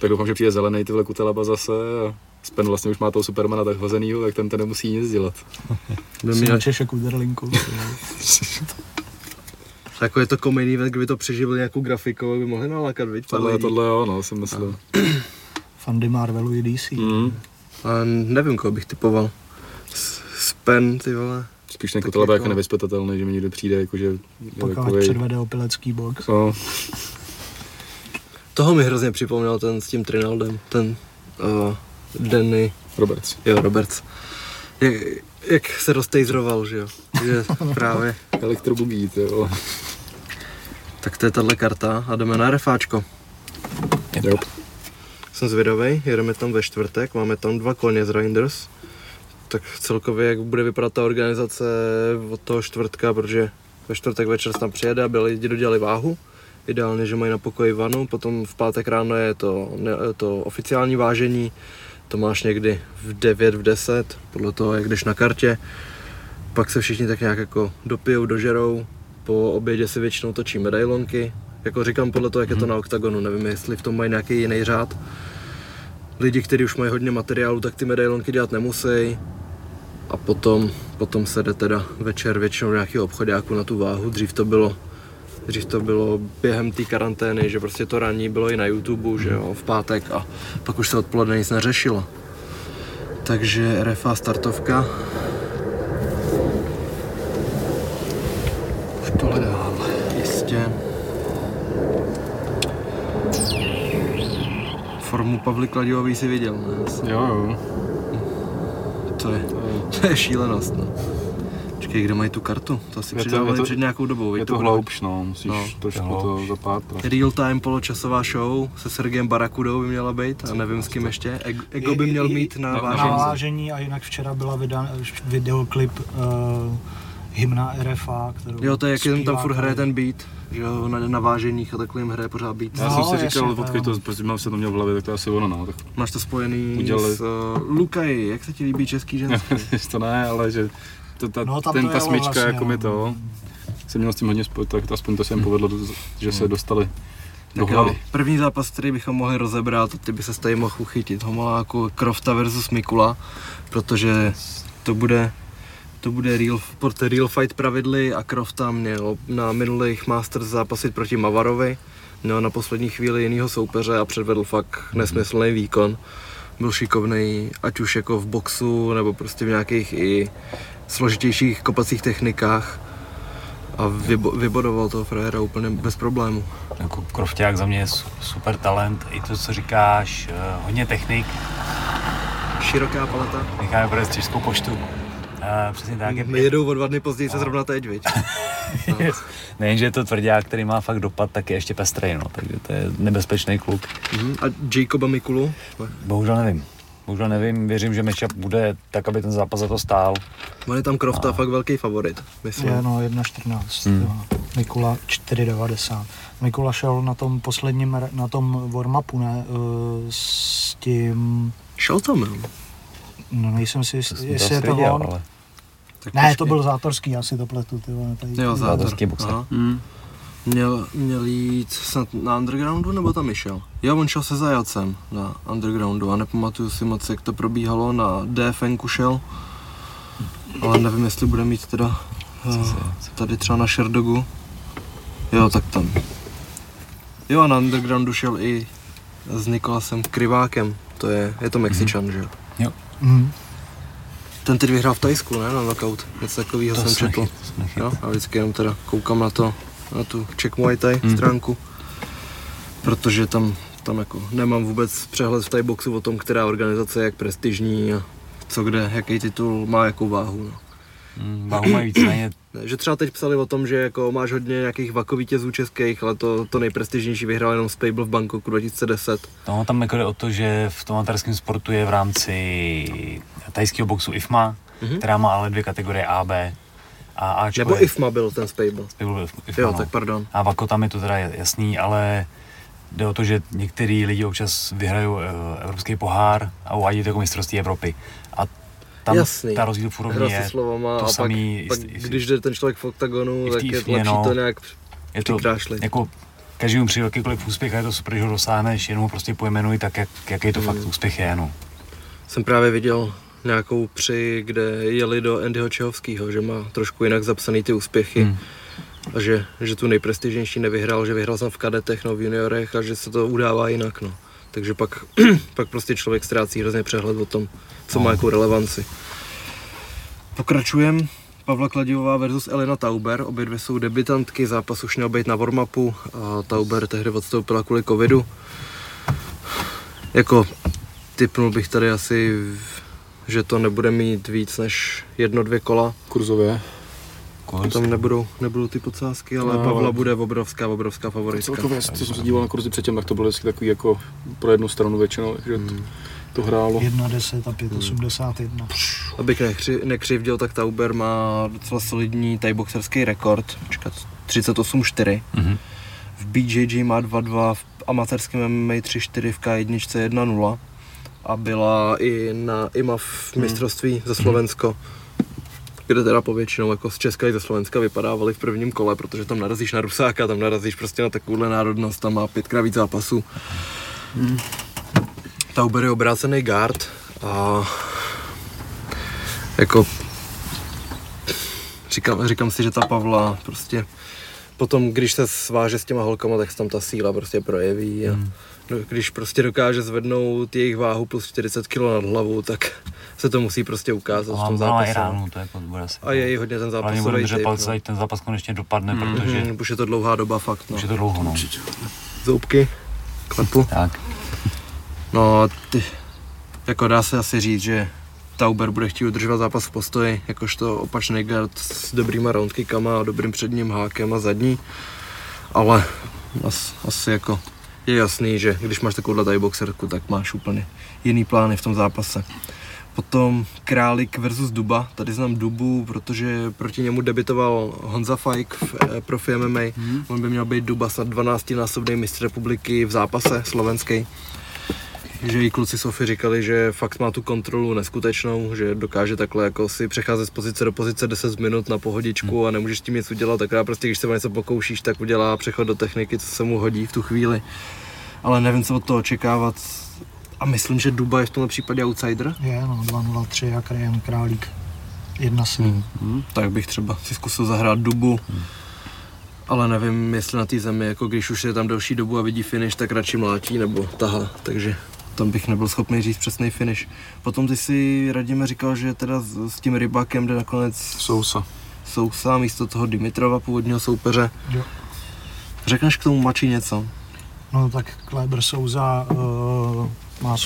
Tak doufám, že přijde zelený tyhle kutelaba zase a Spen vlastně už má toho Supermana tak hozenýho, tak ten, ten nemusí nic dělat. By Jsi měl, na Češek Uderlinku. jako je to komedii, kdyby to přeživili nějakou grafikou, by mohli nalákat, viď? Tohle, tohle jo, no, si myslím. Fandy Marvelu i DC. Mm. A nevím, koho bych typoval. Spen, ty vole. Spíš ten Tak kutelaba jako- jako nevyspětatelný, že mi někdo přijde, jakože je Pokud takovej, předvede opilecký box. no, Toho mi hrozně připomněl ten s tím Trinaldem, ten uh, Danny, Roberts. jo, Roberts. Jak, jak se roztejzroval, že jo? Že právě. Elektrobugí, ty jo. Tak to je tahle karta a jdeme na RFáčko. Jo. Jsem zvědavý, jedeme tam ve čtvrtek, máme tam dva koně z Reinders. Tak celkově, jak bude vypadat ta organizace od toho čtvrtka, protože ve čtvrtek večer se tam přijede, aby lidi dodělali váhu. Ideálně, že mají na pokoji vanu, potom v pátek ráno je to, ne, to oficiální vážení, to máš někdy v 9, v 10, podle toho, jak jdeš na kartě. Pak se všichni tak nějak jako dopijou, dožerou, po obědě si většinou točí medailonky. Jako říkám podle toho, jak je to na oktagonu, nevím, jestli v tom mají nějaký jiný řád. Lidi, kteří už mají hodně materiálu, tak ty medailonky dělat nemusí. A potom, potom se jde teda večer většinou do nějakého obchodáku na tu váhu. Dřív to bylo Dřív to bylo během té karantény, že prostě to ranní bylo i na YouTube, že jo, v pátek a pak už se odpoledne nic neřešilo. Takže RFA startovka. Už tohle dál, jistě. Pavly Kladivový si viděl, ne? Jasně. Jo, jo. To je, to je šílenost, no. Počkej, kde mají tu kartu? To asi Je to- přidávali je to- před nějakou dobou. Je to hloubš, no, musíš No, trošku to to zapátrat. Real time poločasová show se Sergejem Barakudou by měla být a nevím s kým ještě. Ego, by měl mít na na- Na vážení. vážení a jinak včera byla vydán videoklip uh, hymna RFA, kterou Jo, to je jak jen tam furt hraje ten beat, že jo, na, na váženích a takhle jim hraje pořád beat. Já No, jsem si jasně, říkal, to odkud to, prostě mám se to měl v hlavě, tak to asi ono, no. Tak Máš to spojený Udělali- s uh, Lukaj, jak se ti líbí český ženský? to ne, ale že to, ta, No, ten, to ta smyčka vlastně, jako mi no. to, jsem měl s tím hodně spojit, tak aspoň to se jim povedlo, že se dostali do Tak jo, hlavy. první zápas, který bychom mohli rozebrat, a ty by se tady mohl uchytit, Homoláku Krofta versus Mikula, protože to bude to bude real, pod real fight pravidly a Krofta měl na minulých Masters zápasit proti Mavarovi, měl na poslední chvíli jinýho soupeře a předvedl fakt nesmyslný výkon. Byl šikovný, ať už jako v boxu, nebo prostě v nějakých i složitějších kopacích technikách a vybo- vybodoval toho frajera úplně bez problému. Jako Krofťák za mě je su- super talent, i to, co říkáš, eh, hodně technik, Široká paleta. necháme pro Českou poštu. Uh, přesně tak. Je, jedou o dva dny později se zrovna teď, viď? Yes. Nejenže je to tvrdák, který má fakt dopad, tak je ještě pestrej, no. takže to je nebezpečný kluk. Mhm. A Jacoba Mikulu? Bohužel nevím. Bohužel nevím, věřím, že matchup bude tak, aby ten zápas za to stál. On je tam Crofta fakt velký favorit, myslím. Je no 1.14, Hmm. Mikula 4.90. Mikula šel na tom posledním, na tom warm-upu, ne, uh, s tím, Šel tam, jo. No nejsem si To jistý, jestli je to viděl, on. ale Tak Ne, počkej. to byl zátorský, já si to pletu, ty vole, tady. Jo, zátor. Zátorský boxer. Hmm. Měl, měl jít snad na undergroundu, nebo tam išel? Jo, on šel se zajacem na undergroundu a nepamatuju si moc, jak to probíhalo, na DFNku šel. Ale nevím, jestli bude mít teda uh, tady třeba na Sherdogu. Jo, tak tam. Jo, a na undergroundu šel i s Nikolasem Krivákem. To je, je to Mexičan, že jo? Mm. Ten teď vyhrál v Tajsku, ne? Na knockout. Něco takového jsem četl. nechyt, nechyt. Jo, a vždycky jenom teda koukám na to, na tu Czech Muay Thai Mhm. stránku, protože tam, tam jako nemám vůbec přehled v Thai boxu o tom, která organizace je jak prestižní a co kde, jaký titul má jakou váhu. No. Mm, váhu mají víceméně Že třeba teď psali o tom, že jako máš hodně nějakých vakovítězů českých, ale to, to nejprestižnější vyhrál jenom Spable v Bangkoku 2010. No, tam jako jde o to, že v tom amatérském sportu je v rámci tajského boxu IFMA, Mhm. která má ale dvě kategorie A, B. A Ačko Nebo je, IFMA byl ten Spable. Byl IFMA, Jo, no. tak pardon. A Vako tam je to teda jasný, ale jde o to, že některý lidi občas vyhrajou eh, evropský pohár a uvádí to jako mistrovství Evropy. A tam Jasný. ta rozdíl v úrovni Hra je, slovama to a pak, samý pak i- i- když jde ten člověk v oktagonu, tak je lepší no. to nějak je to přikrášlit. jako každému přijde jakýkoliv úspěch a je to super, že ho dosáhneš, jenom ho prostě pojmenuj tak, jak, jaký to Mm. fakt úspěch je. No. Jsem právě viděl nějakou při, kde jeli do Andyho Čehovského, že má trošku jinak zapsaný ty úspěchy Hmm. a že, že tu nejprestižnější nevyhrál, že vyhrál jsem v kadetech, no v juniorech a že se to udává jinak, no. Takže pak, pak prostě člověk ztrácí hrozně přehled o tom, co má No. jakou relevanci. Pokračujem. Pavla Kladivová versus Elena Tauber, obě dvě jsou debitantky, zápas už měl být na warm-upu a Tauber tehdy odstoupila kvůli covidu. Jako typnul bych tady asi, že to nebude mít víc než jedno, dvě kola. Kurzově. Tam nebudou, nebudou ty podsázky, ale No, Pavla bude obrovská, obrovská favoritka. Celkově, co jsem se díval na kurzy předtím, tak to bylo vždycky takový jako pro jednu stranu většinou, takže to, to hrálo. 1.10 a 5.81. Abych nekři, nekřivděl, tak Tauber má docela solidní thaiboxerský rekord, počkat, 38-4. Mhm. V BJJ má 2-2, v amatérském MMA 3-4, v K1 1-0. a byla i na IMAF mistrovství za Slovensko, kde teda povětšinou jako z Česka i ze Slovenska vypadávali v prvním kole, protože tam narazíš na Rusáka, tam narazíš prostě na takovouhle národnost, tam má pětkrát víc zápasů. Tauber je obrácený guard a jako říkám, říkám si, že ta Pavla prostě potom, když se sváže s těma holkama, tak se tam ta síla prostě projeví a no, když prostě dokáže zvednout jejich váhu plus 40 kg nad hlavu, tak se to musí prostě ukázat v No, tom no, i zápase. ránu, to jako bude asi. A je i hodně ten zápasový držet typ, palce, no. ten zápas konečně dopadne, protože Mhm, už je to dlouhá doba fakt, no. už je to dlouho, no. Zoubky, klepu. Tak. No, ty, jako dá se asi říct, že Tauber bude chtít udržovat zápas v postoji, jakožto opačný guard s dobrýma roundkickama a dobrým předním hákem a zadní, ale as, asi jako je jasný, že když máš takovouhle tieboxerku, tak máš úplně jiný plány v tom zápase. Potom Králik versus Duba. Tady znám Dubu, protože proti němu debitoval Honza Fajk v eh, profi MMA. On by měl být Duba snad 12-násobný mistr republiky v zápase slovenský. Že i kluci Sofy říkali, že fakt má tu kontrolu neskutečnou, že dokáže takhle jako si přecházet z pozice do pozice 10 minut na pohodičku a nemůžeš s tím nic udělat, akorát prostě když se něco pokoušíš, tak udělá přechod do techniky, co se mu hodí v tu chvíli. Ale nevím, co od toho očekávat. A myslím, že Duba je v tomhle případě outsider. Je, no, 2-0-3 a Krajan Králík. 1-7. Hmm. Tak bych třeba si zkusil zahrát Dubu. Ale nevím, jestli na té zemi, jako když už je tam delší dobu a vidí finish, tak radši mlátí nebo tahá, takže tam bych nebyl schopný říct přesný finish. Potom ty si Radime říkal, že teda s, s tím rybákem jde nakonec Sousa. Sousa místo toho Dimitrova, původního soupeře. Jo. Řekneš k tomu mači něco? No tak Kleber Souza uh, má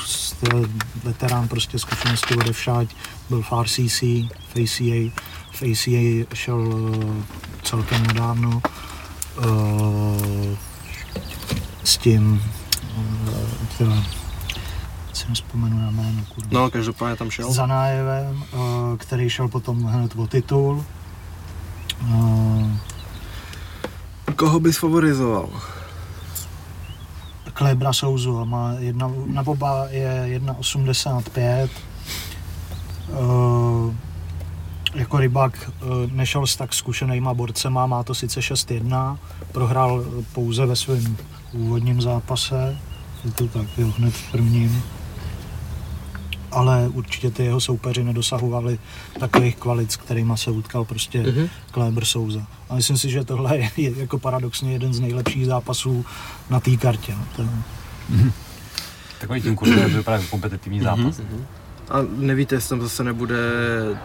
je veterán prostě zkušenosti odevšať, byl v RCC, v ACA, v ACA šel uh, celkem nedávno uh, s tím, uh, teda, teď si nespomenu na jméno, kurva. No, každopádně tam šel. s Zanájevem, uh, který šel potom hned o titul. Uh, Koho bys favorizoval? Klebra Souzu má jedna, na oba je 1,85. Uh, jako rybák uh, nešel s tak zkušenýma borcema, má to sice 6-1, prohrál eh, pouze ve svém úvodním zápase, je to tak, jo, hned v prvním. Ale určitě ty jeho soupeři nedosahovali takových kvalit, s kterými se utkal prostě Mhm. Kleber Souza. A myslím si, že tohle je, je jako paradoxně jeden z nejlepších zápasů na té kartě. No. To, Takový tím kurz to vypadá jako kompetitivní zápas. A nevíte, jestli tam zase nebude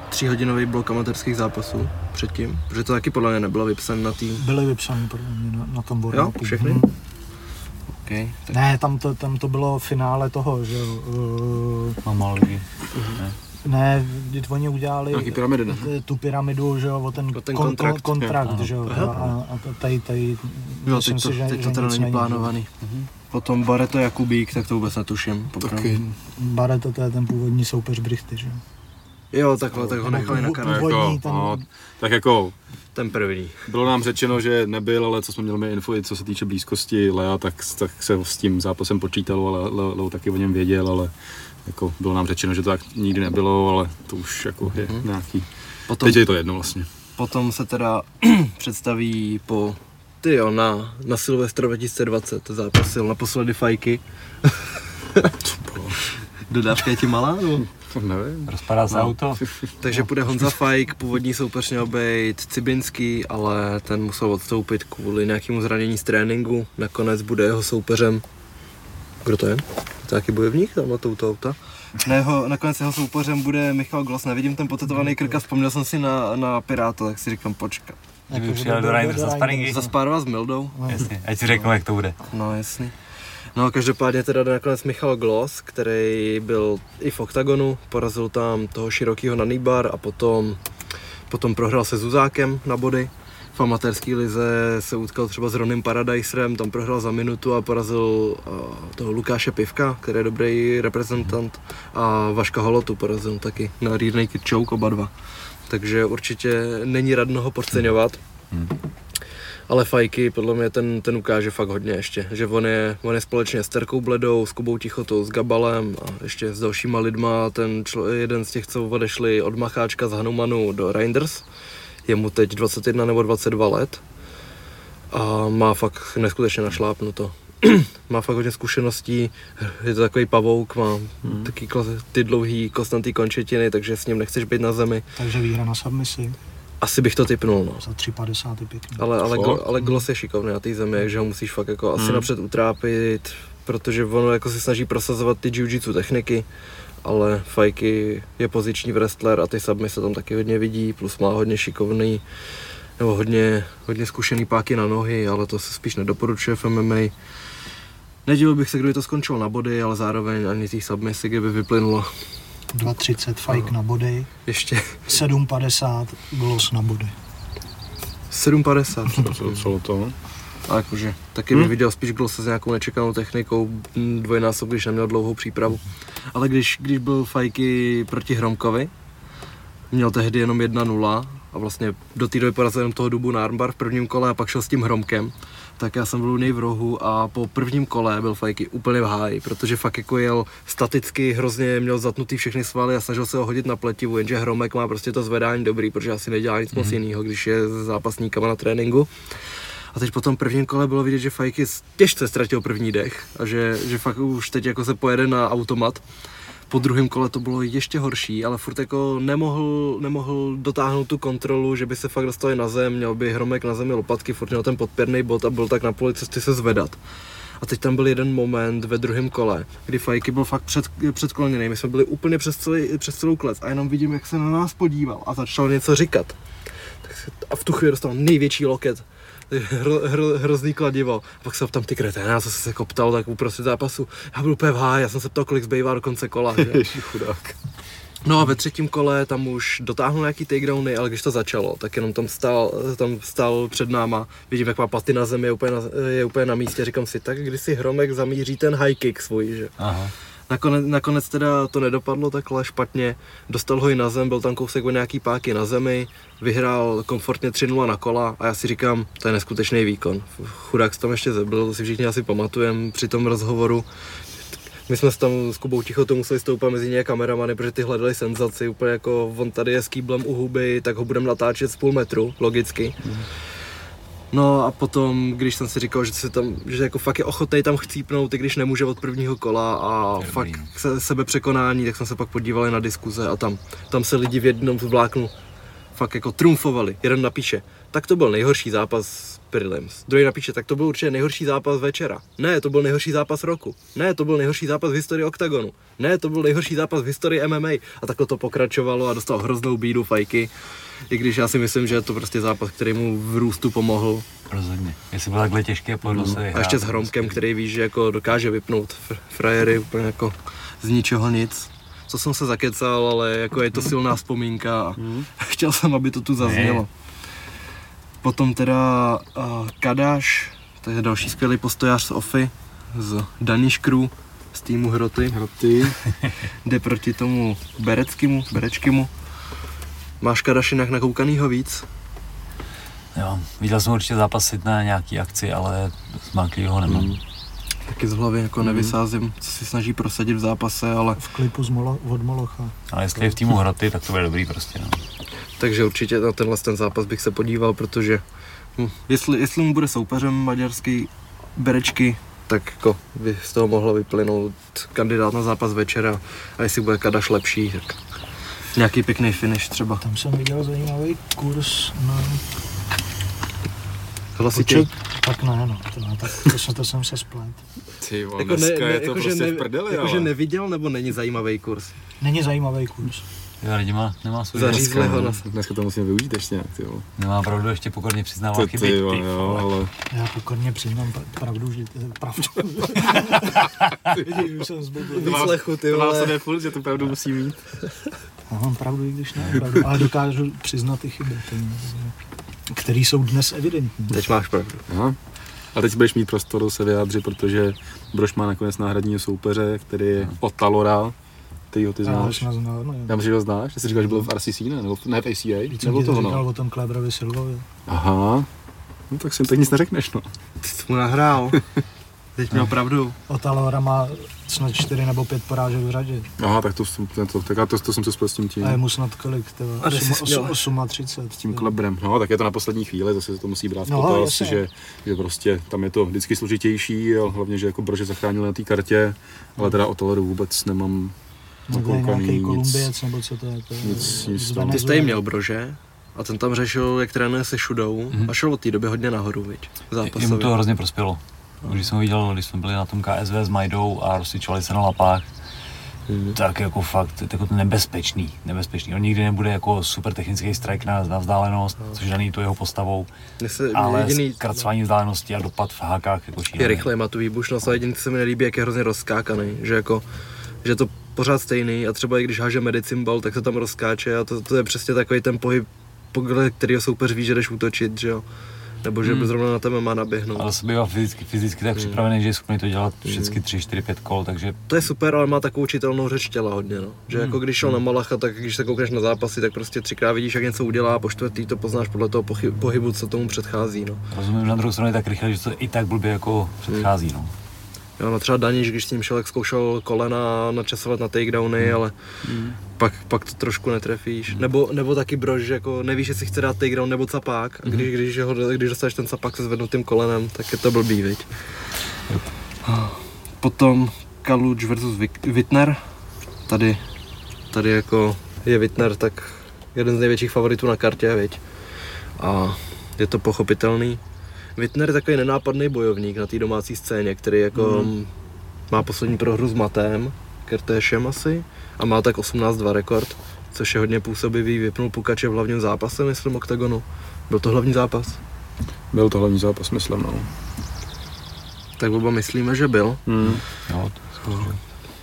tříhodinový blok amatérských zápasů předtím? Protože to taky podle mě nebylo vypsané na tým. byly podle mě na, na tom board. všechny? Mhm. Okay, tak Ne, tam to, tam to bylo finále toho, že jo. Uh, Mama ligy. ne, když oni udělali Nějaký pyramidy, ne? t- tu pyramidu, že jo, o ten, O ten kon- kontrakt. kon- kontrakt Jo, že jo. Aha. A, a tady, tady, jo, teď to, si, že, teď že to teda není není, plánovaný. Potom Bareto Jakubík, tak to vůbec netuším. Taky. Bareto, to je ten původní soupeř Brichty, že jo. Jo, takhle, tak ho nechali na původní jako, ten- no, tak jako Ten první. bylo nám řečeno, že nebyl, ale co jsme měli my info, i co se týče blízkosti Lea, tak, tak se s tím zápasem počítalo, ale Leo, Leo taky o něm věděl, ale jako bylo nám řečeno, že to tak nikdy nebylo, ale to už jako je nějaký, Potom, teď je to jedno vlastně. potom se teda představí po ty jo, na, na Silvestra 2020 zápasil naposledy fajky. Dodávka je ti malá? No? To nevím. Rozpadá se auto. Takže půjde Honza Fajk, původní soupeř měl být Cibinský, ale ten musel odstoupit kvůli nějakému zranění z tréninku. Nakonec bude jeho soupeřem. Kdo to je? To je nějaký bojovník tam na touto auta? Ne, jeho, nakonec jeho soupeřem bude Michal Glos. Nevidím ten potetovaný krk a vzpomněl jsem si na, na Piráta, tak si říkám počkat. Kdyby přijel do Reinders za sparingy. Zaspárovat s Mildou? Jasně, ať si řeknu, jak to bude. No jasný. No každopádně teda nakonec Michal Glos, který byl i v OKTAGONu, porazil tam toho širokýho na Nýbar a potom, potom prohrál se Zuzákem na body. V amatérské lize se utkal třeba s Ronym Paradiserem, tam prohrál za minutu a porazil uh, toho Lukáše Pivka, který je dobrý reprezentant a Vaška Holotu porazil taky na Rear Naked Choke oba dva. Takže určitě není radno ho podceňovat. Ale Fajky podle mě ten, ten ukáže fakt hodně ještě, že on je, on je společně s Terkou Bledou, s Kubou Tichotou, s Gabalem a ještě s dalšíma lidma, ten člo, jeden z těch, co odešli od Macháčka z Hanumanu do Reinders, je mu teď 21 nebo 22 let a má fakt neskutečně našlápnuto. má fakt hodně zkušeností, je to takový pavouk, má hmm. taky ty dlouhý kostnatý končetiny, takže s ním nechceš být na zemi. Takže výhra na submisi Asi bych to typnul, no. za 3,50 je pěkný. Ale, ale, glo, ale Glos je šikovný na té zemi, takže ho musíš fakt jako asi Hmm. napřed utrápit, protože ono jako se snaží prosazovat ty jiu-jitsu techniky, ale Fajky je poziční wrestler a ty submy se tam taky hodně vidí, plus má hodně šikovný, nebo hodně, hodně zkušený páky na nohy, ale to se spíš nedoporučuje v MMA. Nedivil bych se, kdyby to skončilo na body, ale zároveň ani z té submisy, kdyby vyplynulo 2,30 fajk na body, ještě 7,50 gloss na body. 7,50. Co, co to? A jakože taky bych viděl spíš Glose s nějakou nečekanou technikou, m, dvojnásob, když neměl dlouhou přípravu. Ale když, když byl Fajky proti Hromkovi, měl tehdy jenom 1-0 a vlastně do té doby porazil jenom toho dubu na armbar v prvním kole a pak šel s tím Hromkem, tak já jsem byl u něj v rohu a po prvním kole byl Fajky úplně v háji, protože fakt jako jel staticky, hrozně měl zatnutý všechny svaly a snažil se ho hodit na pletivu, jenže Hromek má prostě to zvedání dobrý, protože asi nedělá nic moc jiného, když je s zápasníkama na tréninku. A teď po tom prvním kole bylo vidět, že Fajky těžce ztratil první dech a že, že fakt už teď jako se pojede na automat. Po druhém kole to bylo ještě horší, ale furt jako nemohl, nemohl dotáhnout tu kontrolu, že by se fakt dostali na zem, měl by Hromek na zemi lopatky, furt měl ten podpěrný bod a byl tak na poli cesty se zvedat. A teď tam byl jeden moment ve druhém kole, kdy Fajky byl fakt před, předkloněný. My jsme byli úplně přes, celý, přes celou klec a jenom vidím, jak se na nás podíval a začal něco říkat. Tak A v tu chvíli dostal největší loket hro, hro, hrozný kladivo. A pak se ptám, ty kreténa, co se koptal tak uprostřed zápasu. Já byl úplně v já jsem se ptal, kolik zbývá do konce kola. Že? Ježi, chudák. No a ve třetím kole tam už dotáhnul nějaký takedowny, ale když to začalo, tak jenom tam stál, tam stál před náma, vidím, jak má paty na zemi, je úplně na, je úplně na místě, říkám si, tak když si Hromek zamíří ten high kick svůj, že? Aha. Nakonec, nakonec teda to nedopadlo takhle špatně, dostal ho i na zem, byl tam kousek o nějaký páky na zemi, vyhrál komfortně 3-0 na kola a já si říkám, to je neskutečný výkon. Chudák tam ještě zebil, to si všichni asi pamatujeme při tom rozhovoru. My jsme tam s Kubou Tichotou museli stoupat mezi ně kameramany, protože ty hledali senzaci, úplně jako on tady je s kýblem u huby, tak ho budeme natáčet z půl metru, logicky. No a potom, když jsem si říkal, že se tam, že jako fakt je ochotný tam chcípnout, i když nemůže od prvního kola a Dobrý. fakt se, sebepřekonání, tak jsem se pak podíval na diskuze a tam, tam se lidi v jednom vláknu fakt jako trumfovali. Jeden napíše, tak to byl nejhorší zápas s Prilims. Druhý napíše, tak to byl určitě nejhorší zápas večera. Ne, to byl nejhorší zápas roku. Ne, to byl nejhorší zápas v historii OKTAGONu. Ne, to byl nejhorší zápas v historii MMA. A takhle to pokračovalo a dostal hroznou bídu fajky. I když já si myslím, že je to prostě zápas, který mu v růstu pomohl. Rozhodně. Jestli byl takhle těžké plodno se A ještě s Hromkem, prostě- který víš, že jako dokáže vypnout fr- frajery úplně jako z ničeho nic. Co jsem se zakecal, ale jako je to silná vzpomínka a chtěl jsem, aby to tu zaznělo. Potom teda uh, Kadáš, to je další skvělý postojář z OFI, z Danish Crew, z týmu Hroty. Hroty. Jde proti tomu Bereckému, Berečkému. Máš Kadaš jinak nakoukanýho víc? Jo, viděl jsem určitě zápasy na nějaký akci, ale zmáklý ho nemám. Mm. Taky z hlavy jako nevysázím, co si snaží prosadit v zápase, ale V klipu z Molo, od Molocha. Ale jestli je v týmu hroty, tak to bude dobrý prostě. No. Takže určitě na tenhle ten zápas bych se podíval, protože hm, jestli, jestli mu bude soupeřem maďarský Berečky, tak jako by z toho mohlo vyplynout kandidát na zápas večera a jestli bude Kadaš lepší, tak nějaký pěkný finish třeba. Tam jsem viděl zajímavý kurz na počet. Tak ne, no, to, ne, tak to, jsem, to jsem se splet. Ty vole, dneska je to jakože prostě v prdeli, jakože ale. neviděl nebo není zajímavý kurz? Není zajímavý kurz. Jo, lidi má, nemá svůj dneska, ho na- Dneska to musíme využít ještě nějak, ty vole. Nemá pravdu, ještě pokorně přiznává chyby. ty, vole, ty jo, vole. ale Já pokorně přiznám pra- pravdu, že pravdu. Vidíš, už jsem zblblý. Výslechu, ty to má v vole. sobě furt, že to pravdu musí mít. Já mám pravdu, i když ne pravdu, ale dokážu přiznat ty chyby, které jsou dnes evidentní. Teď máš pravdu. Aha. A teď budeš mít prostor se vyjádřit, protože Brož má nakonec náhradního soupeře, který je od Talora. Ty ho ty Já ho znáš. snad znal, no, Já myslím, že ho znáš. Ty jsi říkal, že byl v RCC, ne? Nebo v- ne v ACA? Víc Nebo to toho, říkal no. o tom Kleberovi Silvovi. Aha. No tak si jim tak nic neřekneš, no. Ty jsi mu nahrál. Teď měl pravdu. Otalora má snad 4 nebo 5 porážek v řadě. Aha, tak to, to, to, tak já to, to jsem se spletl s tím tím, A je mu snad kolik, tyva? A ty jsi směl. 38. s tím klebrem. No, tak je to na poslední chvíli, zase to musí brát v No, potaz, jasně. že, že, prostě tam je to vždycky složitější, a hlavně, že jako Brože zachránil na té kartě, ale teda o Toleru vůbec nemám Nebo to je zakoukaný nějaký nic. Kolumbiec, nebo co to je? To je nic- nic z tam. Ty jsi Venezuely. tady měl brože a ten tam řešil, jak trénuje se šudou Mhm. a šel od té doby hodně nahoru, viď? Jemu Zápasově. to hrozně prospělo. Když jsem ho viděl, když jsme byli na tom KSV s Majdou a rozsvičovali se na lapách, tak jako fakt, jako to nebezpečný, nebezpečný. On nikdy nebude jako super technický strike na, na vzdálenost, což je daný to jeho postavou, se ale jediný, zkracování vzdálenosti a dopad v hákách jako je šílený. rychle, má tu výbušnost a jediný, co se mi nelíbí, jak je hrozně rozskákaný, že jako, že je to pořád stejný a třeba i když háže medicimbal, tak se tam rozskáče a to, to je přesně takový ten pohyb, podle kterého soupeř ví, že jdeš útočit, že jo. Nebo že Hmm. by zrovna na tebe má naběhnout. Ale se bývá fyzicky, fyzicky tak připravený, že je schopný to dělat všechny 3, 4, 5 kol, takže To je super, ale má takovou čitelnou řeč těla hodně, no. Že jako když šel na Malacha, tak když se koukneš na zápasy, tak prostě třikrát vidíš, jak něco udělá a po čtvrtý to poznáš podle toho pohybu, co tomu předchází, no. rozumím na druhou stranu je tak rychle, že to i tak blbě jako předchází. No. Jo, no třeba Daniš, když s ním šel, zkoušel kolena načasovat na takedowny, ale pak, pak to trošku netrefíš. Nebo, nebo taky brož, že jako nevíš, jestli chce dát takedown nebo capák. A když, když, ho, když dostaneš ten capák se zvednutým kolenem, tak je to blbý, viď? Potom Kaluč versus Wittner. Tady, tady jako je Wittner tak jeden z největších favoritů na kartě, viď? A je to pochopitelný. Wittner je takový nenápadný bojovník na té domácí scéně, který jako mm. má poslední prohru s Matem, Kertéšem asi, a má tak 18-2 rekord, což je hodně působivý, vypnul Pukače v hlavním zápase, myslím, OKTAGONu. Byl to hlavní zápas? Byl to hlavní zápas, myslím, no. Tak oba myslíme, že byl. Hmm. Jo, to,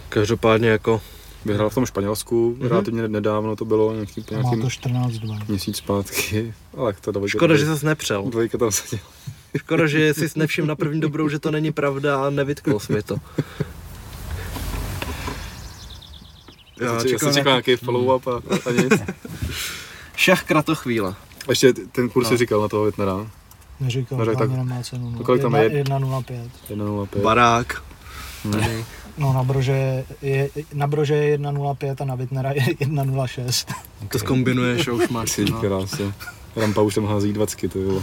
Každopádně jako, Vyhrál v tom Španělsku, Mhm. relativně nedávno to bylo, nějaký, Má nějaký to 14-2. měsíc zpátky, ale to dvojka, škoda, že ses nepřel. Dvojka tam seděl. Škoda, že jsi nevšiml na první dobrou, že to není pravda a nevytknul jsi mi to. Já, Já jsem čekal čekal nějaký follow-up a, a nic. Šach kratochvíle. A ještě ten kurz No. si říkal na toho Wittnera, Neříkal, No, no, tak- nemá cenu. No. Kolik tam je? 1,05. 1.05. Barák. No na brože je, na brože je 1,05 a na Wittnera je 1,06. To zkombinuješ a už máš. No. krásně. Rampa už tam hází 20, to bylo.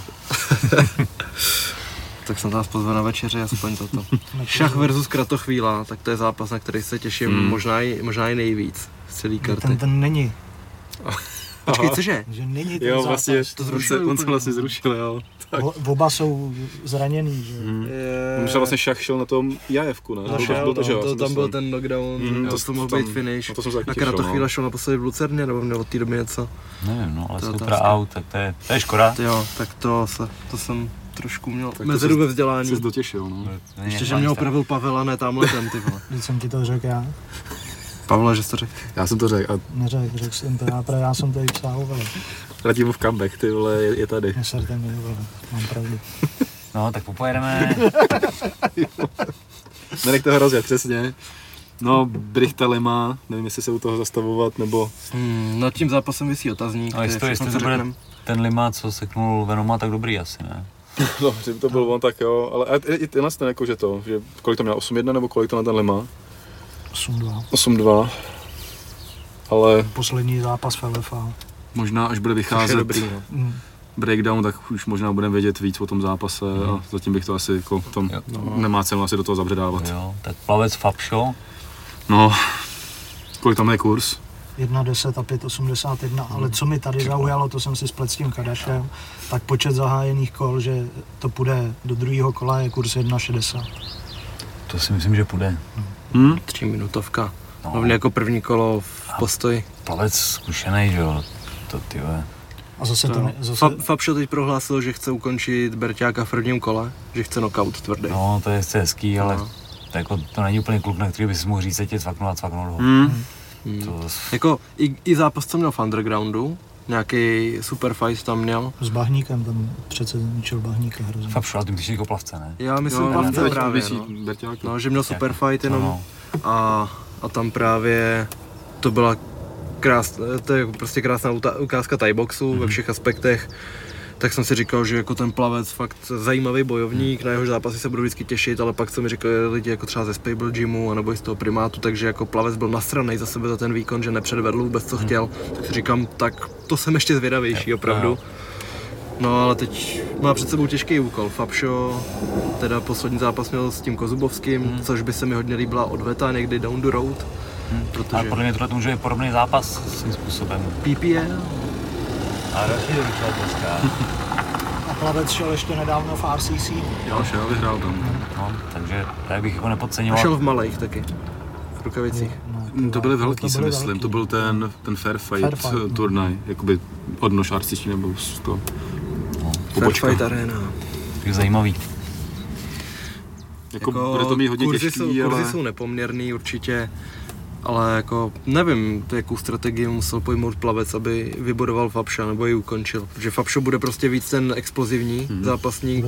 Tak jsem nás pozval na večeři, aspoň toto. Šach versus kratochvíla, tak to je zápas, na který se těším Hmm. možná, i, možná i nejvíc z celý karty. Ten, ten není, Počkej, cože? že není ten Jo, zápas. vlastně, to on zrušili se, on se vlastně zrušil, jo. Tak. O- Oba jsou zraněný, že? Hmm. Je... On se vlastně šach šel na tom jajevku, ne? No, šel, byl to, že no, jo, to, jsem tam byl ten knockdown, mm, to- to, to mohl tam- být finish. na to jsem se taky A těšil, kratochvíla no. šel naposledy v Lucerně, nebo měl od té doby něco? nevím, no, ale To je super out, tak to je, to je škoda. Jo, tak to, se, to jsem trošku měl to mezeru ve vzdělání. Jsi dotěšil, no. Není Ještě, že mě tak. opravil Pavel a ne tamhle ten, ty vole. Když jsem ti to řekl já, Pavle, že jsi to řekl. Já jsem to řekl a neřekl, řekl jsem to já, já jsem to i psal. Ratimův comeback, ty vole, je, je tady. Neserte mi, vole, mám pravdu. No, tak popojedeme. Nenechte toho rozjet, přesně. No, Brichta Lema, nevím, jestli se u toho zastavovat, nebo... Hmm, nad tím zápasem vysí otazník, No, jestli to, je jestli to co bude ten Lima, co seknul Venoma, tak dobrý asi, ne? No, že by to byl on, tak jo, ale a i, i tenhle ten jako, že to, že kolik to měl, 8-1 nebo kolik to na ten Lema? 8-2. 8-2. Ale Poslední zápas v LFA. Možná, až bude vycházet dobrý, no. Mm. breakdown, tak už možná budeme vědět víc o tom zápase a zatím bych to asi jako, tom, Jo. nemá cenu asi do toho zabředávat. Jo, tak plavec Fabšo, No, kolik tam je kurz? 1,10 a 5,81, ale co mi tady zaujalo, to jsem si splet s tím Kadašem, tak počet zahájených kol, že to půjde do druhého kola je kurz 1,60. to si myslím, že půjde. Hm? Tři minutovka. No, Hlavně jako první kolo v postoji. plavec zkušený, že jo, to ty vole. A zase to, To, ne, zase, Fab, Fabšo teď prohlásil, že chce ukončit Berťáka v prvním kole, že chce knockout tvrdý. No, to je hezký, ale No. to, jako, to není úplně kluk, na který bys mohl říct, že tě cvaknul a cvaknul ho. Hm? Hmm. To, Jako i, i zápas, co měl v undergroundu, nějaký super fight tam měl. s Bahníkem, tam přece zničil Bahníka hrozně. Fabšo, ale ty myslíš jako plavce, ne? Já myslím No, no, ne, plavce teď právě, no. Berťák. no. že měl super fight jenom No, a, a tam právě to byla krás, to je prostě krásná ukázka Thai boxu ve všech aspektech. tak jsem si říkal, že jako ten plavec fakt zajímavý bojovník, na jeho zápasy se budu vždycky těšit, ale pak co mi říkali lidi jako třeba ze Spable Gymu anebo i z toho primátu, takže jako plavec byl nasranej za sebe za ten výkon, že nepředvedl vůbec co chtěl, tak si říkám, tak to jsem ještě zvědavější opravdu. No ale teď má před sebou těžký úkol. Fabšo, teda poslední zápas měl s tím Kozubovským, Hmm. což by se mi hodně líbila odveta někdy down the road, Ale protože podle mě tohle to může být podobný zápas svým způsobem. PPL, A další doručovat dneska. A plavec šel ještě nedávno v RCC. Jo, šel, vyhrál tam. No, takže já bych jako a nepodceňoval. šel v malých taky, v rukavicích. No, To byly velký, to si byly myslím, velký. to byl ten, ten Fair Fight, Fair Fight, no. turnaj, jakoby odnož RCC nebo z toho. Fair. Fight Arena. Takže zajímavý. Jako, bude to mít hodně kurzy těžký, jsou, ale... kurzy jsou nepoměrný určitě, ale jako nevím, to jakou strategii musel pojmout plavec, aby vybodoval Fabša nebo ji ukončil. Protože Fabšo bude prostě víc ten explozivní Mhm. zápasník,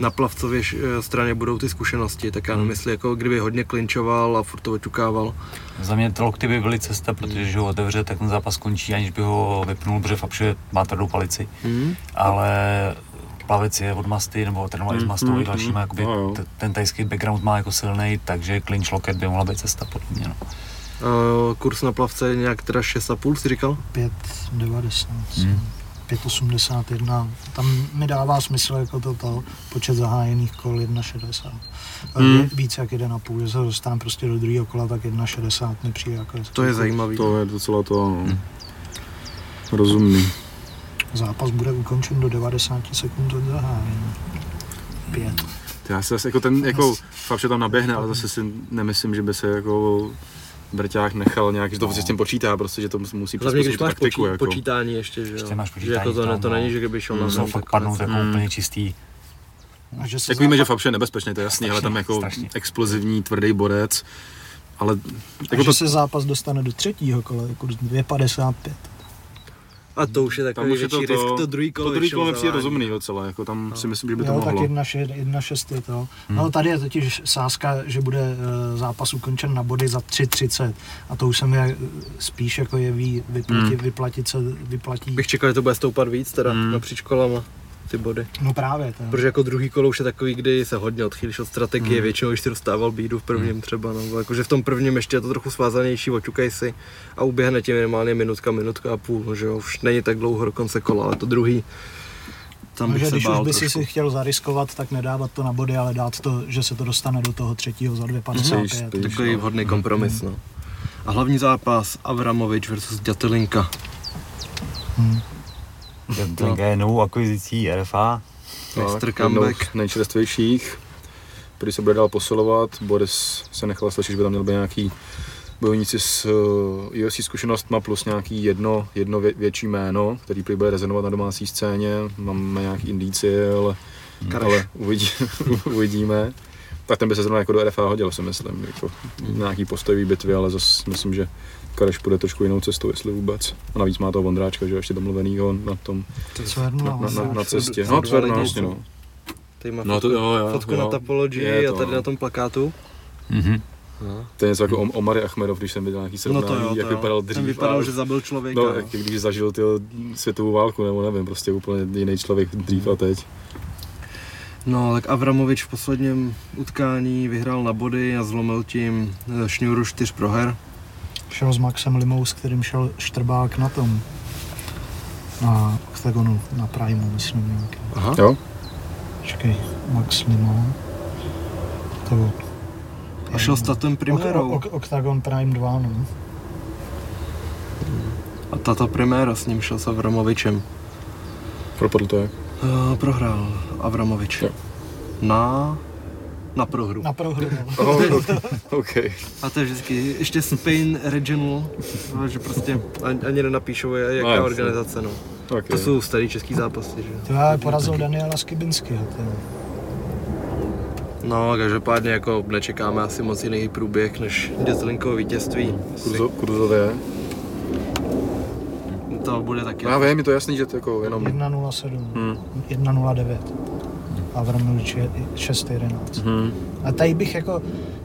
na plavcově š- straně budou ty zkušenosti, tak já nemyslím, jako kdyby hodně klinčoval a furt to oťukával. Za mě lokty by byly cesta, protože když ho otevře, tak ten zápas končí, aniž by ho vypnul, protože Fabše má tvrdou palici. Hmm? Ale plavec je od masty, nebo trénoval i s Mm, mastou mm, i dalšíma, mm. jakoby jo. t- ten tajský background má jako silný, takže clinch locket by mohla být cesta podle mě. No. Uh, kurz na plavce je nějak teda 6,5 jsi říkal? 5,90. Hmm. 5,81. Tam mi dává smysl jako to, to počet zahájených kol 1,60. Hmm. Hmm. Víc jak 1,5, že se dostane prostě do druhého kola, tak 1,60 mi přijde jako To je zajímavý. To je docela to, no. Hmm. Rozumný. Zápas bude ukončen do 90 sekund od zahájení. 5. Já se zase jako ten, jako, fakt, že tam naběhne, ale zase si nemyslím, že by se jako Brťák nechal nějak, že to no. s tím počítá, prostě, že to musí Hlavně když máš taktiku, počí, jako. počítání ještě, že jo. Ještě máš že jako počítání to, ne, tam, to no. není, že kdyby šel na To zem, fakt tak padnout konec. jako Mm. úplně čistý. A že se Tak víme, že Fabše je nebezpečný, to je jasný, ale tam jako strašně. explozivní, tvrdý borec, ale a jako že to, se zápas dostane do třetího kola, jako 2,55. A to už je tam takový už je to, větší risk, to, to druhý kolo to druhý kolo přijde rozumný docela, jako tam si myslím, že by to Jo, tak mohlo. 1,6 je to. No tady je totiž sázka, že bude eh, zápas ukončen na body za 3,30 a to už se mi eh, spíš jako jeví vyplatit, Hmm. vyplatit se, vyplatí. Bych čekal, že to bude stoupat víc teda Mm. napříč kolama ty body. No právě, to. Protože jako druhý kolo už je takový, kdy se hodně odchýlíš od strategie, Mm. většinou když si dostával bídu v prvním třeba, no, jakože v tom prvním ještě je to trochu svázanější, oťukej si a uběhne ti minimálně minutka, minutka a půl, no, že jo, už není tak dlouho do konce kola, ale to druhý, tam No, bych že se když už by si trošku. si chtěl zariskovat, tak nedávat to na body, ale dát to, že se to dostane do toho třetího za 2,55. Spíš- spíš. Takový vhodný kompromis, no. A hlavní zápas Avramovič versus Dětelinka. Hmm. Je novou akvizicí RFA. Tak, jednou comeback. nejčerstvějších, který se bude dál posilovat. Boris se nechal slyšet, že by tam měl být nějaký bojovníci s uh, UFC zkušenostma plus nějaký jedno, jedno vě, větší jméno, který prý bude rezonovat na domácí scéně. Máme nějaký indicie, ale, Kareš. ale uvidí, uvidíme. Tak ten by se zrovna jako do RFA hodil, si myslím. Jako nějaký postojový bitvy, ale zase myslím, že Kareš půjde trošku jinou cestou, jestli vůbec. A navíc má toho Vondráčka, že jo, ještě domluvenýho na tom, Cvernu na, na, na, na cestě. No, lidi, vlastně, co- no. Tady má No to fotku, jo, jo. fotku jo. na Tapology Je a to, tady no. na tom plakátu. Mhm. To je něco jako Om- Omar Achmedov, když jsem viděl nějaký No srovnání, to jo, to jak jo. vypadal Ten dřív. vypadal, a- že zabil člověka. No, no. jak když zažil tyjo, světovou válku, nebo nevím, prostě úplně jiný člověk dřív a teď. No, tak Avramovič v posledním utkání vyhrál na body a zlomil tím eh, šňůru čtyř proher. Šel s Maxem Limou, s kterým šel Štrbák na tom. Na Octagonu, na Primu, myslím nějaký. Aha. Jo? Počkej, Max Limo. To bylo. A šel s Tatem Ok, Primérou. ok, Octagon Prime 2, no. A Tata Priméra s ním šel s Avramovičem. Propadl to jak? Uh, prohrál Avramovič. Jo. Na... Na prohru. Na prohru, no. Oh, OK. A to je vždycky ještě Spain Regional, že prostě ani, ani nenapíšou, jaká No, organizace, no. okay. To jsou starý český zápasy, že? To já porazil Daniela Skibinského. No, každopádně jako nečekáme asi moc jiný průběh než Dětelinkovo vítězství. Kurzo, kurzové. To bude taky. No, já vím, je to jasný, že to jako jenom... 1.07, Hmm. 1.09. Avramovič je 6.11. Hmm. A tady bych jako,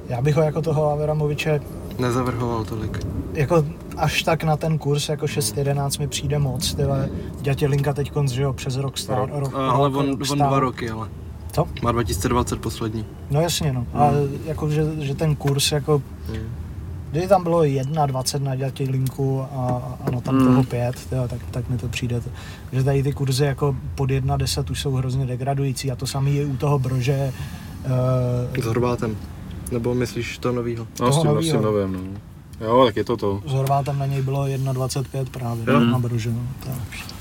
já bych ho jako toho Avramoviče, Nezavrhoval tolik. jako až tak na ten kurz jako 6.11 mi přijde moc, tyhle. Dětělinka teď že jo, přes rok stál. Rok, A, ale rok- on, rok on stál. dva roky, ale. Co? Má 2020 poslední. No jasně, no. Ale jako, že, že ten kurz jako Kdyby tam bylo 1,20 na dětě linku a, a no tam Mm. toho 5, tyjo, tak, tak mi to přijde. To, že tady ty kurzy jako pod 1,10 už jsou hrozně degradující a to samé je u toho brože. S Uh, Horvátem. Nebo myslíš to novýho? No, s toho tím, s novýho. tím novým, no. Jo, tak je to to. s Horvátem na něj bylo 1,25 právě Jo. na brože. No, tak.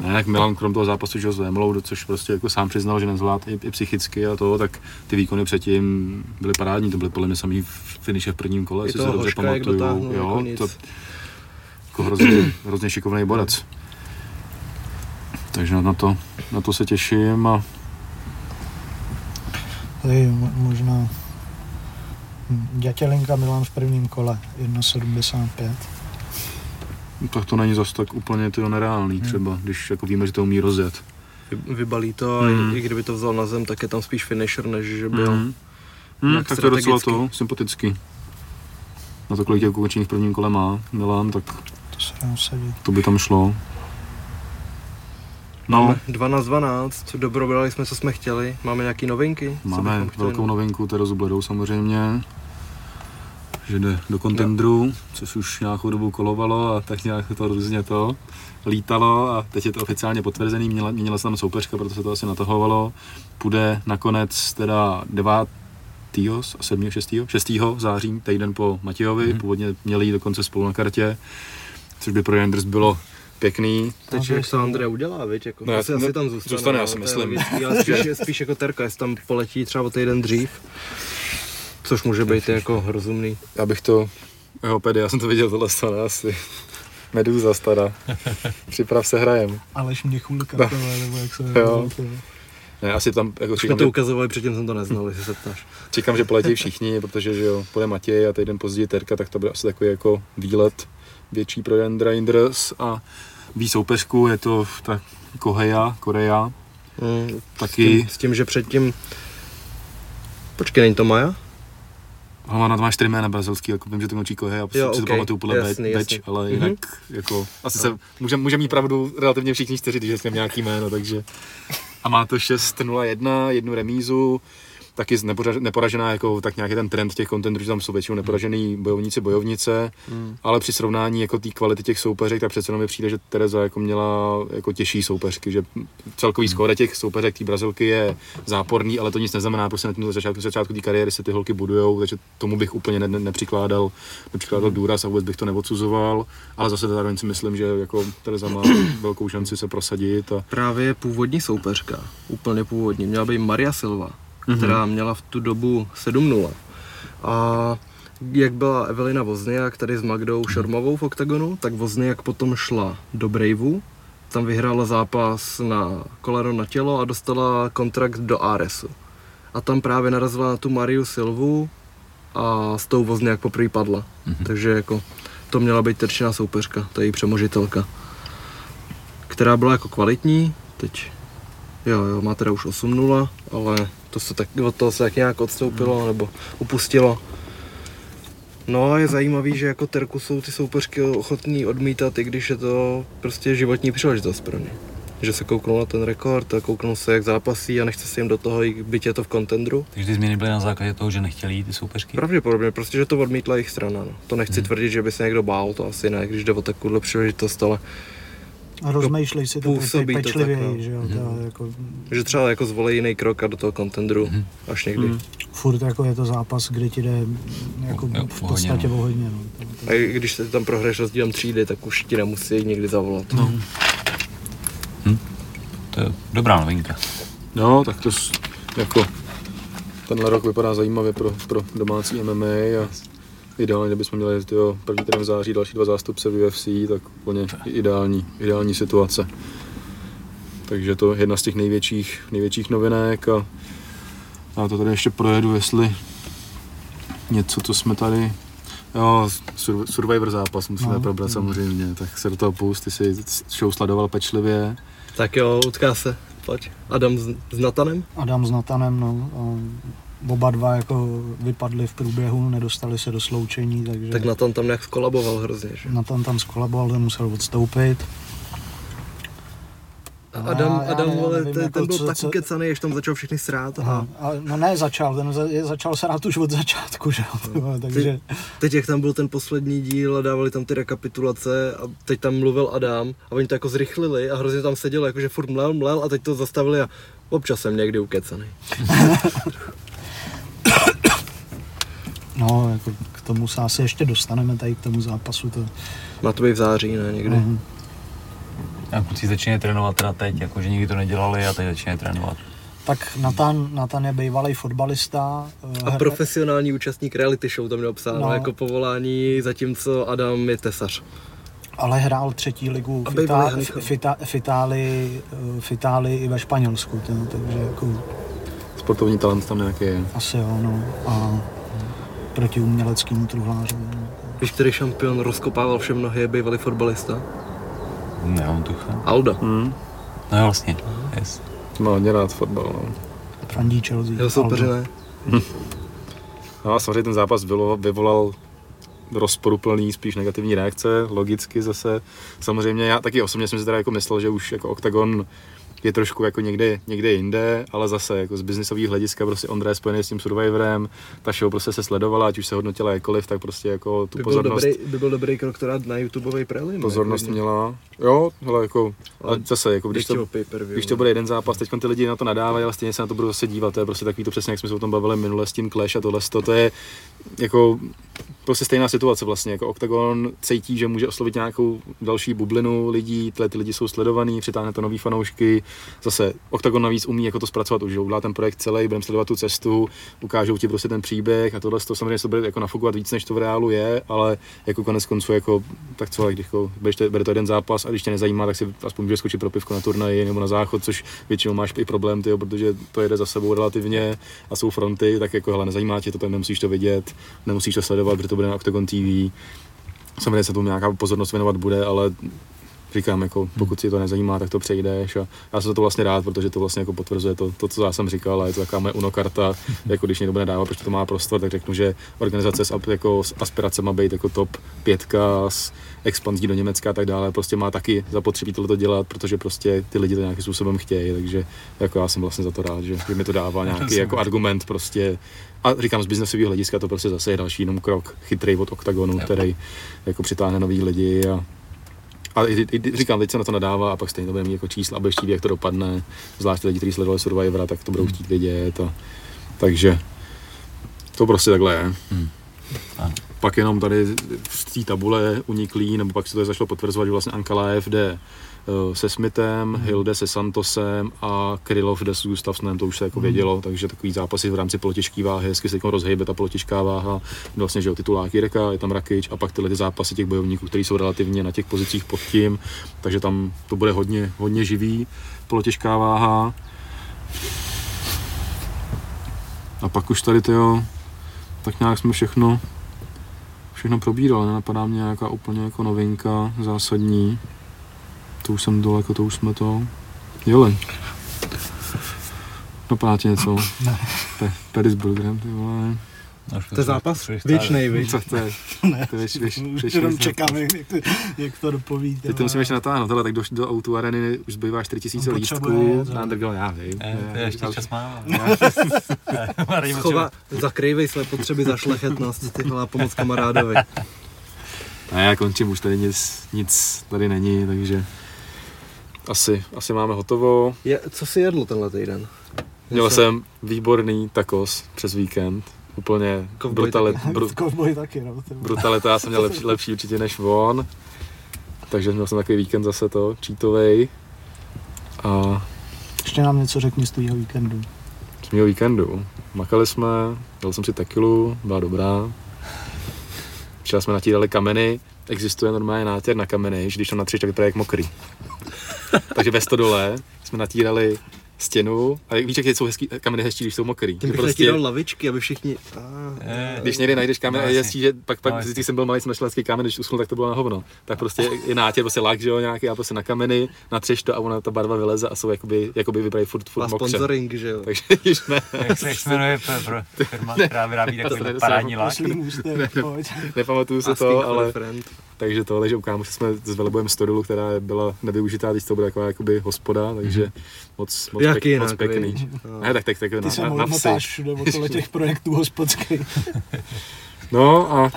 Ne, jak Milan krom toho zápasu, že ho s Vémolou, což prostě jako sám přiznal, že nezvlád i, i, psychicky a to, tak ty výkony předtím byly parádní, to byly podle mě samý finiše v prvním kole, jestli se dobře Hoška, pamatuju. Jo, nakonec. to, jako hrozně, hrozně šikovný borec. Takže na to, na to se těším a Tady mo- možná Dětělinka Milan v prvním kole 1,75. Tak to není zas tak úplně to nereálný třeba, když jako víme, že to umí rozjet. Vy- Vybalí to a Mm. i, i kdyby to vzal na zem, tak je tam spíš finisher, než že byl. Hmm, Jak tak to je docela to, sympatický. Na to, kolik těch ukončení v prvním kole má Milan, tak To se to by tam šlo. No, Máme 12 12, dobrobrali jsme, co jsme chtěli. Máme nějaký novinky? máme chtěli? velkou novinku, Terezu Bledou samozřejmě, že jde do kontendru, což už nějakou dobu kolovalo a tak nějak to různě to lítalo a teď je to oficiálně potvrzený, měla, měnila se tam soupeřka, proto se to asi natahovalo. Půjde nakonec teda 9. 7. 6. 6. září, týden po Matějovi, mm-hmm. původně měli jít dokonce spolu na kartě, což by pro Janders bylo pěkný, Teď jak to Andrea udělá, viď? Jako, No, no, já- asi, no, asi tam zůstane. zůstane, já no, si to je myslím. logický, Ale spíš, spíš jako terka, jestli tam poletí třeba o týden dřív. Což může být jako rozumný. Já bych to, jo, pedy, já jsem to viděl tohle stane asi. Meduza stará. Připrav se hrajem. Aleš Měchulka, No. tohle, nebo jak se Jo. to- Ne, asi tam, jako Už čekám, to že, ukazovali, předtím jsem to neznal, jestli se ptáš. čekám, že poletí všichni, protože že jo, půjde Matěj a týden později Terka, tak to bude asi takový jako výlet větší pro Jandra Inders a ví soupeřku, je to ta Koheja, Korea, Mm, taky, s, tím, s tím, že předtím... Počkej, není to Maja? Hlava na dva čtyři jména brazilský, jako vím, že to končí Koheja, Jo, jo, si ok, to pamatuju podle jasný, jasný, jasný. Beč, ale Mhm. jinak jako, asi se, může, může mít pravdu relativně všichni čtyři, když jsem nějaký jméno, takže a má to 6-0-1, jednu remízu, taky neporaž- neporažená jako tak nějaký ten trend těch kontendrů, že tam jsou většinou neporažený bojovníci, bojovnice, Mm. ale při srovnání jako té kvality těch soupeřek, tak přece jenom mi přijde, že Tereza jako měla jako těžší soupeřky, že celkový skóre těch soupeřek té Brazilky je záporný, ale to nic neznamená, prostě na tom začátku, začátku té kariéry se ty holky budujou, takže tomu bych úplně ne, ne, nepřikládal, nepřikládal důraz a vůbec bych to neodsuzoval, ale zase zároveň si myslím, že jako Tereza má velkou šanci se prosadit a Právě původní soupeřka, úplně původní, měla být Maria Silva, která měla v tu dobu 7-0. A jak byla Evelina Vozniak tady s Magdou Šormovou v OKTAGONu, tak Vozniak potom šla do Braveu, tam vyhrála zápas na koleno na tělo a dostala kontrakt do Aresu. A tam právě narazila na tu Mariu Silvu a s tou Vozniak poprvé padla. Mm-hmm. Takže jako to měla být terčná soupeřka, ta její přemožitelka která byla jako kvalitní, teď jo, jo, má teda už 8-0, ale to se tak, od toho se tak nějak odstoupilo nebo upustilo. No a je zajímavý, že jako Terku jsou ty soupeřky ochotní odmítat, i když je to prostě životní příležitost pro ně. Že se kouknou na ten rekord a kouknou se, jak zápasí a nechce se jim do toho, i byť je to v kontendru. Takže ty změny byly na základě toho, že nechtěli jít ty soupeřky? Pravděpodobně, prostě, že to odmítla jejich strana. No. To nechci tvrdit, že by se někdo bál, to asi ne, když jde o takovouhle příležitost, ale A rozmýšlej si to Působí to pe- pečlivěji, tak, no. že jo, to jako, že třeba jako zvolí jiný krok a do toho kontendru až někdy. Mm. furt jako je to zápas, kde ti jde jako Jo, v o hodně, podstatě no. o hodně, no. To- to- A i když se tam prohraješ rozdílem třídy, tak už ti nemusí někdy zavolat. No. To je dobrá novinka. No, tak to jako tenhle rok vypadá zajímavě pro, pro domácí MMA a ideálně, kdybychom měli tyjo, první týden v září, další dva zástupce v UFC, tak úplně ideální, ideální situace. Takže to je jedna z těch největších, největších novinek a já to tady ještě projedu, jestli něco, co jsme tady Jo, Sur- Survivor zápas musíme No, probrat samozřejmě, tak se do toho pust, ty jsi show sledoval pečlivě. Tak jo, utká se, pojď. Adam s, s Natanem? Adam s Natanem, no. A oba dva jako vypadli v průběhu, nedostali se do sloučení, takže Tak Natan tam nějak skolaboval hrozně, že? Nathan tam skolaboval, ten musel odstoupit. A No, Adam, já- já Adam nevím, vole, nevím, ten, jako ten byl co- tak co- ukecaný, až tam začal všechny srát. A A, no ne, začal, ten za, je- začal se rád už od začátku, že vole, takže teď jak tam byl ten poslední díl a dávali tam ty rekapitulace a teď tam mluvil Adam a oni to jako zrychlili a hrozně tam seděl, jakože furt mlel, mlel a teď to zastavili a občas jsem někdy ukecaný. no, jako k tomu se asi ještě dostaneme tady k tomu zápasu, to, Má to být v září, ne, někdy. Mhm. A kluci začínají trénovat teda teď, jakože nikdy to nedělali a teď začínají trénovat. tak Nathan, Nathan je bývalý fotbalista. eh, A her- profesionální účastník reality show tam měl psáno No. jako povolání, zatímco Adam je tesař. ale hrál třetí ligu v, Itá- v, Ita- v, Itálii, eh, v Itálii i ve Španělsku, to, takže jako Sportovní talent tam nějaký je. asi jo, no. A proti uměleckému truhlářovi. No. Víš, který šampion rozkopával vše mnohé, je bývalý fotbalista? Nemám tucha. Alda. Hmm. No jo, vlastně, yes. Má hodně rád fotbal, no. Fandí Chelsea. Jeho soupeři Aldo. ne. No a samozřejmě ten zápas vyvolal, vyvolal rozporuplný, spíš negativní reakce, logicky zase. Samozřejmě já taky osobně jsem si teda jako myslel, že už jako OKTAGON je trošku jako někde, někde jinde, ale zase jako z biznisového hlediska prostě Ondra je spojený s tím Survivorem, ta show prostě se sledovala, ať už se hodnotila jakkoliv, tak prostě jako tu By byl, pozornost, dobrý, by byl dobrý krok to dát na YouTubeový prelim. pozornost jako, měla. Jo, ale jako, ale zase, jako když to, když to bude jeden zápas, teď ty lidi na to nadávají, ale stejně se na to budou zase dívat. To je prostě takový to přesně, jak jsme se o tom bavili minule s tím Clash a tohle. To, to je jako prostě stejná situace vlastně. Jako Octagon cítí, že může oslovit nějakou další bublinu lidí, tyhle ty lidi jsou sledovaný, přitáhne to nový fanoušky. Zase Octagon navíc umí jako to zpracovat už, udělá ten projekt celý, budeme sledovat tu cestu, ukážou ti prostě ten příběh a tohle to samozřejmě se bude jako nafukovat víc, než to v reálu je, ale jako konec konců jako tak co, když jako, to, bude to jeden zápas a když tě nezajímá, tak si aspoň můžeš skočit pro pivko na turnaji nebo na záchod, což většinou máš i problém, tyjo, protože to jede za sebou relativně a jsou fronty, tak jako hele, nezajímá tě to, nemusíš to vidět, nemusíš to sledovat, protože to bude na Octagon TV. Samozřejmě se tomu nějaká pozornost věnovat bude, ale říkám, jako, pokud si to nezajímá, tak to přejdeš a já jsem za to vlastně rád, protože to vlastně jako potvrzuje to, to, co já jsem říkal a je to taková moje unokarta, jako když někdo bude dávat, protože to má prostor, tak řeknu, že organizace s, jako, s aspiracemi být jako top pětka, s expanzí do Německa a tak dále, prostě má taky zapotřebí tohle dělat, protože prostě ty lidi to nějakým způsobem chtějí, takže jako já jsem vlastně za to rád, že, že mi to dává nějaký jako argument prostě a říkám, z biznesového hlediska to prostě zase je další jenom krok chytrý od OKTAGONu, který jako přitáhne nový lidi a a i, i, říkám, teď se na to nadává a pak stejně to bude mít jako čísla a bude chtít, jak to dopadne. Zvlášť lidi, kteří sledovali Survivora, tak to budou chtít vědět. A, takže to prostě takhle je. Hmm. Ano. Pak jenom tady z té tabule uniklý, nebo pak se to začalo potvrzovat, že vlastně Ankalaev jde se Smithem, Hilde se Santosem a Krylov jde s Gustavsnem, to už se jako vědělo, takže takový zápasy v rámci polotěžké váhy, hezky se teď rozhejbe ta polotěžká váha, vlastně, že jo, titulák Jirka, je tam Rakič a pak tyhle ty zápasy těch bojovníků, kteří jsou relativně na těch pozicích pod tím, takže tam to bude hodně, hodně živý, polotěžká váha. A pak už tady to tak nějak jsme všechno všechno probíral, nenapadá mě nějaká úplně jako novinka zásadní. To už jsem daleko, to už jsme to jeli. Napadá ti něco? Ne. Pe- Perisburgerem, ty vole. No, To je zápas věčnej, víš? Co to je? Ne, To je věč, věč, už věč, jenom čekám, jak, jak, to, jak to dopoví. Teď to musím ještě natáhnout, ale tak do, do autu areny už zbývá 4000 On lístků. Na underground, já vím. Je ještě čas máme. Schova, zakrývej své potřeby za šlechetnost, ty a pomoc kamarádovi. Ne, já končím, už tady nic, nic tady není, takže asi, asi máme hotovo. Je, co jsi jedl tenhle týden? Měl jsem výborný tacos přes víkend. Úplně Kovboj brutalit, taky. bru, Kovboj taky, no. brutalita, já jsem měl lepší, lepší určitě než on. Takže měl jsem takový víkend zase to, cheatovej. A Ještě nám něco řekni z tvýho víkendu. z mého víkendu. Makali jsme, dal jsem si tekilu, byla dobrá. Včera jsme natírali kameny, existuje normálně nátěr na kameny, že když to natřeš, tak to je jak mokrý. Takže ve stodole jsme natírali stěnu a jak víš, jak jsou hezký, kameny hezčí, když jsou mokrý. Tím Že bych prostě... dal lavičky, aby všichni... Ah, Eh, když někdy najdeš kámen No, a je hezčí, že pak, pak No, když jsem byl malý, jsem našel hezký kámen, když uschnul, tak to bylo na hovno. Tak prostě je nátěr, prostě lak, že jo, nějaký, a prostě na kameny, natřeš to a ona ta barva vyleze a jsou jakoby, jakoby vypadají furt, furt má mokře. sponsoring, že jo. Takže již ne, Jak se jmenuje pro, pro firma, která vyrábí takový ne- parádní pojď. nepamatuju se to, a ale takže to, ale že u kámoše jsme zvelebujeme Stodolu, která byla nevyužitá, teď to bude taková jakoby hospoda, takže moc, moc, Jak pěk, jinak, moc pěkný. viď? Ne, tak, tak, tak Ty na, se na, motáš všude okolo těch projektů hospodských. No a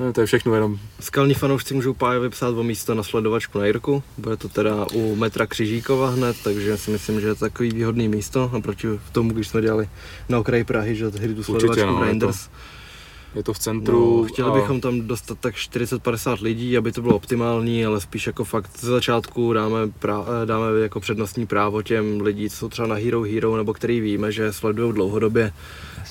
no, to je všechno jenom Skalní fanoušci můžou Páje vypsat o místo na sledovačku na Jirku. Bude to teda u metra Křižíkova hned, takže si myslím, že je to takový výhodný místo. Naproti tomu, když jsme dělali na okraji Prahy, že hry tu sledovačku no, je to-. Je to v centru. No, chtěli a- bychom tam dostat tak 40-50 lidí, aby to bylo optimální, ale spíš jako fakt ze začátku dáme, prá, eh, dáme jako přednostní právo těm lidí, co jsou třeba na Hero Hero, nebo který víme, že sledují dlouhodobě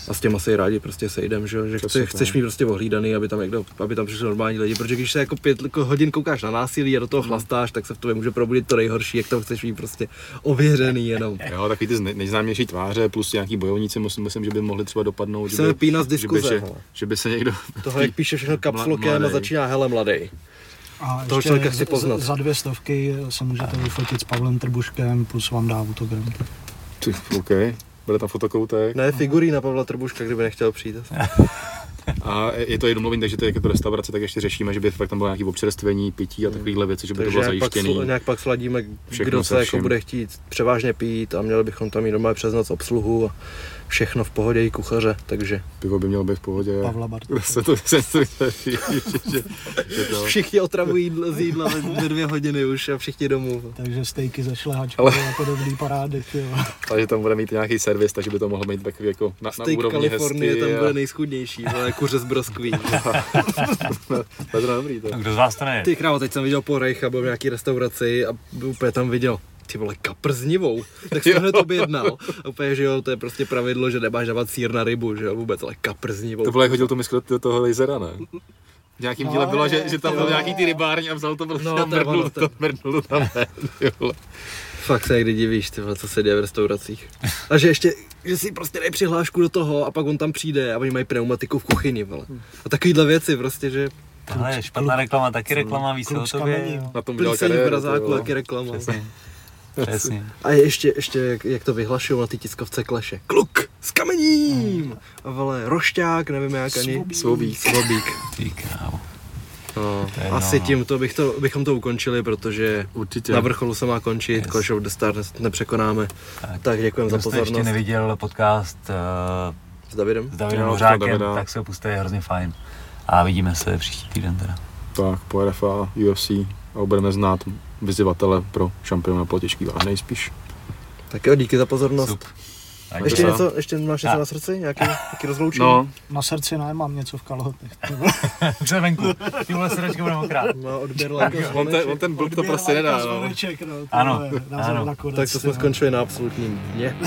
a s těma asi rádi prostě sejdem, že, jo, že Přesně chci, chceš mít prostě ohlídaný, aby tam, někdo, aby tam přišli normální lidi, protože když se jako pět jako hodin koukáš na násilí a do toho chlastáš, tak se v tobě může probudit to nejhorší, jak to chceš mít prostě ověřený jenom. Jo, takový ty nej- nejznámější tváře plus nějaký bojovníci, musím, myslím, že by mohli třeba dopadnout. Chceme pína z že by, diskuze, že, že by se někdo... Toho, jak píše všechno kapslokem a začíná hele mladý. A Toho ještě člověka chci poznat. Za dvě stovky se můžete vyfotit s Pavlem Trbuškem, plus vám dá autogram. Ty, OK, bude tam fotokoutek. Ne, figurína Pavla Trbuška, kdyby nechtěl přijít. A je to jednomluvný, takže to je jako restaurace, tak ještě řešíme, že by fakt tam bylo nějaké občerstvení, pití a takovéhle věci, že by to Takže bylo nějak pak, zajištěný. sl- nějak pak sladíme, kdo se jako bude chtít převážně pít a měli bychom tam mít doma přes noc obsluhu a všechno v pohodě i kuchaře, takže Pivo by mělo být v pohodě. Pavla Bartoše. Se to, se to, všichni otravují jídlo, z jídla ve- dvě hodiny už a všichni domů. Takže stejky ze šlehačkou Ale- a podobný parády. Jo. Ale že tam bude mít nějaký servis, takže by to mohlo být takový jako na, na Steak úrovni Kalifornie hezky. tam bude nejschudnější, ale kuře z broskví. To je to dobrý to. No, kdo z vás to neje? Ty krávo, teď jsem viděl po Rejcha, byl v nějaký restauraci a úplně tam viděl ty vole, kapr s nivou. Tak jsem hned objednal. A úplně, že jo, to je prostě pravidlo, že nemáš dávat sír na rybu, že jo, vůbec, ale kapr s nivou. To bylo, jak hodil to miskro do toho lasera, ne? V nějakým No, díle bylo, že, že tam byl nějaký ty rybární a vzal to prostě No, a mrdnul to- mrdnul to tam ven. Fakt se někdy divíš, ty vole, co se děje v restauracích. A že ještě, že si prostě dají přihlášku do toho a pak on tam přijde a oni mají pneumatiku v kuchyni, vole. A takovýhle věci prostě, že Tohle je špatná reklama, taky reklama, ví se o tobě. Na tom udělal plíseň v kariéru, brazáku, vole. taky reklama. Přesně. Přesně. A ještě, ještě jak, jak to vyhlašují na ty tiskovce kleše. Kluk s kamením! A vole, rošťák, nevím jak ani. Svobík. Svobík. Ty krávo. No, To asi no. tímto bych to, bychom to ukončili, protože Určitě. na vrcholu se má končit, Yes. Clash of the Stars nepřekonáme. Tak. Tak děkujeme za Kdo jste ještě pozornost. neviděl podcast uh, S Davidem? s Davidem Hořákem, Davida. tak se ho puste, je hrozně fajn. A vidíme se příští týden teda. Tak, po RFA, UFC a budeme znát vyzývatele pro šampiona po těžký váh nejspíš. Tak jo, díky za pozornost. Sup. Tak Ještě něco, ještě máš něco A. na srdci? Nějaký, nějaký rozloučení? No, Na srdci nemám něco v kalhotech. Už se venku. Ty vole srdečky budeme okrát. Má odběr like a on ten, on ten blok to prostě nedá, no. Zvoneček, no, to ano, je, na- ano. Tak to jsme jo. skončili na absolutním dně.